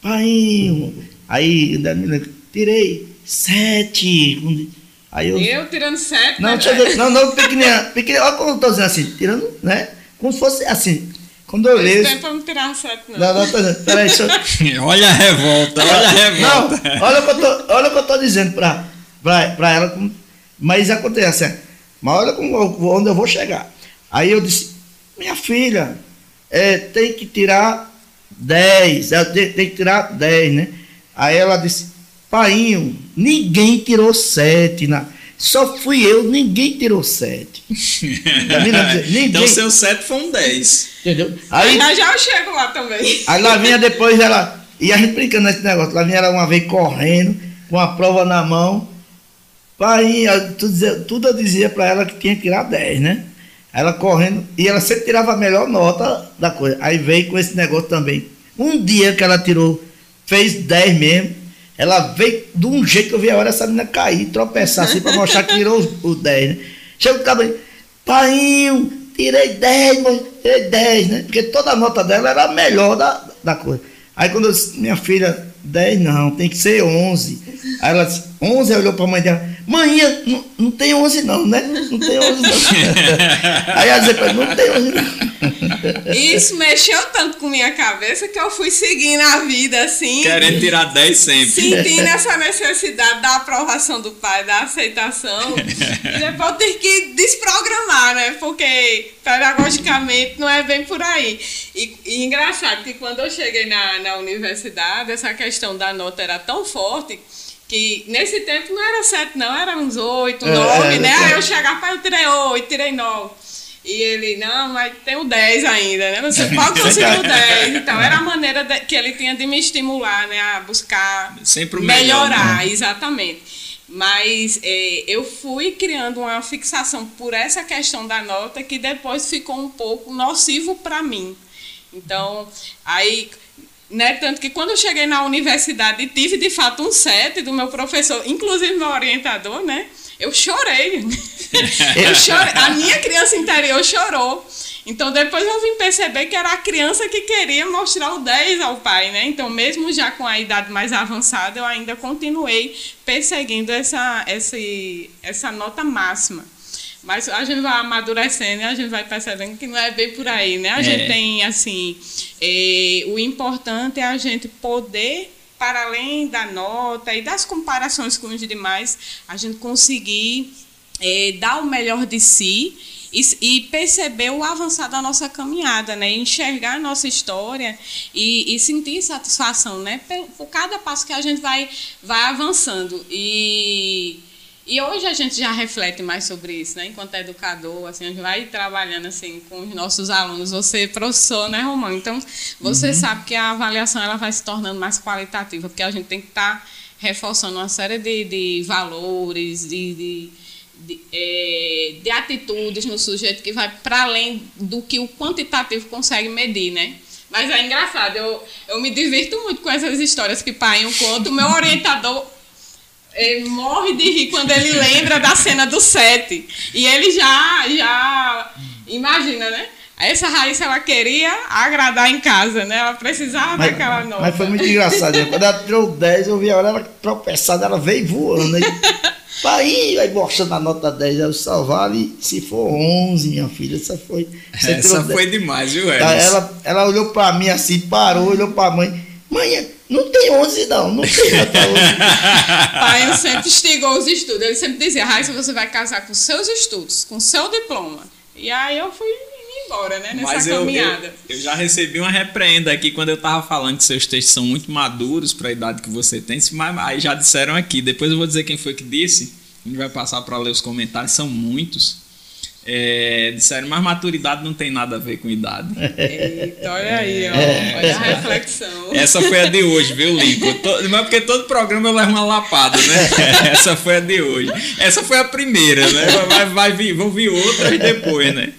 pai, aí ainda me lembro, tirei sete. Aí eu, Eu tirando sete. não, né, deixa eu ver, não, não, pequenininha, pequenininha, olha como eu tô dizendo assim, tirando, né? Como se fosse assim. Quando eu Esse leio. tempo eu não tirava sete, não. Não, não, peraí, deixa eu. Olha a revolta, olha a revolta. Não, olha o que eu tô, olha o que eu tô dizendo pra, pra, pra ela. como- Mas acontece, é, mas olha como onde eu vou chegar. Aí eu disse, minha filha, é, tem que tirar 10, é, tem, tem que tirar 10, né? Aí ela disse, painho, ninguém tirou 7, na, só fui eu, ninguém tirou 7. Tá ninguém, Então seu 7 foi um 10. entendeu? Aí, Já já eu chego lá também. Aí lá vinha depois ela. E a gente brincando nesse negócio. Lá vinha ela uma vez correndo, com a prova na mão. Pai, tudo, tudo eu dizia pra ela que tinha que tirar 10, né? Ela correndo, e ela sempre tirava a melhor nota da coisa. Aí veio com esse negócio também. Um dia que ela tirou, fez 10 mesmo, ela veio de um jeito que eu vi a hora essa menina cair, tropeçar assim pra mostrar que tirou os, os 10, né? Chega o cabelo, painho, tirei 10, mas tirei 10, né? Porque toda a nota dela era a melhor da, da coisa. Aí quando eu disse, minha filha, 10 não, tem que ser 11. Aí ela disse, 11, aí olhou pra mãe dela, mãe, não, não tem 11 não, né? Não tem 11 não. aí pra ele, não tem 11 não. Isso mexeu tanto com minha cabeça que eu fui seguindo a vida assim. Querendo tirar 10 sempre. Sentindo essa necessidade da aprovação do pai, da aceitação. e depois eu tive que desprogramar, né? Porque pedagogicamente não é bem por aí. E, e engraçado que quando eu cheguei na, na universidade, essa questão da nota era tão forte que nesse tempo não era sete, não, era uns oito, É, nove, é, né? é. Aí eu chegava, pai, eu tirei oito, tirei nove. E ele, não, mas tem o 10 ainda, né? Você pode conseguir o 10. Então, era a maneira de- que ele tinha de me estimular, né? A buscar Sempre o melhor, melhorar, né? exatamente. Mas eh, eu fui criando uma fixação por essa questão da nota que depois ficou um pouco nocivo para mim. Então, aí, né, tanto que quando eu cheguei na universidade e tive de fato um 7 do meu professor, inclusive meu orientador, né? Eu chorei. eu chorei. A minha criança interior chorou. Então depois eu vim perceber que era a criança que queria mostrar o 10 ao pai, né? Então mesmo já com a idade mais avançada, eu ainda continuei perseguindo essa, essa, essa nota máxima. Mas a gente vai amadurecendo e a gente vai percebendo que não é bem por aí, né? A É. gente tem, assim, eh, o importante é a gente poder, para além da nota e das comparações com os demais, a gente conseguir eh, dar o melhor de si e, e perceber o avançar da nossa caminhada, né? Enxergar a nossa história e, e sentir satisfação, né? Por, por cada passo que a gente vai, vai avançando. E, e hoje a gente já reflete mais sobre isso, né? Enquanto educador, assim, a gente vai trabalhando assim com os nossos alunos. Você é professor, né, Romão? Então, você sabe que a avaliação ela vai se tornando mais qualitativa, porque a gente tem que estar reforçando uma série de, de valores, de, de, de, eh, de atitudes no sujeito que vai para além do que o quantitativo consegue medir, né? Mas é engraçado, eu, eu me divirto muito com essas histórias que pai conta. O meu orientador ele morre de rir quando ele lembra da cena do set. E ele já, já imagina, né? Essa Raíssa, ela queria agradar em casa, né? Ela precisava Mas, daquela nota. mas foi muito engraçado. né? Quando ela tirou 10, eu vi a hora ela tropeçada, ela veio voando. Aí, vai, vai mostrando a nota 10, eu só vale se for 11, minha filha. Essa foi. Essa foi 10. demais, viu, ela, ela olhou pra mim assim, parou, olhou pra mãe. Mãe, não tem 11 não, não tem nota 11. pai eu sempre instigou os estudos. Ele sempre dizia, Raíssa, você vai casar com seus estudos, com seu diploma. E aí eu fui embora, né? Nessa Mas eu, eu, caminhada. eu já recebi uma repreenda aqui quando eu tava falando que seus textos são muito maduros para a idade que você tem. Mas aí já disseram aqui. Depois eu vou dizer quem foi que disse. A gente vai passar para ler os comentários, são muitos. É, disseram, mas maturidade não tem nada a ver com idade. Eita, olha aí, ó. É. Olha a reflexão. Essa foi a de hoje, viu, Lincoln? To- Mas porque todo programa eu levo uma lapada, né? Essa foi a de hoje. Essa foi a primeira, né? Vai, vai vir, vão vir outras depois, né?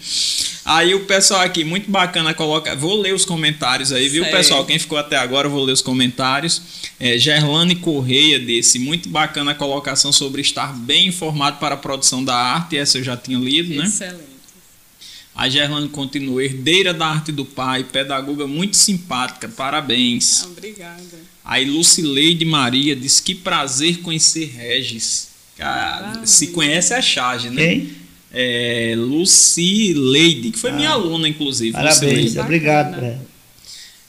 Aí o pessoal aqui, muito bacana, coloca. Vou ler os comentários aí, viu, Certo. pessoal? Quem ficou até agora, eu vou ler os comentários. É, Gerlane Correia desse, muito bacana a colocação sobre estar bem informado para a produção da arte. Essa eu já tinha lido, né? Excelente. A Gerlane continua, herdeira da arte do pai, pedagoga muito simpática, parabéns. Obrigada. Aí Lucileide Maria diz que prazer conhecer Regis. Cara, Ah, se conhece a charge, né? Quem? É, Lucileide, que foi minha Ah. aluna, inclusive. Parabéns, obrigado pra ela.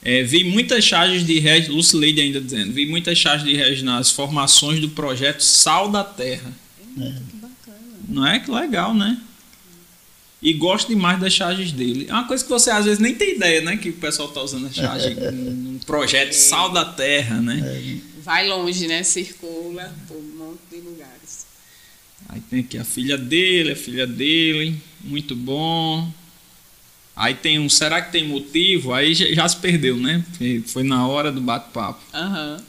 É, vi muitas charges de Regis, Lucileide ainda dizendo, vi muitas charges de Regis nas formações do projeto Sal da Terra. Que bacana. Não é que legal, né? E gosto demais das charges dele. É uma coisa que você às vezes nem tem ideia, né? Que o pessoal tá usando a charge num projeto Sal da Terra, né? Vai longe, né? Circula por um monte de lugares. Aí tem aqui a filha dele, a filha dele, muito bom. Aí tem um, será que tem motivo? Aí já, já se perdeu, né? Porque foi na hora do bate-papo. Aham.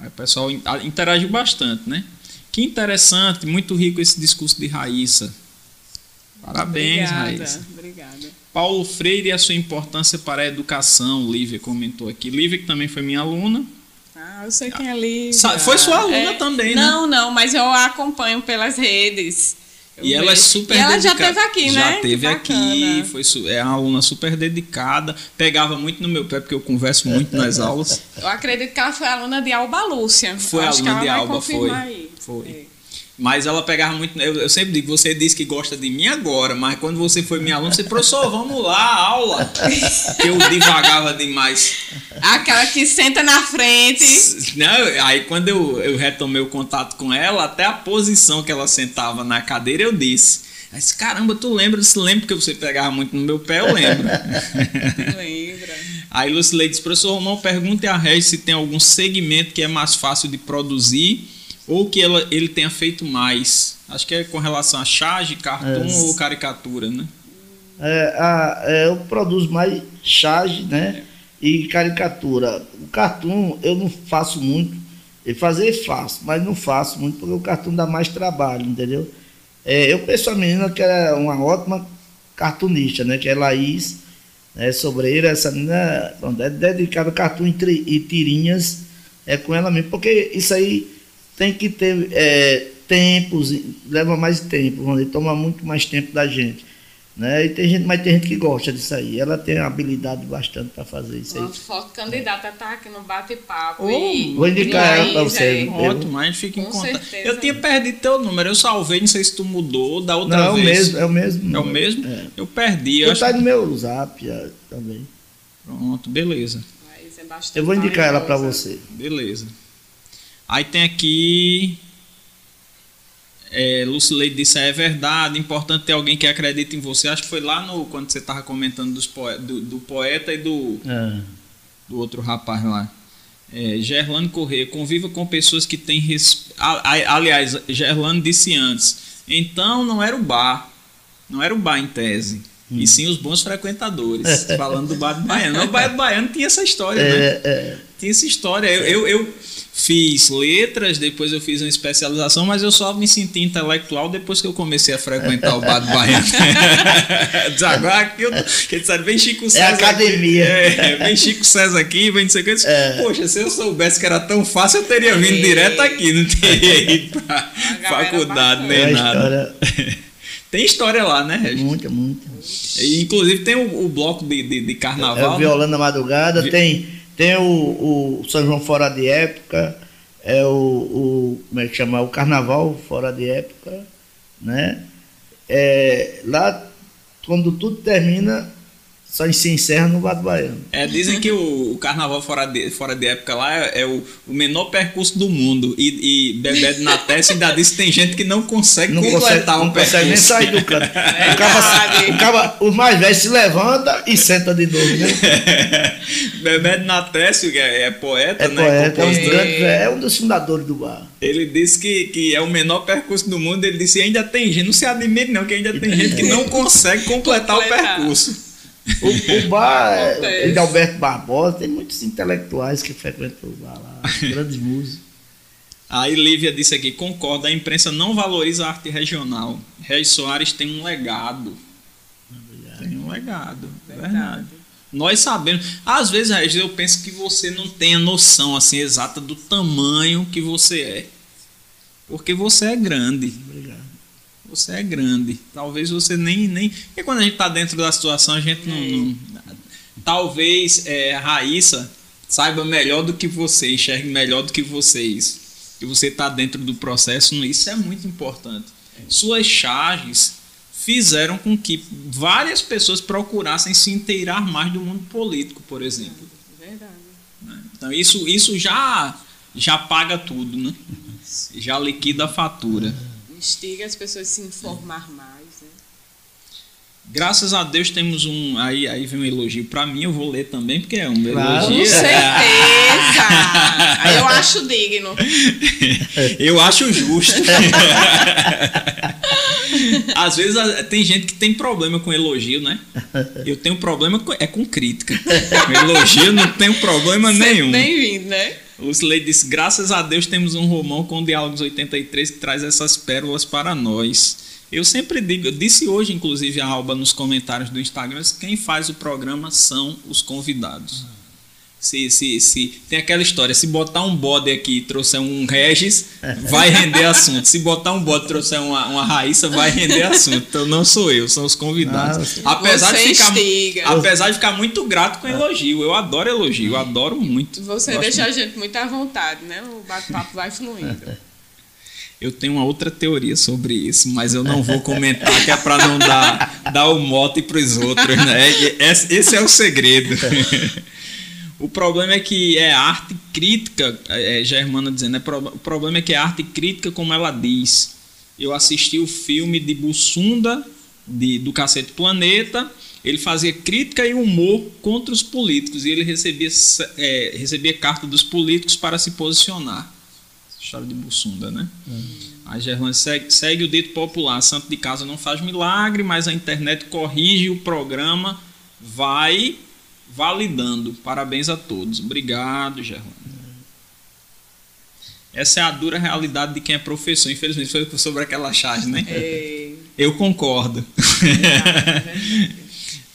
Aí o pessoal interagiu bastante, né? Que interessante, muito rico esse discurso de Raíssa. Parabéns, Obrigada. Raíssa. Obrigada. Paulo Freire e a sua importância para a educação, Lívia comentou aqui. Lívia, que também foi minha aluna. Eu sei quem é Lívia. Foi sua aluna também, né? Não, não, mas eu a acompanho pelas redes. Eu E ela é vejo. super E ela já dedicada. teve aqui, né? Já teve aqui, foi é uma aluna super dedicada, pegava muito no meu pé porque eu converso muito nas aulas. Eu acredito que ela foi aluna de Alba Lúcia. Foi aluna de Alba, foi. Aí. Foi. É. Mas ela pegava muito. Eu, eu sempre digo, você disse que gosta de mim agora, mas quando você foi minha aluna, você, professor, vamos lá, aula. Que eu divagava demais. Aquela que senta na frente. Não, aí quando eu, eu retomei o contato com ela, até a posição que ela sentava na cadeira, eu disse. Aí disse, caramba, tu lembra? Se lembra que você pegava muito no meu pé, eu lembro. Lembra? Aí Lucileide disse, professor Romão, pergunte a Regis se tem algum segmento que é mais fácil de produzir ou que ela, ele tenha feito mais. Acho que é com relação a charge, cartoon É. ou caricatura, né? É, a- é, eu produzo mais charge, né? E caricatura. O cartoon eu não faço muito. E fazer faço, mas não faço muito porque o cartoon dá mais trabalho, entendeu? É, eu conheço uma menina que é uma ótima cartunista, né? Que é Laís né, Sobreira. Essa menina pronto, é dedicada a cartoon e, e tirinhas. É com ela mesmo. Porque isso aí tem que ter é, tempos, leva mais tempo, dizer, toma muito mais tempo da gente. Né? E tem gente, mas tem gente que gosta disso aí. Ela tem habilidade bastante para fazer isso aí. Uma foto candidata tá aqui no bate-papo. Oh, e- vou indicar ela Laís você. aí. Eu- Ótimo, a gente fica em contato. Eu tinha perdido teu número, eu salvei, não sei se tu mudou da outra Não, é o vez. mesmo, é o mesmo. É o mesmo? É. Eu perdi, eu Eu acho. tá no meu zap já, também. Pronto, beleza. É bastante Eu vou indicar ela para você. Beleza. Aí tem aqui. É, Lucileide disse: é verdade, importante ter alguém que acredite em você. Acho que foi lá no quando você estava comentando dos poe- do, do poeta e do, É. do outro rapaz lá. É, Gerlane Corrêa, conviva com pessoas que têm. Aliás, Gerlane disse antes: então não era o bar, não era o bar em tese, e sim os bons frequentadores. falando do bar do Baiano. Mas O bar do Baiano tinha essa história, né? É, é. Tinha essa história. Eu, eu, eu fiz letras, depois eu fiz uma especialização, mas eu só me senti intelectual depois que eu comecei a frequentar o bar do Baiano. Agora aqui eu que disseram, vem Chico César. aqui." academia. É, vem Chico César aqui, vem não sei o que. É. Poxa, se eu soubesse que era tão fácil, eu teria vindo É. direto aqui, não teria ido pra galera faculdade bacana. nem É nada. história. Tem história lá, né, Regis? Muita, muita. E, inclusive tem o, o bloco de, de, de É carnaval. o né? Violando na Madrugada, Vi- tem, tem o, o São João Fora de Época, é o, o. Como é que chama? O Carnaval Fora de Época, né? É, lá, quando tudo termina, só se encerra no Vado Baiano. É, dizem que o, o carnaval fora de, fora de época lá é, é o, o menor percurso do mundo. E, e Bebeto na testa ainda disse que tem gente que não consegue Não consegue, completar não o consegue nem percurso. sair do canto. O Verdade. cara, o cara- os mais velhos se levanta e senta de novo, né? Bebeto na testa é, é poeta, É né? poeta, é um, dos compositor. grandes, é um dos fundadores do bar. Ele disse que, que é o menor percurso do mundo. Ele disse que ainda tem gente, não se admire não, que ainda tem gente que não consegue completar o Completar. percurso. O, o bar, é, Acontece. de Alberto Barbosa, tem muitos intelectuais que frequentam o bar lá, grandes músicos. Aí Lívia disse aqui, concorda, a imprensa não valoriza a arte regional. Regis Soares tem um legado. Tem um legado, é verdade. Nós sabemos. Às vezes, Regis, eu penso que você não tem a noção assim exata do tamanho que você é. Porque você é grande. Obrigado. Você é grande. Talvez você nem. nem... Porque quando a gente está dentro da situação, a gente não. não- Talvez é, a Raíssa saiba melhor do que você, enxergue melhor do que vocês. Que você está dentro do processo, isso é muito importante. Suas charges fizeram com que várias pessoas procurassem se inteirar mais do mundo político, por exemplo. Verdade. né? Então isso, isso já, já paga tudo, né? Já liquida a fatura. Instiga as pessoas a se informar mais, né? Graças a Deus temos um. Aí, aí vem um elogio pra mim, eu vou ler também, porque é um Claro. elogio. Com certeza! Eu acho digno. Eu acho justo. Às vezes tem gente que tem problema com elogio, né? Eu tenho problema com, é com crítica. Com elogio não tenho problema nenhum. Bem-vindo, né? Lucilei disse: graças a Deus temos um Romão com Diálogos 83 que traz essas pérolas para nós. Eu sempre digo, eu disse hoje, inclusive, a Alba nos comentários do Instagram, quem faz o programa são os convidados. Se, se, se, tem aquela história, se botar um bode aqui e trouxer um Regis, vai render assunto. Se botar um bode e trouxer uma, uma Raíssa, vai render assunto. Então não sou eu, são os convidados. Ah, apesar, de ficar, instiga. apesar de ficar muito grato com elogio. Eu adoro elogio, eu adoro muito. Você Gosto deixa a gente muito à vontade, né? O bate-papo vai fluindo. Eu tenho uma outra teoria sobre isso, mas eu não vou comentar, que é para não dar, dar o mote para os outros, né? Esse, esse é o segredo. O problema é que é arte crítica, é é Germana dizendo, é pro- o problema é que é arte crítica como ela diz. Eu assisti o filme de Bussunda, de, do Cacete Planeta, ele fazia crítica e humor contra os políticos, e ele recebia, é, recebia carta dos políticos para se posicionar. História de Bussunda, né? A Gerlane segue, segue o dito popular: santo de casa não faz milagre, mas a internet corrige o programa, vai validando. Parabéns a todos. Obrigado, Gerlane. Essa é a dura realidade de quem é professor. Infelizmente, foi sobre aquela charge, né? É, Eu concordo.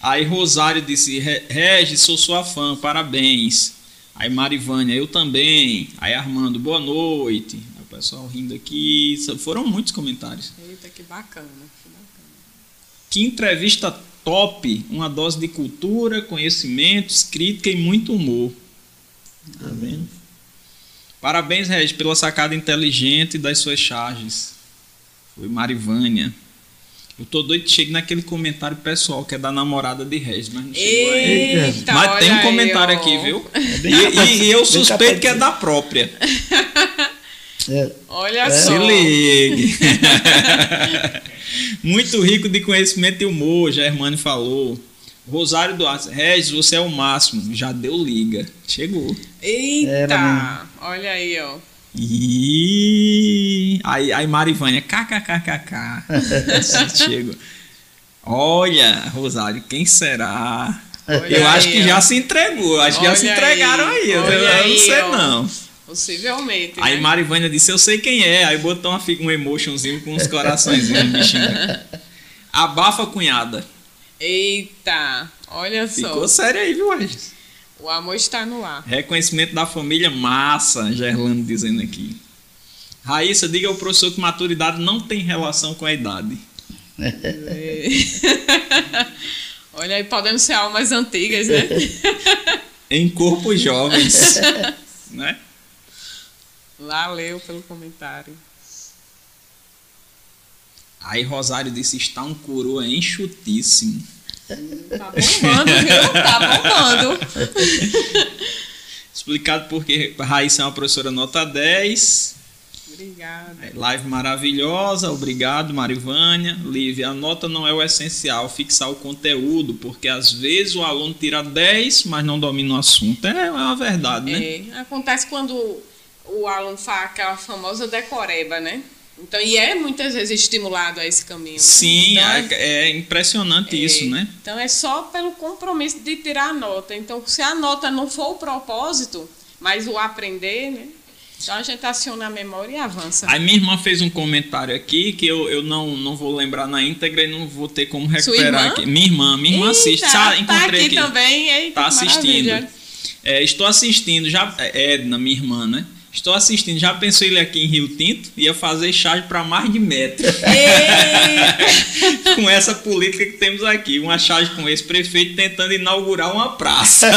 Aí Rosário disse: "Re- Regis, sou sua fã, parabéns. Aí Marivânia, eu também. Aí Armando, boa noite. Aí o pessoal rindo aqui. Foram muitos comentários. eita, que bacana. Que bacana. Que entrevista top! Uma dose de cultura, conhecimentos, crítica e muito humor. Tá vendo? Parabéns, Regis, pela sacada inteligente das suas charges. Foi Marivânia. Eu tô doido que chegue naquele comentário pessoal que é da namorada de Regis, mas não chegou aí. Eita, Mas tem um comentário aí, aqui, viu? bem E, capaz- e- e eu suspeito que é de- da própria. É, Olha Se só. ligue. Muito rico de conhecimento e humor, Germane falou. Rosário Duarte, Regis, você é o máximo. Já deu liga. Chegou. Eita, Era olha aí, ó. E aí, aí Marivânia, kkkk. Chegou. Olha, Rosário, quem será? Olha eu acho aí, que ó. já se entregou. Acho que já se entregaram aí, aí. Eu, não sei, ó. não. Possivelmente. Aí né? Marivânia disse, eu sei quem é. Aí botou uma, um emotionzinho com uns coraçõezinhos bichinho. Abafa, cunhada. Eita, olha só. Ficou sério aí, viu, Regis? O amor está no ar. Reconhecimento da família, massa, Gerlando dizendo aqui. Raíssa, diga ao professor que maturidade não tem relação com a idade. É. Olha aí, podemos ser almas antigas, né? em corpos jovens, né? Valeu pelo comentário. Aí Rosário disse: está um coroa enxutíssimo. Tá bombando, viu? Tá bombando. Explicado porque Raíssa é uma professora nota 10. Obrigada. Live maravilhosa, obrigado Marivânia. Lívia, a nota não é o essencial, fixar o conteúdo, porque às vezes o aluno tira 10, mas não domina o assunto. É, é uma verdade, né? É, acontece quando o aluno faz aquela famosa decoreba, né? Então, e é muitas vezes estimulado a esse caminho. Né? Sim, então, é, é, impressionante é, isso, né? Então é só pelo compromisso de tirar a nota. Então, se a nota não for o propósito, mas o aprender, né? Então a gente aciona a memória e avança. A minha irmã fez um comentário aqui que eu, eu não, não vou lembrar na íntegra e não vou ter como recuperar aqui. Minha irmã, minha irmã Eita, assiste. Tá encontrei tá aqui, aqui. também. Eita, tá assistindo. É, estou assistindo, já. É, Edna, minha irmã, né? Estou assistindo. Já pensou ele aqui em Rio Tinto? Ia fazer charge para mais de metro. com essa política que temos aqui. Uma charge com esse prefeito tentando inaugurar uma praça.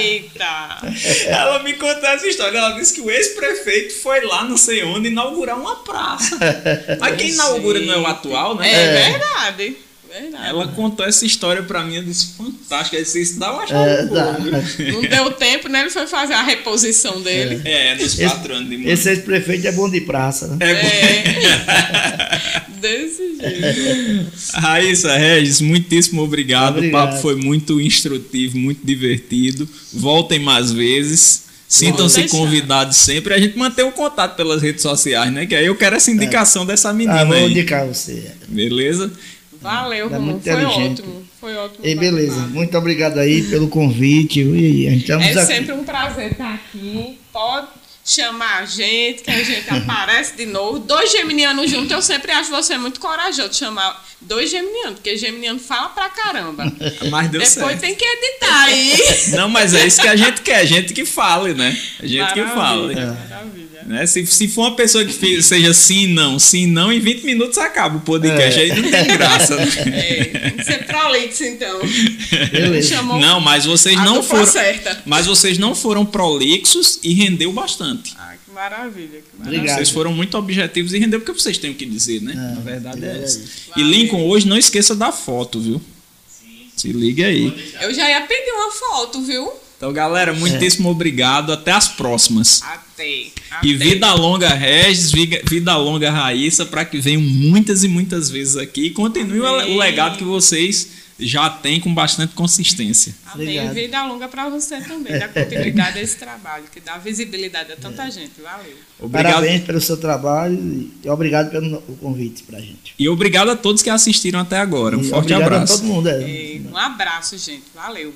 Eita! Ela me contou essa história. Ela disse que o ex-prefeito foi lá, não sei onde, inaugurar uma praça. Mas quem inaugura não é o atual, né? É verdade. Verdade. Ela contou essa história pra mim, eu disse, fantástica, eu disse, isso dá uma chave é, Não deu tempo, né? Ele foi fazer a reposição dele. É, é dos quatro anos de Esse ex-prefeito é bom de praça, né? É, é. Desse jeito. Raíssa Regis, muitíssimo obrigado. obrigado. O papo foi muito instrutivo, muito divertido. Voltem mais vezes. Sintam-se convidados sempre. A gente mantém o contato pelas redes sociais, né? Que aí eu quero essa indicação é. dessa menina. Ah, vou aí. indicar você. Beleza? Valeu, Romulo. Foi ótimo. Foi ótimo. E beleza, muito obrigado aí pelo convite. E, é aqui. sempre um prazer estar aqui. Pode chamar a gente, que a gente aparece de novo. Dois geminianos juntos, eu sempre acho você muito corajoso de chamar dois geminianos, porque geminiano fala pra caramba. Mas deu Depois certo. tem que editar aí. Não, mas é isso que a gente quer, a gente que fale, né? A gente maravilha, que fale. Maravilha. Né? Se, se for uma pessoa que seja sim não, sim não, em 20 minutos acaba o podcast. É. Aí não tem graça. Né? É, tem que ser prolixo, então. Beleza. Não, mas vocês não foram. Certa. Mas vocês não foram prolixos e rendeu bastante. Ah, que maravilha. Que maravilha. Obrigado. Vocês foram muito objetivos e rendeu porque vocês têm o que dizer, né? É, Na verdade é, é essa. E Lincoln, hoje não esqueça da foto, viu? Sim. Se liga aí. Eu já ia pedir uma foto, viu? Então, galera, muitíssimo é. obrigado. Até as próximas. Até. Até. E vida longa, Regis, vida longa, Raíssa, para que venham muitas e muitas vezes aqui e continue Amém. o legado que vocês já têm com bastante consistência. Amém. Obrigado. Vida longa para você também, da continuidade desse trabalho, que dá visibilidade a tanta é. gente. Valeu. Obrigado. Parabéns pelo seu trabalho e obrigado pelo convite para a gente. E obrigado a todos que assistiram até agora. Um e forte abraço. A todo mundo. É. Um abraço, gente. Valeu.